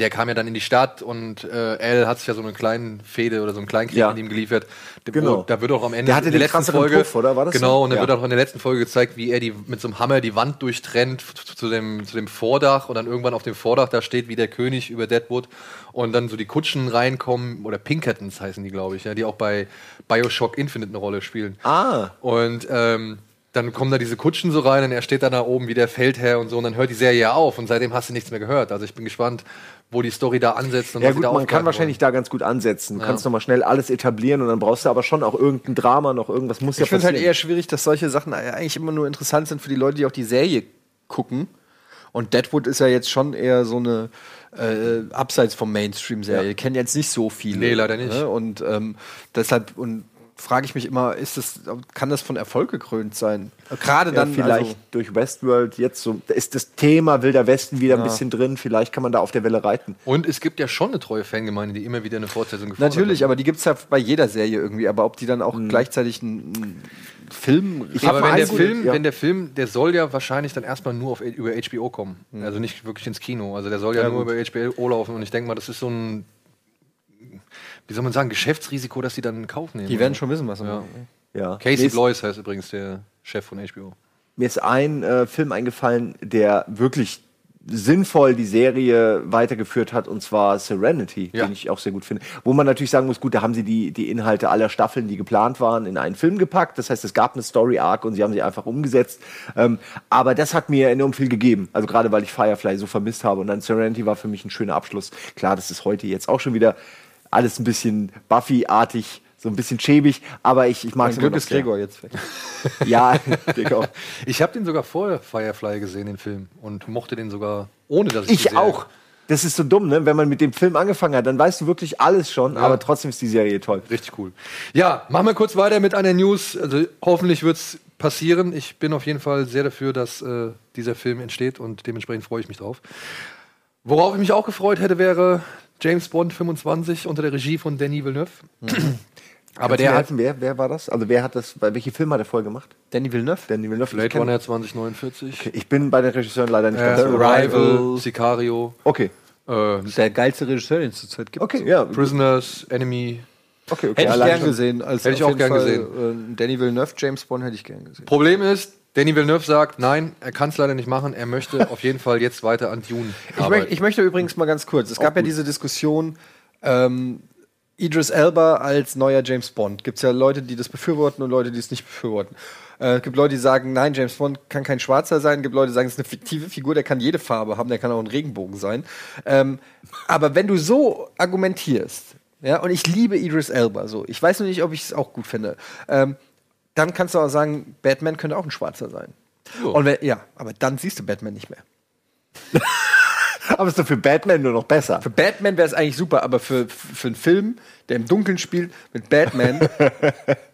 der kam ja dann in die Stadt und äh, Al hat sich ja so eine kleine Fehde oder so einen Kleinen Krieg Ja. mit ihm geliefert. Dem- Genau. Da wird auch am Ende Der hatte in der letzten Folge, Puff, oder? War das so? genau, und dann Ja. wird auch in der letzten Folge gezeigt, wie er die mit so einem Hammer die Wand durchtrennt zu dem, zu dem Vordach und dann irgendwann auf dem Vordach da steht wie der König über Deadwood und dann so die Kutschen reinkommen oder Pinkertons heißen die, glaube ich, ja, die auch bei Bioshock Infinite eine Rolle spielen. Ah. Und ähm, dann kommen da diese Kutschen so rein und er steht dann da oben wie der Feldherr und so und dann hört die Serie ja auf und seitdem hast du nichts mehr gehört. Also ich bin gespannt, wo die Story da ansetzt und ja gut, da man kann wahrscheinlich wollen. da ganz gut ansetzen. Du kannst noch mal schnell alles etablieren und dann brauchst du aber schon auch irgendein Drama, noch irgendwas muss ja Ich finde halt passieren. eher schwierig, dass solche Sachen eigentlich immer nur interessant sind für die Leute, die auch die Serie gucken. Und Deadwood ist ja jetzt schon eher so eine äh, abseits vom Mainstream-Serie. Kennen jetzt nicht so viele. Nee, leider nicht. Ne? Und ähm, deshalb, und frage ich mich immer, ist das, kann das von Erfolg gekrönt sein? Gerade Ja, dann vielleicht also, durch Westworld jetzt so. Da ist das Thema Wilder Westen wieder ein Ja. bisschen drin. Vielleicht kann man da auf der Welle reiten. Und es gibt ja schon eine treue Fangemeinde, die immer wieder eine Fortsetzung gefordert Natürlich, hat. aber die gibt es ja bei jeder Serie irgendwie. Aber ob die dann auch gleichzeitig einen Film. Aber hab wenn der, einen Film, ja. wenn der Film, der soll ja wahrscheinlich dann erstmal nur auf, über HBO kommen. Mhm. Also nicht wirklich ins Kino. Also der soll ja, nur über HBO laufen. Und ich denke mal, das ist so ein, wie soll man sagen, Geschäftsrisiko, dass die dann in Kauf nehmen. Die werden schon wissen, was sie Ja. machen. Ja. Casey Blois heißt übrigens der Chef von HBO. Mir ist ein äh, Film eingefallen, der wirklich sinnvoll die Serie weitergeführt hat, und zwar Serenity, Ja. den ich auch sehr gut finde. Wo man natürlich sagen muss, gut, da haben sie die, die Inhalte aller Staffeln, die geplant waren, in einen Film gepackt. Das heißt, es gab eine Story-Arc und sie haben sie einfach umgesetzt. Ähm, aber das hat mir enorm viel gegeben. Also gerade, weil ich Firefly so vermisst habe. Und dann Serenity war für mich ein schöner Abschluss. Klar, das ist heute jetzt auch schon wieder alles ein bisschen Buffy-artig, so ein bisschen schäbig, aber ich, ich mag es Glück ist Gregor jetzt weg. (laughs) Ja, (laughs) Gregor. Ich habe den sogar vor Firefly gesehen, den Film. Und mochte den sogar, ohne dass ich Ich auch. Das ist so dumm, ne? Wenn man mit dem Film angefangen hat, dann weißt du wirklich alles schon, aber trotzdem ist die Serie toll. Richtig cool. Ja, machen wir kurz weiter mit einer News. Also hoffentlich wird es passieren. Ich bin auf jeden Fall sehr dafür, dass äh, dieser Film entsteht und dementsprechend freue ich mich drauf. Worauf ich mich auch gefreut hätte, wäre James Bond 25 unter der Regie von Denis Villeneuve. (clears throat) Aber Kannst der hat wer, wer war das? Also wer hat das, bei welche Film hat er vorher gemacht? Danny Villeneuve? Danny Villeneuve. Blade Runner 2049, Ich bin bei den Regisseuren leider nicht äh, ganz so. Arrival, Sicario, Okay. äh, Der geilste Regisseur, den es zurzeit gibt. Okay, ja. Prisoners, Enemy. Okay, okay. Hätte ich gern gesehen. Als Hätte ich auch gern Fall, gesehen. Äh, Danny Villeneuve, James Bond hätte ich gern gesehen. Problem ist, Denis Villeneuve sagt, nein, er kann es leider nicht machen. Er möchte (laughs) auf jeden Fall jetzt weiter an Dune Ich, arbeiten. ich möchte übrigens mal ganz kurz. Es gab ja diese Diskussion, ähm, Idris Elba als neuer James Bond. Gibt es ja Leute, die das befürworten und Leute, die es nicht befürworten. Äh, Es gibt Leute, die sagen, nein, James Bond kann kein Schwarzer sein. Es gibt Leute, die sagen, es ist eine fiktive Figur, der kann jede Farbe haben, der kann auch ein Regenbogen sein. Ähm, aber wenn du so argumentierst, ja, und ich liebe Idris Elba, so, ich weiß nur nicht, ob ich es auch gut finde, ähm, dann kannst du auch sagen, Batman könnte auch ein Schwarzer sein. Und wenn, ja, aber dann siehst du Batman nicht mehr. (laughs) Aber ist doch für Batman nur noch besser. Für Batman wäre es eigentlich super, aber für, für einen Film, der im Dunkeln spielt, mit Batman. (laughs)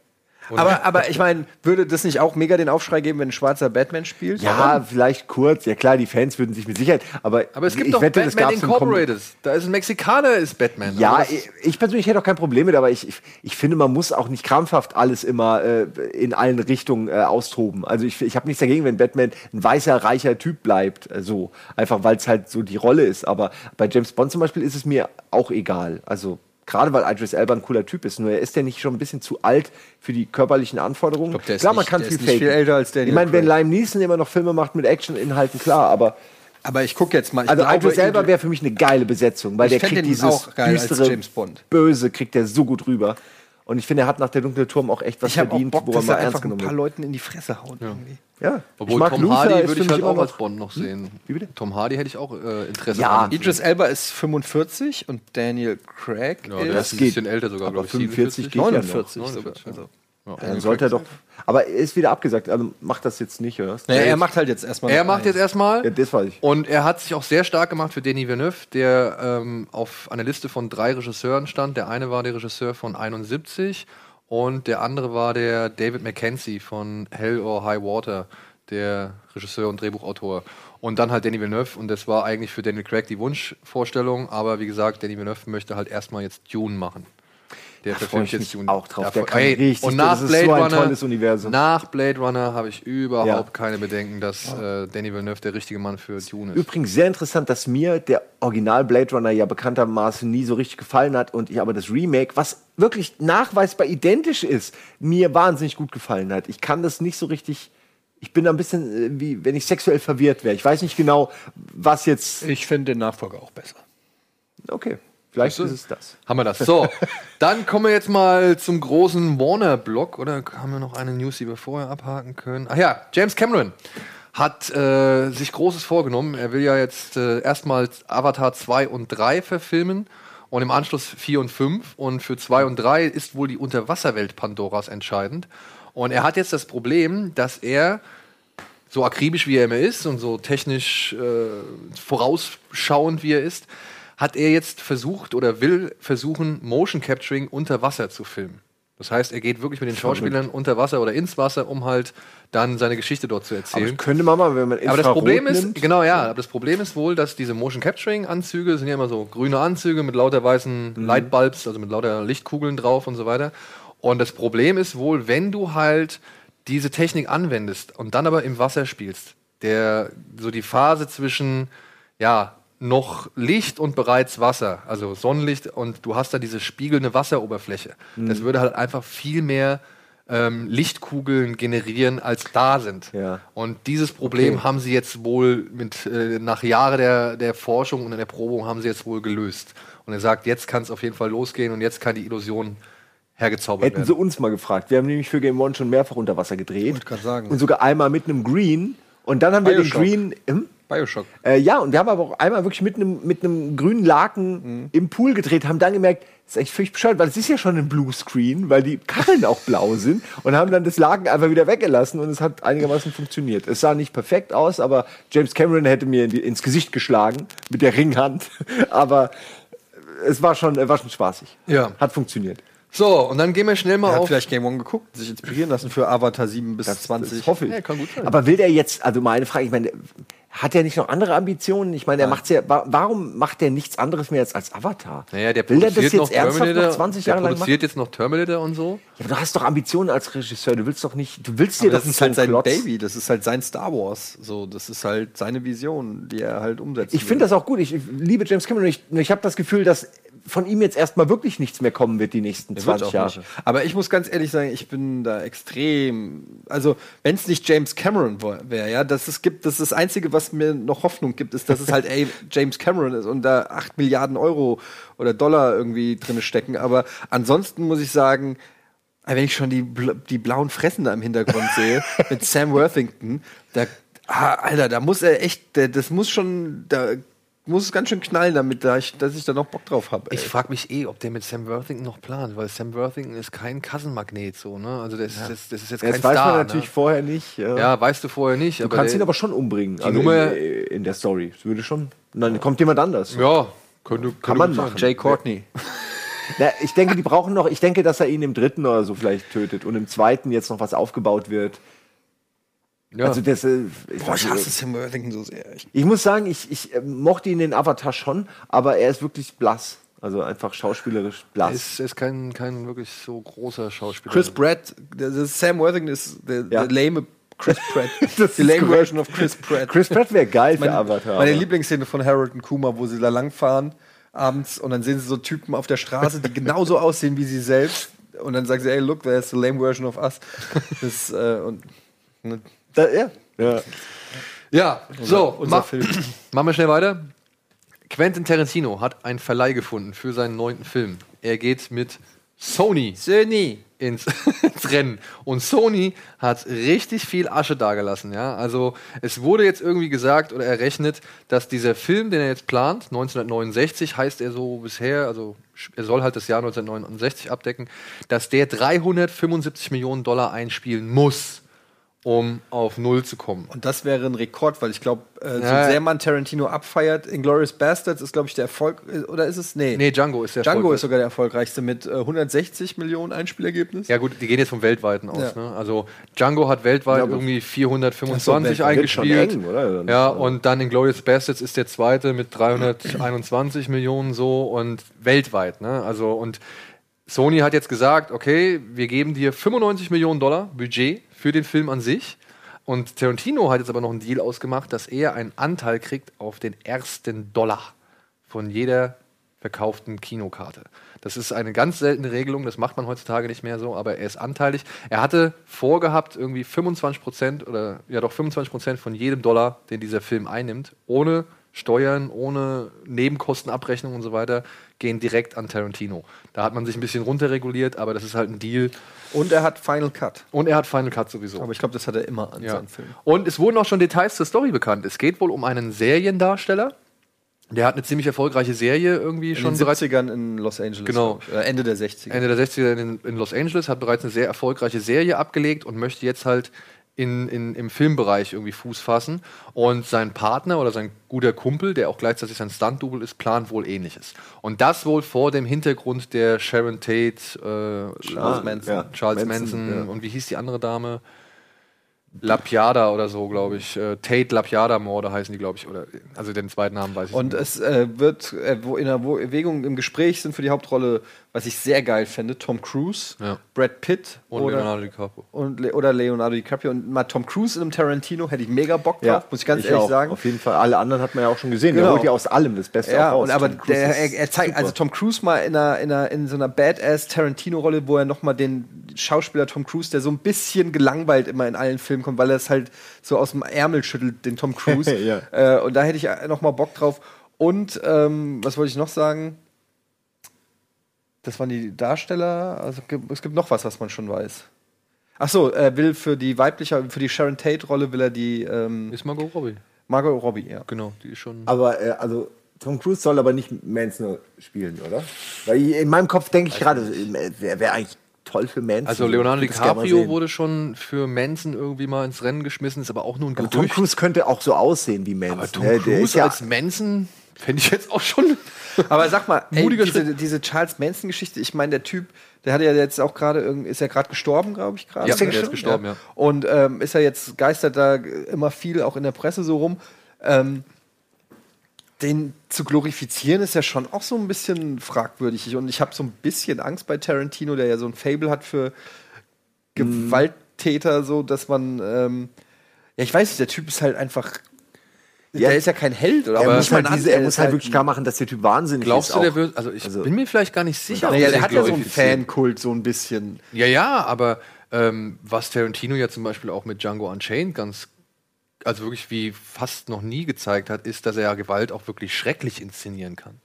aber, aber ich meine, würde das nicht auch mega den Aufschrei geben, wenn ein schwarzer Batman spielt? Ja, vielleicht kurz. Ja klar, die Fans würden sich mit Sicherheit. Aber, Aber es gibt ich doch wette, Batman Incorporated. Da ist ein Mexikaner, ist Batman. Ja, ich, ich persönlich hätte auch kein Problem mit, aber ich, ich, ich finde, man muss auch nicht krampfhaft alles immer äh, in allen Richtungen äh, austoben. Also ich, ich habe nichts dagegen, wenn Batman ein weißer, reicher Typ bleibt, äh, so. Einfach weil es halt so die Rolle ist. Aber bei James Bond zum Beispiel ist es mir auch egal. Also gerade weil Idris Elba ein cooler Typ ist. Nur er ist ja nicht schon ein bisschen zu alt für die körperlichen Anforderungen. glaub, der ist klar, man nicht- kann der viel ist nicht viel älter als Daniel Ich meine, wenn Craig. Liam Neeson immer noch Filme macht mit Action-Inhalten, klar, aber Aber ich gucke jetzt mal. Ich also glaube, Idris Elba wäre für mich eine geile Besetzung, weil Ich der fänd kriegt dieses auch geil als düstere, James Bond. böse, kriegt der so gut rüber. Und ich finde, er hat nach der dunkle Turm auch echt was ich verdient, Bock, wo er dass mal er ernst einfach ein genommen paar. Leuten in die Fresse hauen. irgendwie. Ja. Obwohl ich mag Tom Luther, Hardy würde ich halt auch als Bond noch sehen. Wie bitte? Tom Hardy hätte ich auch äh, Interesse Ja, daran. Idris Elba ist 45 und Daniel Craig ja, der ist ist ein geht. bisschen älter sogar, glaube ich. 45 geht ja noch. 49 sogar. 49, Also. Dann sollte er doch. Aber er ist wieder abgesagt. Also macht das jetzt nicht, oder? Naja, er macht halt jetzt erstmal. Er macht eins. jetzt erstmal. Ja, das weiß ich. Und er hat sich auch sehr stark gemacht für Denis Villeneuve, der ähm, auf einer Liste von drei Regisseuren stand. Der eine war der Regisseur von 71 und der andere war der David Mackenzie von Hell or High Water, der Regisseur und Drehbuchautor. Und dann halt Denis Villeneuve und das war eigentlich für Daniel Craig die Wunschvorstellung, aber wie gesagt, Denis Villeneuve möchte halt erstmal jetzt Dune machen. Der Dune. auch drauf. Der kann Ey, richtig- und nach das ist Blade so ein Runner, tolles Universum. Nach Blade Runner habe ich überhaupt Ja. keine Bedenken, dass äh, Denis Villeneuve der richtige Mann für Dune ist. Übrigens sehr interessant, dass mir der Original Blade Runner ja bekanntermaßen nie so richtig gefallen hat und ich aber das Remake, was wirklich nachweisbar identisch ist, mir wahnsinnig gut gefallen hat. Ich kann das nicht so richtig. Ich bin da ein bisschen äh, wie wenn ich sexuell verwirrt wäre. Ich weiß nicht genau, was jetzt. Ich finde den Nachfolger auch besser. Okay, vielleicht ist es das. Haben wir das. So, (laughs) dann kommen wir jetzt mal zum großen Warner-Block. Oder haben wir noch eine News, die wir vorher abhaken können? Ach ja, James Cameron hat äh, sich Großes vorgenommen. Er will ja jetzt äh, erstmal Avatar 2 und 3 verfilmen und im Anschluss 4 und 5. Und für 2 und 3 ist wohl die Unterwasserwelt Pandoras entscheidend. Und er hat jetzt das Problem, dass er so akribisch wie er immer ist und so technisch äh, vorausschauend wie er ist, hat er jetzt versucht oder will versuchen, Motion Capturing unter Wasser zu filmen. Das heißt, er geht wirklich mit den Schauspielern unter Wasser oder ins Wasser, um halt dann seine Geschichte dort zu Aber erzählen. das könnte man mal, wenn man Aber das Infrarot Problem ist, nimmt, genau, ja, aber das Problem ist wohl, dass diese Motion Capturing Anzüge sind ja immer so grüne Anzüge mit lauter weißen Mhm. Lightbulbs, also mit lauter Lichtkugeln drauf und so weiter. Und das Problem ist wohl, wenn du halt diese Technik anwendest und dann aber im Wasser spielst, der so die Phase zwischen ja, noch Licht und bereits Wasser, also Sonnenlicht und du hast da diese spiegelnde Wasseroberfläche. Mhm. Das würde halt einfach viel mehr ähm, Lichtkugeln generieren, als da sind. Ja. Und dieses Problem Okay. haben sie jetzt wohl mit äh, nach Jahren der, der Forschung und der Erprobung haben sie jetzt wohl gelöst. Und er sagt, jetzt kann es auf jeden Fall losgehen und jetzt kann die Illusion hergezaubert Hätten werden. sie uns mal gefragt. Wir haben nämlich für Game One schon mehrfach unter Wasser gedreht. Wollte grad sagen. Und sogar einmal mit einem Green. Und dann haben wir den. Green. Hm? Bioshock. Äh, ja, und wir haben aber auch einmal wirklich mit einem, mit einem grünen Laken im Pool gedreht, haben dann gemerkt, das ist echt völlig bescheuert, weil es ist ja schon ein Bluescreen, weil die Kacheln auch blau sind und haben dann das Laken einfach wieder weggelassen und es hat einigermaßen funktioniert. Es sah nicht perfekt aus, aber James Cameron hätte mir in die, ins Gesicht geschlagen mit der Ringhand, (laughs) aber es war schon, war schon spaßig. Ja. Hat funktioniert. So, und dann gehen wir schnell mal Er hat auf. vielleicht Game One geguckt, sich inspirieren lassen für Avatar 7 bis 20. Das hoffe ich. Ja, kann gut sein. Aber will der jetzt, also meine Frage, ich meine, hat er nicht noch andere Ambitionen? Ich meine, er macht's ja, wa- warum macht er nichts anderes mehr als, als Avatar? Naja, der will er das jetzt noch ernsthaft noch 20 der Jahre lang machen? produziert jetzt noch Terminator und so. Ja, aber du hast doch Ambitionen als Regisseur. Du willst doch nicht, du willst dir Aber doch das ist halt sein Klotz- Baby, das ist halt sein Star Wars. So, das ist halt seine Vision, die er halt umsetzt. Ich finde das auch gut. Ich, ich liebe James Cameron. Ich, ich habe das Gefühl, dass von ihm jetzt erstmal wirklich nichts mehr kommen wird die nächsten 20 Jahre. Aber ich muss ganz ehrlich sagen, ich bin da extrem. Also, wenn es nicht James Cameron wäre, ja, das es gibt, das ist das Einzige, was mir noch Hoffnung gibt, ist, dass es halt ey, (laughs) James Cameron ist und da 8 Milliarden Euro oder Dollar irgendwie drin stecken. Aber ansonsten muss ich sagen, wenn ich schon die, die blauen Fressen da im Hintergrund (laughs) sehe, mit Sam Worthington, da, ah, Alter, da muss er echt, das muss schon, da muss es ganz schön knallen, damit da ich, dass ich da noch Bock drauf habe. Ich frage mich eh, ob der mit Sam Worthington noch plant, weil Sam Worthington ist kein Kassenmagnet so, ne? Also das, ist, das, das ist jetzt Ja, kein das weiß Star. man natürlich ne? vorher nicht. Ja. Ja, weißt du vorher nicht. du kannst ihn aber schon umbringen. Also Nummer- in, in der Story. Das würde schon. Und dann kommt jemand anders. Ja, könnte, könnte Kann man machen. Jay Courtney. (laughs) Na, ich denke, die brauchen noch. Ich denke, dass er ihn im dritten oder so vielleicht tötet und im zweiten jetzt noch was aufgebaut wird. Ja. Also das, äh, ich, Boah, ich hasse. Sam Worthington so sehr. Ich, ich muss sagen, ich, ich äh, mochte ihn in Avatar schon, aber er ist wirklich blass. Also einfach schauspielerisch er blass. ist, er ist kein, kein wirklich so großer Schauspieler. Chris Pratt, das ist Sam Worthington ist der, Ja. der lame Chris Pratt. (laughs) Das die ist lame. Version of Chris Pratt. Chris Pratt wäre geil für meine, Avatar. meine aber- Lieblingsszene von Harold und Kuma, wo sie da langfahren abends und dann sehen sie so Typen auf der Straße, die genauso (laughs) aussehen wie sie selbst. Und dann sagen sie, ey, look, there's the lame version of us. Das, äh, und, ne, Da, ja. ja. Ja, so, unser mach, Film. (clears throat) machen wir schnell weiter. Quentin Tarantino hat einen Verleih gefunden für seinen neunten Film. Er geht mit Sony Sony. ins, ins (laughs) Rennen. Und Sony hat richtig viel Asche dagelassen. Ja? Also es wurde jetzt irgendwie gesagt oder errechnet, dass dieser Film, den er jetzt plant, 1969 heißt er so bisher, also er soll halt das Jahr 1969 abdecken, dass der 375 Millionen Dollar einspielen muss, um auf Null zu kommen. Und das wäre ein Rekord, weil ich glaube, äh, so Ja. sehr man Tarantino abfeiert, Inglourious Bastards ist, glaube ich, der Erfolg, äh, oder ist es? Nee. Nee, Django ist der Django ist sogar der erfolgreichste mit äh, 160 Millionen Einspielergebnis. Ja gut, die gehen jetzt vom weltweiten aus. Ja. Ne? Also Django hat weltweit Ja, irgendwie Ach 425 so, eingespielt. eng, oder? Ja, und dann Inglourious Bastards ist der zweite mit 321 Millionen so und weltweit. Ne? Also und Sony hat jetzt gesagt, okay, wir geben dir 95 Millionen Dollar Budget für den Film an sich. Und Tarantino hat jetzt aber noch einen Deal ausgemacht, dass er einen Anteil kriegt auf den ersten Dollar von jeder verkauften Kinokarte. Das ist eine ganz seltene Regelung, das macht man heutzutage nicht mehr so, aber er ist anteilig. Er hatte vorgehabt, irgendwie 25 Prozent oder ja doch 25 Prozent von jedem Dollar, den dieser Film einnimmt, ohne Steuern, ohne Nebenkostenabrechnung und so weiter, gehen direkt an Tarantino. Da hat man sich ein bisschen runterreguliert, aber das ist halt ein Deal. Und er hat Final Cut. Und er hat Final Cut sowieso. Aber ich glaube, das hat er immer an Ja. seinen Filmen. Und es wurden auch schon Details zur Story bekannt. Es geht wohl um einen Seriendarsteller. Der hat eine ziemlich erfolgreiche Serie irgendwie In schon den bereits 70ern in Los Angeles. Genau. Ende der 60er. Ende der 60er in, in Los Angeles, hat bereits eine sehr erfolgreiche Serie abgelegt und möchte jetzt halt in, in, im Filmbereich irgendwie Fuß fassen. Und sein Partner oder sein guter Kumpel, der auch gleichzeitig sein Stunt-Double ist, plant wohl ähnliches. Und das wohl vor dem Hintergrund der Sharon Tate, äh, Charles Manson. Ja. Charles Manson, Manson, ja. und wie hieß die andere Dame? Lapiada oder so, glaube ich. Äh, Tate Lapiada Morde heißen die, glaube ich. Oder, also den zweiten Namen weiß ich Und nicht. es äh, wird äh, wo in der Erwägung im Gespräch sind für die Hauptrolle, was ich sehr geil fände, Tom Cruise, Ja. Brad Pitt Und oder, Leonardo DiCaprio. und Le oder Leonardo DiCaprio. Und mal Tom Cruise in einem Tarantino hätte ich mega Bock drauf, Ja, muss ich ganz ehrlich auch. sagen. Auf jeden Fall. Alle anderen hat man ja auch schon gesehen. Der Genau. holt ja aus allem das Beste Ja, auch raus. und aber der, er, er zeigt, super. also Tom Cruise mal in, einer, in, einer, in so einer Badass Tarantino-Rolle, wo er nochmal den Schauspieler Tom Cruise, der so ein bisschen gelangweilt immer in allen Filmen kommt, weil er es halt so aus dem Ärmel schüttelt, den Tom Cruise. (laughs) Ja. äh, und da hätte ich nochmal Bock drauf. Und ähm, was wollte ich noch sagen? Das waren die Darsteller. Also es gibt- noch was, was man schon weiß. Ach so, er will für die weibliche, für die Sharon Tate-Rolle will er die ähm, Ist Margot Robbie. Margot Robbie, ja. Genau, die ist schon. Aber äh, also Tom Cruise soll aber nicht Manson spielen, oder? Weil in meinem Kopf denke ich gerade, äh, wer wäre eigentlich toll für Manson. Also Leonardo DiCaprio wurde schon für Manson irgendwie mal ins Rennen geschmissen, ist aber auch nur ein Aber Tom Gerücht. Cruise könnte auch so aussehen wie Manson. aber Tom ne? Der Cruise ist ja, als Manson fände ich jetzt auch schon. (laughs) Aber sag mal, ey, diese, diese Charles Manson-Geschichte, ich meine, der Typ, der hat ja jetzt auch gerade, irgend- ist ja gerade gestorben, glaube ich, gerade. Ja, Ist der der ist gestorben? gestorben, ja. Und ähm, ist ja jetzt, geistert da immer viel auch in der Presse so rum. Ähm, den zu glorifizieren ist ja schon auch so ein bisschen fragwürdig. Und ich habe so ein bisschen Angst bei Tarantino, der ja so ein Fable hat für Gewalttäter, so dass man, ähm, ja, ich weiß nicht, der Typ ist halt einfach, Ja. der ist ja kein Held, oder? er Aber muss, halt, man diese, er muss halt wirklich klar machen, dass der Typ wahnsinnig Glaubst ist. du, der wird. Also ich Also- bin mir vielleicht gar nicht sicher. Naja, der hat ja so einen. Fankult, so ein bisschen. Ja, ja, aber ähm, was Tarantino ja zum Beispiel auch mit Django Unchained ganz, also wirklich wie fast noch nie gezeigt hat, ist, dass er ja Gewalt auch wirklich schrecklich inszenieren kann.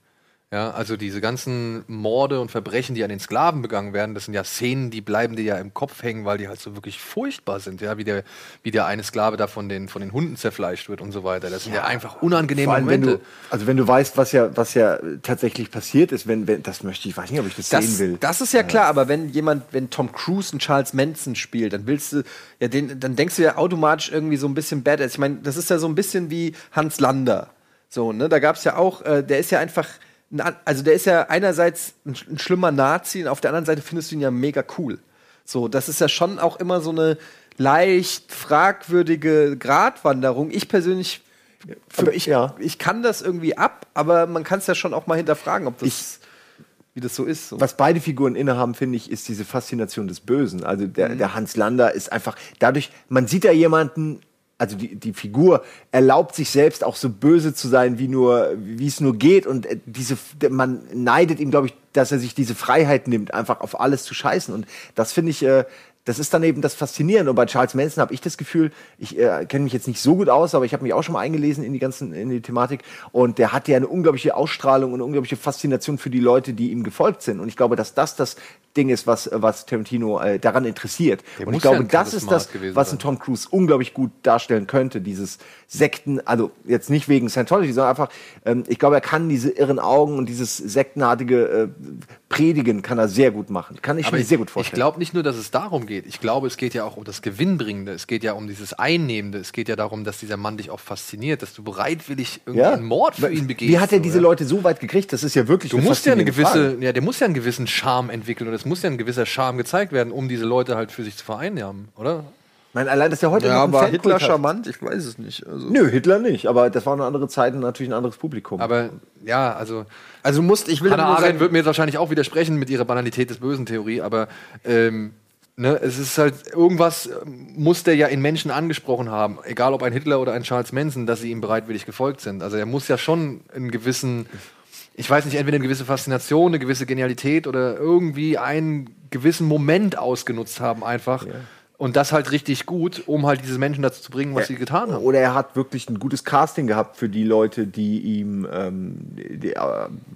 Ja, also diese ganzen Morde und Verbrechen, die an den Sklaven begangen werden, das sind ja Szenen, die bleiben dir ja im Kopf hängen, weil die halt so wirklich furchtbar sind, ja, wie der, wie der eine Sklave da von den, von den Hunden zerfleischt wird und so weiter. Das sind ja, einfach unangenehme allem, wenn Momente. du, also wenn du weißt, was ja, was ja tatsächlich passiert ist, wenn, wenn das möchte ich, weiß nicht, ob ich das, Das, sehen will. das ist ja klar, aber wenn jemand, wenn Tom Cruise einen Charles Manson spielt, dann willst du, ja, den, dann denkst du ja automatisch irgendwie so ein bisschen badass. Ich meine, das ist ja so ein bisschen wie Hans Lander. So, ne? Da gab es ja auch, äh, der ist ja einfach, also der ist ja einerseits ein, ein schlimmer Nazi und auf der anderen Seite findest du ihn ja mega cool. So, das ist ja schon auch immer so eine leicht fragwürdige Gratwanderung. Ich persönlich, für, ich, ja. ich kann das irgendwie ab, aber man kann es ja schon auch mal hinterfragen, ob das, wie das so ist. So. Was beide Figuren innehaben, finde ich, ist diese Faszination des Bösen. Also der, Mhm. der Hans Lander ist einfach dadurch, man sieht da jemanden, also die, die Figur erlaubt sich selbst auch so böse zu sein, wie nur, wie es nur geht. Und äh, diese, man neidet ihm, glaube ich, dass er sich diese Freiheit nimmt, einfach auf alles zu scheißen. Und das finde ich, äh, das ist dann eben das Faszinierende. Und bei Charles Manson habe ich das Gefühl, ich äh, kenne mich jetzt nicht so gut aus, aber ich habe mich auch schon mal eingelesen in die ganzen, in die Thematik. Und der hat ja eine unglaubliche Ausstrahlung und eine unglaubliche Faszination für die Leute, die ihm gefolgt sind. Und ich glaube, dass das das Ding ist, was, was Tarantino äh, daran interessiert. Der und ich ja glaube, ein das ist das, was ein Tom Cruise unglaublich gut darstellen könnte. Dieses Sekten, also jetzt nicht wegen Scientology, sondern einfach, ähm, ich glaube, er kann diese irren Augen und dieses sektenartige äh, Predigen kann er sehr gut machen. Kann ich Aber mir ich, sehr gut ich vorstellen. glaube nicht nur, dass es darum geht. Ich glaube, es geht ja auch um das Gewinnbringende. Es geht ja um dieses Einnehmende. Es geht ja darum, dass dieser Mann dich auch fasziniert, dass du bereitwillig irgendwie einen Mord für ihn begehst. Wie hat er so, diese ja? Leute so weit gekriegt? Das ist ja wirklich Du musst ja eine gewisse, Frage. ja, der muss ja einen gewissen Charme entwickeln und es muss ja ein gewisser Charme gezeigt werden, um diese Leute halt für sich zu vereinnahmen, oder? Meine, allein, dass er heute ja, war Hitler hat. charmant? Ich weiß es nicht. Also, Nö, Hitler nicht. Aber das waren andere Zeiten, natürlich ein anderes Publikum. Aber ja, also also musst, ich will Hannah Arendt wird mir jetzt wahrscheinlich auch widersprechen mit ihrer Banalität des Bösen Theorie, aber ähm, ne, es ist halt irgendwas ähm, muss der ja in Menschen angesprochen haben, egal ob ein Hitler oder ein Charles Manson, dass sie ihm bereitwillig gefolgt sind. Also er muss ja schon einen gewissen, ich weiß nicht, entweder eine gewisse Faszination, eine gewisse Genialität oder irgendwie einen gewissen Moment ausgenutzt haben einfach. Und das halt richtig gut, um halt diese Menschen dazu zu bringen, was sie getan haben. Oder er hat wirklich ein gutes Casting gehabt für die Leute, die ihm, ähm, die, äh,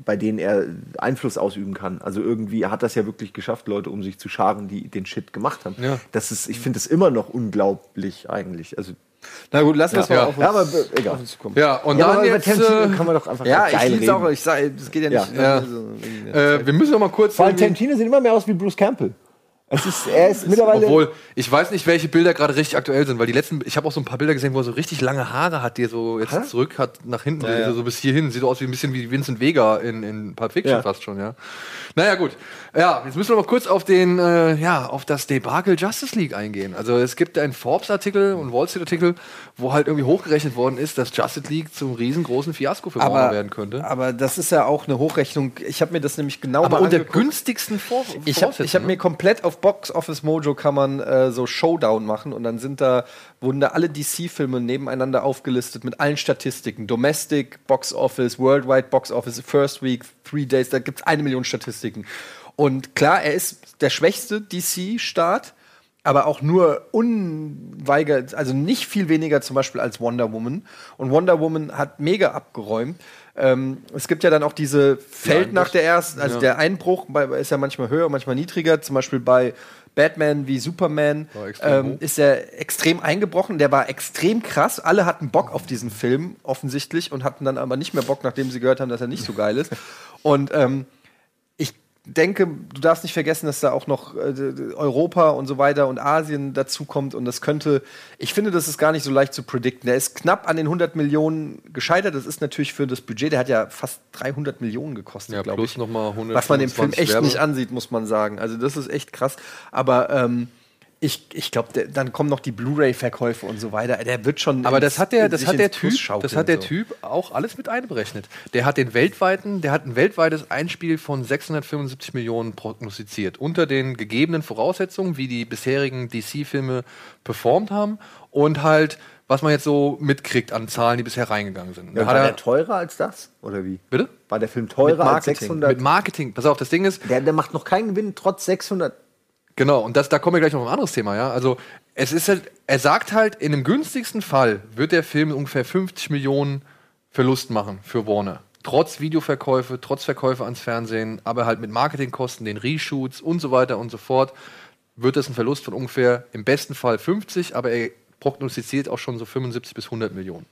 bei denen er Einfluss ausüben kann. Also irgendwie, er hat das ja wirklich geschafft, Leute um sich zu scharen, die den Shit gemacht haben. Ja. Das ist, ich finde es immer noch unglaublich eigentlich. Also, na gut, lass uns mal Ja. auf uns, ja, aber äh, egal. auf uns kommen. Ja, und Ja, dann jetzt. Äh, kann man doch einfach Ja, ich geil lieb's reden. auch. Ich sag, das geht ja nicht. Ja. ne, so, irgendwie- äh, wir müssen noch mal kurz. Vor allem irgendwie- Tarantino sieht immer mehr aus wie Bruce Campbell. Es ist, er ist mittlerweile. Obwohl, ich weiß nicht, welche Bilder gerade richtig aktuell sind, weil die letzten, ich habe auch so ein paar Bilder gesehen, wo er so richtig lange Haare hat, die er so jetzt Hä? zurück hat, nach hinten, Ja, ja. so bis hierhin. Sieht so aus wie ein bisschen wie Vincent Vega in, in Pulp Fiction Ja. fast schon, ja. Naja, gut. Ja, jetzt müssen wir mal kurz auf den, äh, ja, auf das Debakel Justice League eingehen. Also es gibt einen Forbes-Artikel und Wall Street-Artikel, wo halt irgendwie hochgerechnet worden ist, dass Justice League zum riesengroßen Fiasko für Warner werden könnte. aber das ist ja auch eine Hochrechnung. Ich habe mir das nämlich genau Aber mal unter angeguckt. günstigsten Vor Ich habe ich hab mir komplett auf Box Office Mojo kann man äh, so Showdown machen und dann sind da wurden da alle DC-Filme nebeneinander aufgelistet mit allen Statistiken. Domestic, Box Office, Worldwide Box Office, First Week, Three Days, da gibt's eine Million Statistiken. Und klar, er ist der schwächste DC-Staat, aber auch nur unweigert, also nicht viel weniger zum Beispiel als Wonder Woman. Und Wonder Woman hat mega abgeräumt. Ähm, es gibt ja dann auch diese Feld nach der ersten, also Ja. der Einbruch bei, ist ja manchmal höher, manchmal niedriger. Zum Beispiel bei Batman wie Superman ähm, ist er extrem eingebrochen. Der war extrem krass. Alle hatten Bock auf diesen Film offensichtlich und hatten dann aber nicht mehr Bock, nachdem sie gehört haben, dass er nicht so geil ist. (laughs) Und ähm, denke, du darfst nicht vergessen, dass da auch noch äh, Europa und so weiter und Asien dazu kommt und das könnte, ich finde, das ist gar nicht so leicht zu predikten. Der ist knapp an den 100 Millionen gescheitert. Das ist natürlich für das Budget, der hat ja fast 300 Millionen gekostet, Ja, glaube ich. noch mal 100 Was man dem Film echt Werbe- nicht ansieht, muss man sagen. Also das ist echt krass. Aber ähm, ich, ich glaube, dann kommen noch die Blu-ray-Verkäufe und so weiter. Der wird schon. Aber ins- das hat der, das hat der Typ, das hat der so. Typ auch alles mit einberechnet. Der hat den weltweiten, der hat ein weltweites Einspiel von 675 Millionen prognostiziert unter den gegebenen Voraussetzungen, wie die bisherigen DC-Filme performt haben und halt was man jetzt so mitkriegt an Zahlen, die bisher reingegangen sind. Ja, hat war er, der teurer als das? Oder wie? bitte? War der Film teurer Mit als Marketing. 600? Mit Marketing. Pass auf, das Ding ist, der, der macht noch keinen Gewinn, trotz 600. Genau, und das, da kommen wir gleich noch auf ein anderes Thema, ja. Also, es ist halt, er sagt halt, in dem günstigsten Fall wird der Film ungefähr 50 Millionen Verlust machen für Warner. Trotz Videoverkäufe, trotz Verkäufe ans Fernsehen, aber halt mit Marketingkosten, den Reshoots und so weiter und so fort, wird das ein Verlust von ungefähr im besten Fall 50, aber er prognostiziert auch schon so 75 bis 100 Millionen.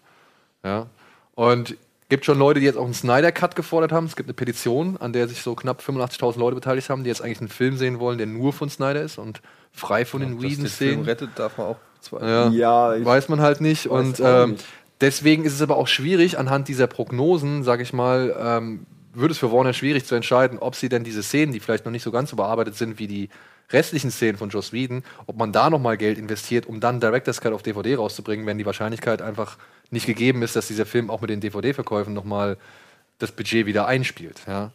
Ja. Und gibt schon Leute, die jetzt auch einen Snyder Cut gefordert haben. Es gibt eine Petition, an der sich so knapp 85.000 Leute beteiligt haben, die jetzt eigentlich einen Film sehen wollen, der nur von Snyder ist und frei von den Dass den Film Whedon-Szenen. rettet, darf man auch zwei. Ja, Ja, ich weiß man halt nicht. Und ähm, nicht. deswegen ist es aber auch schwierig, anhand dieser Prognosen, sage ich mal, ähm, würde es für Warner schwierig zu entscheiden, ob sie denn diese Szenen, die vielleicht noch nicht so ganz so bearbeitet sind wie die restlichen Szenen von Joss Whedon, ob man da nochmal Geld investiert, um dann Director's Cut auf DVD rauszubringen, wenn die Wahrscheinlichkeit einfach nicht gegeben ist, dass dieser Film auch mit den DVD-Verkäufen nochmal das Budget wieder einspielt. Ja.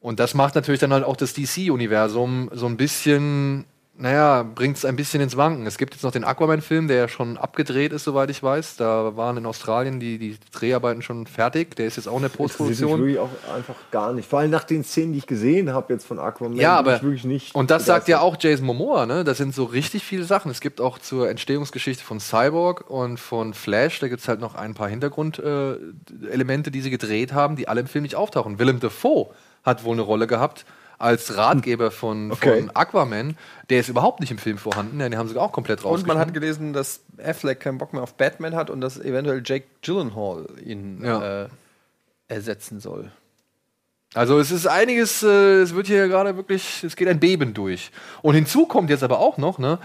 Und das macht natürlich dann halt auch das DC-Universum so ein bisschen, naja, bringt es ein bisschen ins Wanken. Es gibt jetzt noch den Aquaman-Film, der ja schon abgedreht ist, soweit ich weiß. Da waren in Australien die, die Dreharbeiten schon fertig. Der ist jetzt auch in der Postproduktion. wirklich auch einfach gar nicht. Vor allem nach den Szenen, die ich gesehen habe jetzt von Aquaman. Ja, aber ich wirklich nicht. und das sagt ja auch Jason Momoa, ne? Das sind so richtig viele Sachen. Es gibt auch zur Entstehungsgeschichte von Cyborg und von Flash, da gibt es halt noch ein paar Hintergrundelemente, äh, die sie gedreht haben, die alle im Film nicht auftauchen. Willem Dafoe hat wohl eine Rolle gehabt als Ratgeber von, Okay. von Aquaman. Der ist überhaupt nicht im Film vorhanden, den haben sie auch komplett Und man hat gelesen, dass Affleck keinen Bock mehr auf Batman hat und dass eventuell Jake Gyllenhaal ihn Ja. äh, ersetzen soll. Also es ist einiges, äh, es wird hier gerade wirklich, es geht ein Beben durch. Und hinzu kommt jetzt aber auch noch, ne,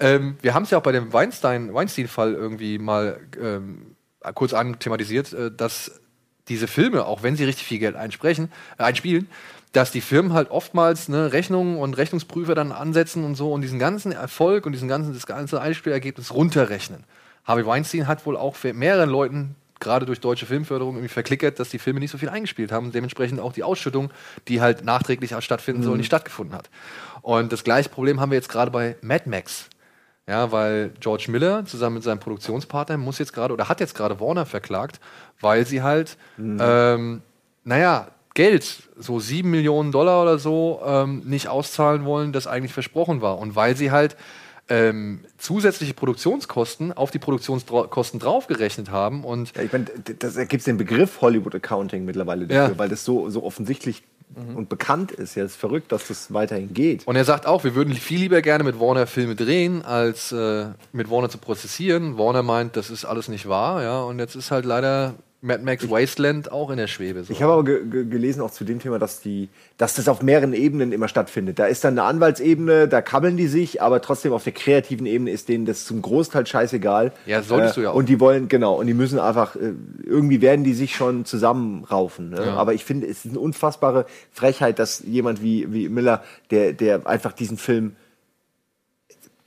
ähm, wir haben es ja auch bei dem Weinstein, Weinstein-Fall irgendwie mal ähm, kurz anthematisiert, äh, dass diese Filme, auch wenn sie richtig viel Geld einsprechen, äh, einspielen, dass die Firmen halt oftmals ne, Rechnungen und Rechnungsprüfer dann ansetzen und so und diesen ganzen Erfolg und diesen ganzen, das ganze Einspielergebnis runterrechnen. Harvey Weinstein hat wohl auch für mehreren Leuten gerade durch deutsche Filmförderung irgendwie verklickert, dass die Filme nicht so viel eingespielt haben und dementsprechend auch die Ausschüttung, die halt nachträglich auch stattfinden soll, nicht stattgefunden hat. Und das gleiche Problem haben wir jetzt gerade bei Mad Max. Ja, weil George Miller zusammen mit seinem Produktionspartner muss jetzt gerade oder hat jetzt gerade Warner verklagt, weil sie halt, ähm, naja, Geld, so sieben Millionen Dollar oder so, ähm, nicht auszahlen wollen, das eigentlich versprochen war. Und weil sie halt ähm, zusätzliche Produktionskosten auf die Produktionskosten draufgerechnet haben und Ja, ich meine, das ergibt den Begriff Hollywood Accounting mittlerweile dafür, Ja. weil das so, so offensichtlich und bekannt ist. Ja, es ist verrückt, dass das weiterhin geht. Und er sagt auch, wir würden viel lieber gerne mit Warner Filme drehen, als äh, mit Warner zu prozessieren. Warner meint, das ist alles nicht wahr, ja. Und jetzt ist halt leider Mad Max Wasteland auch in der Schwebe. So. Ich habe aber ge ge gelesen auch zu dem Thema, dass die, dass das auf mehreren Ebenen immer stattfindet. Da ist dann eine Anwaltsebene, da kabbeln die sich, aber trotzdem auf der kreativen Ebene ist denen das zum Großteil scheißegal. Ja, solltest du ja auch. Und die wollen, genau, und die müssen einfach, äh, irgendwie werden die sich schon zusammenraufen. Ne? Ja. Aber ich finde, es ist eine unfassbare Frechheit, dass jemand wie, wie Miller, der, der einfach diesen Film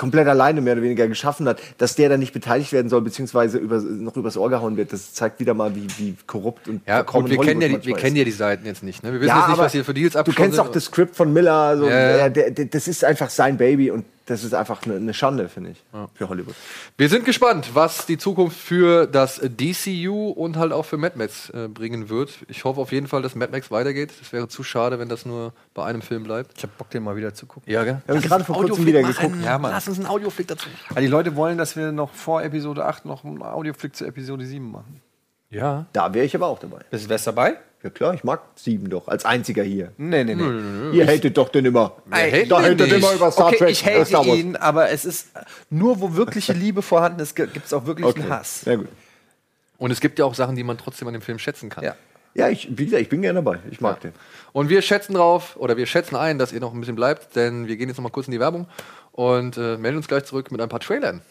komplett alleine mehr oder weniger geschaffen hat, dass der dann nicht beteiligt werden soll, beziehungsweise über, noch übers Ohr gehauen wird. Das zeigt wieder mal, wie, wie korrupt und ja, gut, wir kennen ja, die, wir manchmal kennen ist. ja die Seiten jetzt nicht. Ne? Wir wissen Ja, jetzt nicht, was hier für Deals Du abgesprochen kennst auch das Skript von Miller, so, Ja, ja. Der, der, das ist einfach sein Baby und das ist einfach eine, eine Schande, finde ich, für Hollywood. Wir sind gespannt, was die Zukunft für das DCU und halt auch für Mad Max äh, bringen wird. Ich hoffe auf jeden Fall, dass Mad Max weitergeht. Es wäre zu schade, wenn das nur bei einem Film bleibt. Ich hab Bock, den mal wieder zu gucken. Ja, gell? Wir haben gerade vor kurzem wieder geguckt. Ja, Mann. Lass uns einen Audioflick dazu. Aber die Leute wollen, dass wir noch vor Episode 8 noch einen Audioflick zu Episode 7 machen. Ja. Da wäre ich aber auch dabei. Bist du dabei? Ja klar, ich mag sieben doch, als einziger hier. Nee, nee, nee. Ihr hatet doch den immer. Ey, da hatet nicht. immer über Star okay, Trek, ich äh, hate Star Wars. ihn, aber es ist nur, wo wirkliche Liebe vorhanden ist, gibt es auch wirklich Okay. einen Hass. Ja, gut. Und es gibt ja auch Sachen, die man trotzdem an dem Film schätzen kann. Ja. Ja, ich, wie gesagt, ich bin gerne dabei. Ich mag den. Und wir schätzen drauf, oder wir schätzen ein, dass ihr noch ein bisschen bleibt, denn wir gehen jetzt noch mal kurz in die Werbung und äh, melden uns gleich zurück mit ein paar Trailern.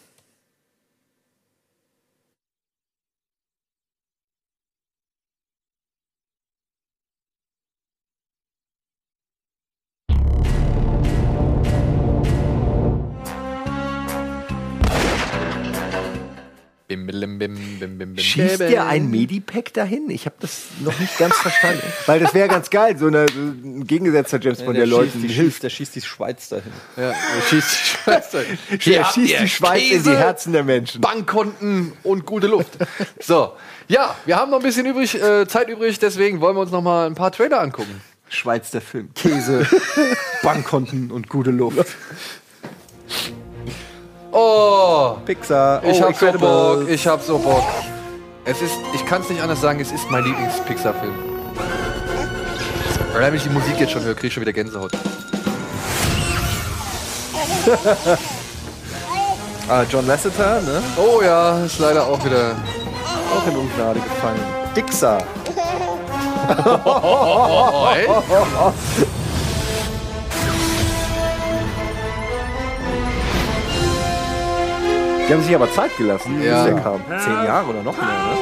Bim, bim, bim, bim, bim, bim, Schießt bim. der ein Medipack dahin? Ich habe das noch nicht ganz verstanden. Weil das wäre ganz geil, so eine, so ein gegengesetzter James Bond, der, Leuten schießt, die hilft. der schießt die Schweiz dahin. Ja, er schießt die Schweiz. Der schießt die Schweiz (laughs) in die Herzen der Menschen. Bankkonten und gute Luft. So, ja, wir haben noch ein bisschen übrig, äh, Zeit übrig, deswegen wollen wir uns noch mal ein paar Trailer angucken. Schweiz der Film. Käse, (laughs) Bankkonten und gute Luft. Oh, Pixar. ich oh, hab so. Bock, ich hab so Bock. Es ist, ich kann es nicht anders sagen, es ist mein Lieblings-Pixar-Film. Weil wenn ich die Musik jetzt schon höre, krieg ich schon wieder Gänsehaut. (laughs) Ah, John Lasseter, ne? Oh ja, ist leider auch wieder. Auch in Ungnade gefallen. Dixar. (laughs) Oh, ey. (laughs) Die haben sich aber Zeit gelassen, Ja. bis der kam. Zehn Jahre oder noch mehr, ne?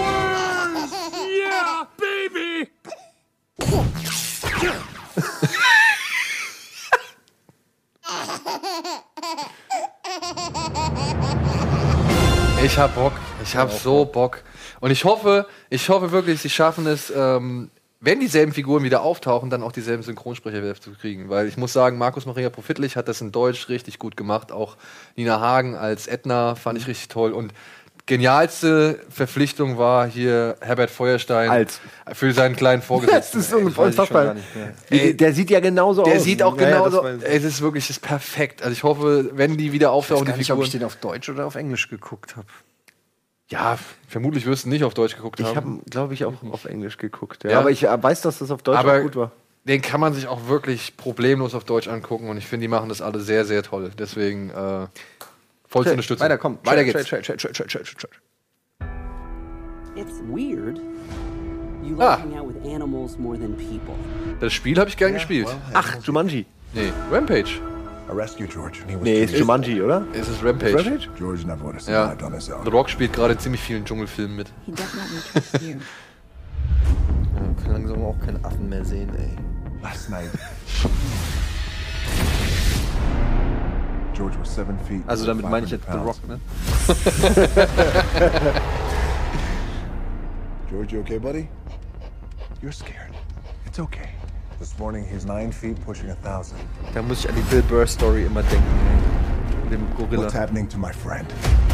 Ich hab Bock. Ich hab so Bock. Und ich hoffe, ich hoffe wirklich, sie schaffen es, ähm, wenn dieselben Figuren wieder auftauchen, dann auch dieselben Synchronsprecher wieder zu kriegen. Weil ich muss sagen, Markus Maria Profitlich hat das in Deutsch richtig gut gemacht. Auch Nina Hagen als Edna fand ich richtig toll. Und genialste Verpflichtung war hier Herbert Feuerstein Als. für seinen kleinen (laughs) Das Vorgesetzten. ist ich schon unfassbar. Ey, der sieht ja genauso Der aus. sieht auch Ja, ja, genauso. das weiß ich. es ist wirklich das ist perfekt. Also ich hoffe, wenn die wieder Ich auftauchen, weiß gar die nicht, ob Figuren. ich den auf Deutsch oder auf Englisch geguckt habe. Ja, vermutlich wirst du nicht auf Deutsch geguckt Ich haben. habe, glaube ich, auch auf Englisch geguckt. Ja. Ja. Aber ich äh, weiß, dass das auf Deutsch Aber auch gut war. den kann man sich auch wirklich problemlos auf Deutsch angucken und ich finde, die machen das alle sehr, sehr toll. Deswegen äh, vollste Unterstützung. Weiter, komm. Weiter geht's. tra- tra- tra- tra- tra- tra- tra- It's weird. You like Ah. hanging out with animals more than people. Das Spiel habe ich gern gespielt. Ach, Jumanji. Nee, Rampage. I rescued George, and he was Nee, ist Jumanji, oder? Es ist Rampage. Rampage? George never would have Ja. survived on his own. The Rock spielt gerade ziemlich vielen Dschungelfilmen mit. He definitely trusts you. Ja, kann langsam auch keine Affen mehr sehen, ey. Last night, George was seven feet. Also damit meine ich jetzt The 500 Rock, ne? (laughs) George, you okay, buddy? You're scared. It's okay. This morning, he's nine feet, pushing a thousand. Da muss ich an die Bill Burr Story immer denken. Mit dem Gorilla. What's happening to my friend?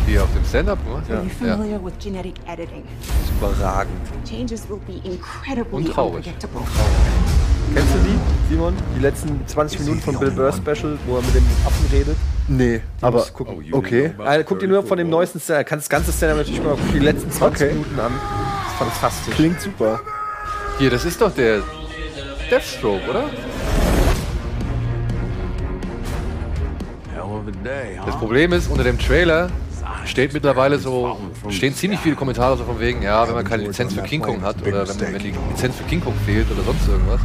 Die auf dem Stand-up gemacht? Are you Ja. familiar with genetic editing? Das ist überragend. Changes will be incredibly Und traurig. unpredictable. Kennst du die, Simon? Die letzten 20 Minuten von Bill Burr Special, wo er mit dem Affen redet? Nee, aber musst du gucken. okay. Ah, guck dir nur von dem neuesten Stand, kannst das ganze Stand natürlich mal gucken, die letzten 20 Okay. Minuten an. Das ist fantastisch. Klingt super. Hier, das ist doch der Deathstroke, oder? Das Problem ist, unter dem Trailer steht mittlerweile so, stehen ziemlich viele Kommentare so von wegen, ja, wenn man keine Lizenz für King Kong hat oder wenn, wenn die Lizenz für King Kong fehlt oder sonst irgendwas.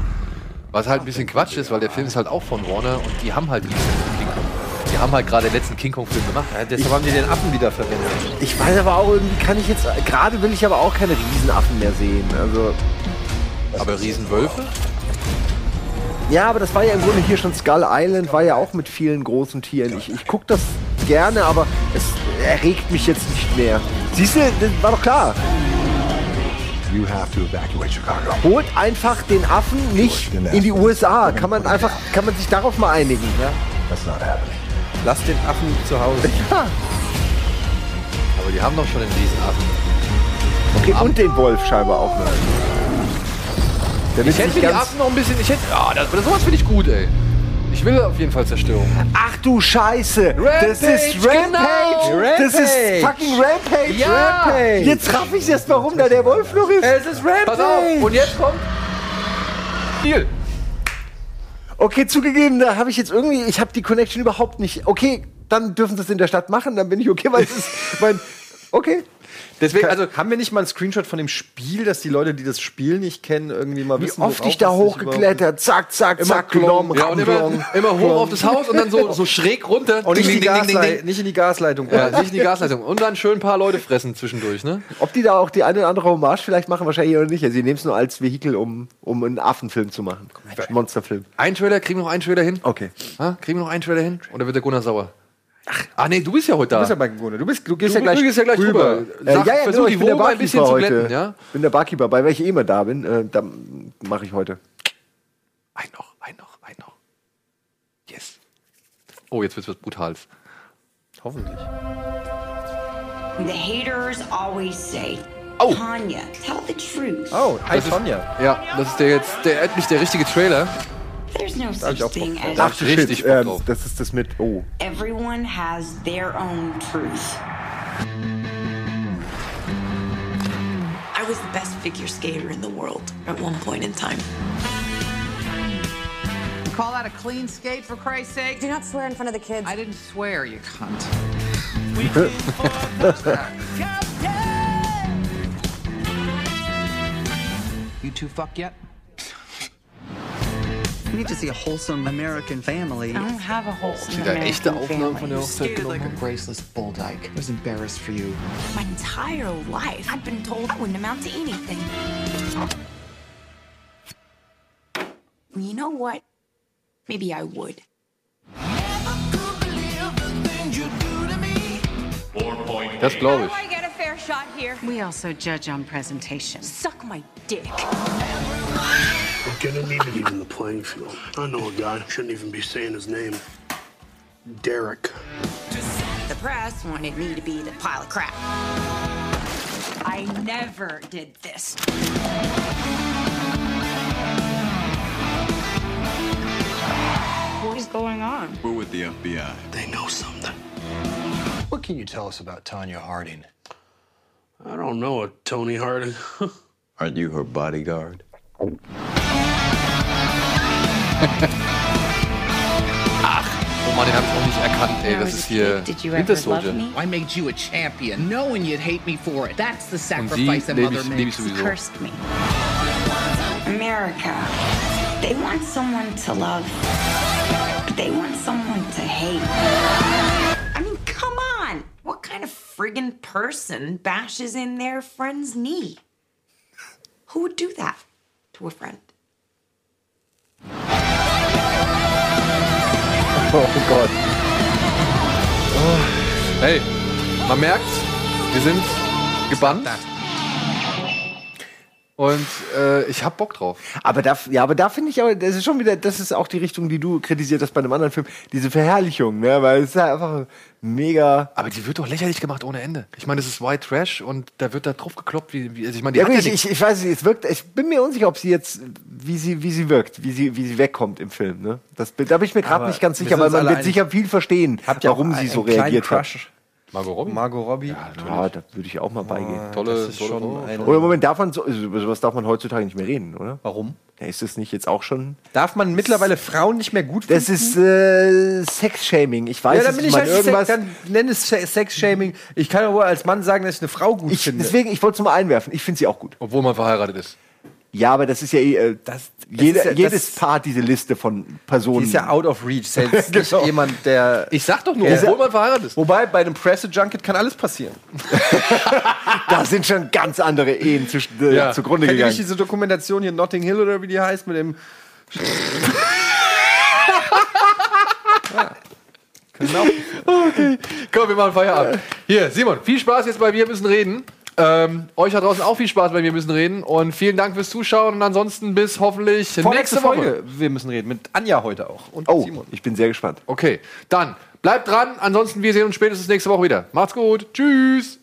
Was halt ein bisschen Quatsch ist, weil der Film ist halt auch von Warner und die haben halt die Lizenz für King Kong. Die haben halt gerade den letzten King Kong-Film gemacht. Ja, deshalb haben die den Affen wieder verwendet. Ich weiß aber auch, irgendwie kann ich jetzt, gerade will ich aber auch keine Riesenaffen mehr sehen. Also, Aber Riesenwölfe? Ja, aber das war ja im Grunde hier schon Skull Island, war ja auch mit vielen großen Tieren. Ich, ich gucke das gerne, aber es erregt mich jetzt nicht mehr. Siehst du, das war doch klar. You have to evacuate Chicago. Holt einfach den Affen nicht in die USA. Kann man einfach, kann man sich darauf mal einigen. Ja? That's not happening. Lass den Affen zu Hause. (laughs) Ja. Aber die haben doch schon den Riesenaffen. Okay, und den Wolf scheinbar auch noch. Damit Ich hätte mir die Affen noch ein bisschen. Ich hätte. Ja, das, sowas finde ich gut, ey. Ich will auf jeden Fall Zerstörung. Ach du Scheiße! das ist Rampage, Rampage! genau. Das ist fucking Rampage! Ja. Rampage! Jetzt raff ich erst, warum da der Wolf noch ist. Es ist Rampage! Pass auf, und jetzt kommt. Deal. Okay, zugegeben, da habe ich jetzt irgendwie, ich habe die Connection überhaupt nicht. Okay, dann dürfen sie es in der Stadt machen, dann bin ich okay, weil es ist mein. Okay. Deswegen, also haben wir nicht mal einen Screenshot von dem Spiel, dass die Leute, die das Spiel nicht kennen, irgendwie mal Wie wissen, oft ich da hochgeklettert, zack, zack, Immer zack, genommen, Ja, und immer, immer hoch auf das Haus und dann so, so schräg runter. Und nicht, Ding, ding, ding, ding, nicht in die Gasleitung. Ja, nicht in die Gasleitung. Und dann schön ein paar Leute fressen zwischendurch, ne? Ob die da auch die eine oder andere Hommage vielleicht machen, wahrscheinlich oder nicht. Also, sie nehmen es nur als Vehikel, um, um einen Affenfilm zu machen. Einen Monsterfilm. Ein Trailer, kriegen wir noch einen Trailer hin? Okay. Ha? Kriegen wir noch einen Trailer hin? Oder wird der Gunnar sauer? Ach, ah, nee, du bist ja heute da. Du bist ja bei Gunnar. Du, bist, du gehst Du- ja gleich, gehst ja gleich rüber. rüber. Äh, Sag, ja, ja, versuch genau, die ich bin der Wohnung ein bisschen Barkeeper zu heute. glätten, ja? bin der Barkeeper, bei weil ich eh immer da bin. Äh, da mache ich heute. Ein noch, ein noch, ein noch. Yes. Oh, jetzt wird's was Brutales. Hoffentlich. The haters always say, Oh. Tanya, tell the truth. Oh, hi Das ist- Sonja. Ja, das ist der jetzt, der endlich der richtige Trailer. There's no such thing as Da hab richtig Shit, Bock ähm, das ist das mit. Oh. everyone has their own truth. I was the best figure skater in the world at one point in time. Call that a clean skate, for Christ's sake? Do not swear in front of the kids. I didn't swear, you cunt. (laughs) (laughs) You two fuck yet? We need to see a wholesome American family. I don't have a wholesome Sind da echte Aufnahmen von der Hochzeit Skated genommen? like a braceless bull dyke. I was embarrassed for you. My entire life, I've been told I wouldn't amount to anything. You know what? Maybe I would. Das glaube ich. I get a fair shot here. We also judge on presentation. Suck my dick. We're gonna need to even the playing field. I know a guy, shouldn't even be saying his name. Derek. The press wanted me to be the pile of crap. I never did this. What is going on? We're with the FBI. They know something. What can you tell us about Tanya Harding? I don't know a Tony Harding. (laughs) Aren't you her bodyguard? Oh Mann, den habe ich auch nicht erkannt, ey. Das ist hier Winter Soldier. I made you a champion, knowing you'd hate me for it. That's the sacrifice die a liebe mother ich, liebe ich makes. sowieso. Cursed me. America. They want someone to love, but they want someone to hate. I mean, come on. What kind of friggin' person bashes in their friend's knee? Who would do that to a friend? Oh Gott. Hey, man merkt, wir sind gebannt. Und äh, ich hab Bock drauf. Aber da, ja, aber da finde ich aber, das ist schon wieder, das ist auch die Richtung, die du kritisiert hast bei einem anderen Film, diese Verherrlichung, ne, weil es ist ja einfach mega. Aber die wird doch lächerlich gemacht ohne Ende. Ich meine, das ist White Trash und da wird da drauf gekloppt, wie, wie also ich meine, die Ja, hat gut, ja ich, ich, ich weiß nicht, es wirkt, ich bin mir unsicher, ob sie jetzt, wie sie, wie sie wirkt, wie sie, wie sie wegkommt im Film, ne. Das, da bin ich mir gerade nicht ganz sicher, weil man wird sicher viel verstehen, warum sie so reagiert hat. Margot Robbie? Margot Robbie. Ja, da würde ich auch mal beigehen. Tolle, das ist tolle schon eine- Oder Moment, darf man so, also über sowas darf man heutzutage nicht mehr reden, oder? Warum? Ja, ist das nicht jetzt auch schon? Darf man mittlerweile Frauen nicht mehr gut Das finden? ist äh, Sex-Shaming. Ich weiß ja, es nicht. ich man halt irgendwas. Sex, dann nenn es Se- Sex-Shaming. Ich kann ja wohl als Mann sagen, dass ich eine Frau gut ich, finde. deswegen, ich wollte es mal einwerfen. Ich finde sie auch gut. Obwohl man verheiratet ist. Ja, aber das ist ja, eh, äh, das, jeder, ist ja- jedes das- Paar diese Liste von Personen. Die ist ja out of reach. Selbst (laughs) nicht Genau. jemand, der. Ich sag doch nur, Ja. obwohl man verheiratet ist. Wobei bei einem Presse-Junket kann alles passieren. (laughs) da sind schon ganz andere Ehen zu, äh, Ja. zugrunde Kennt gegangen. diese Dokumentation hier Notting Hill oder wie die heißt mit dem. (laughs) ja. Auch. Okay. Komm, wir machen Feierabend. Hier, Simon, viel Spaß jetzt bei Wir müssen reden. Ähm, euch da draußen auch viel Spaß bei Wir müssen reden. Und vielen Dank fürs Zuschauen. Und ansonsten bis hoffentlich Vorletzte nächste Woche. Folge. Wir müssen reden mit Anja heute auch. Und Oh, Simon. ich bin sehr gespannt. Okay, dann bleibt dran. Ansonsten, wir sehen uns spätestens nächste Woche wieder. Macht's gut. Tschüss.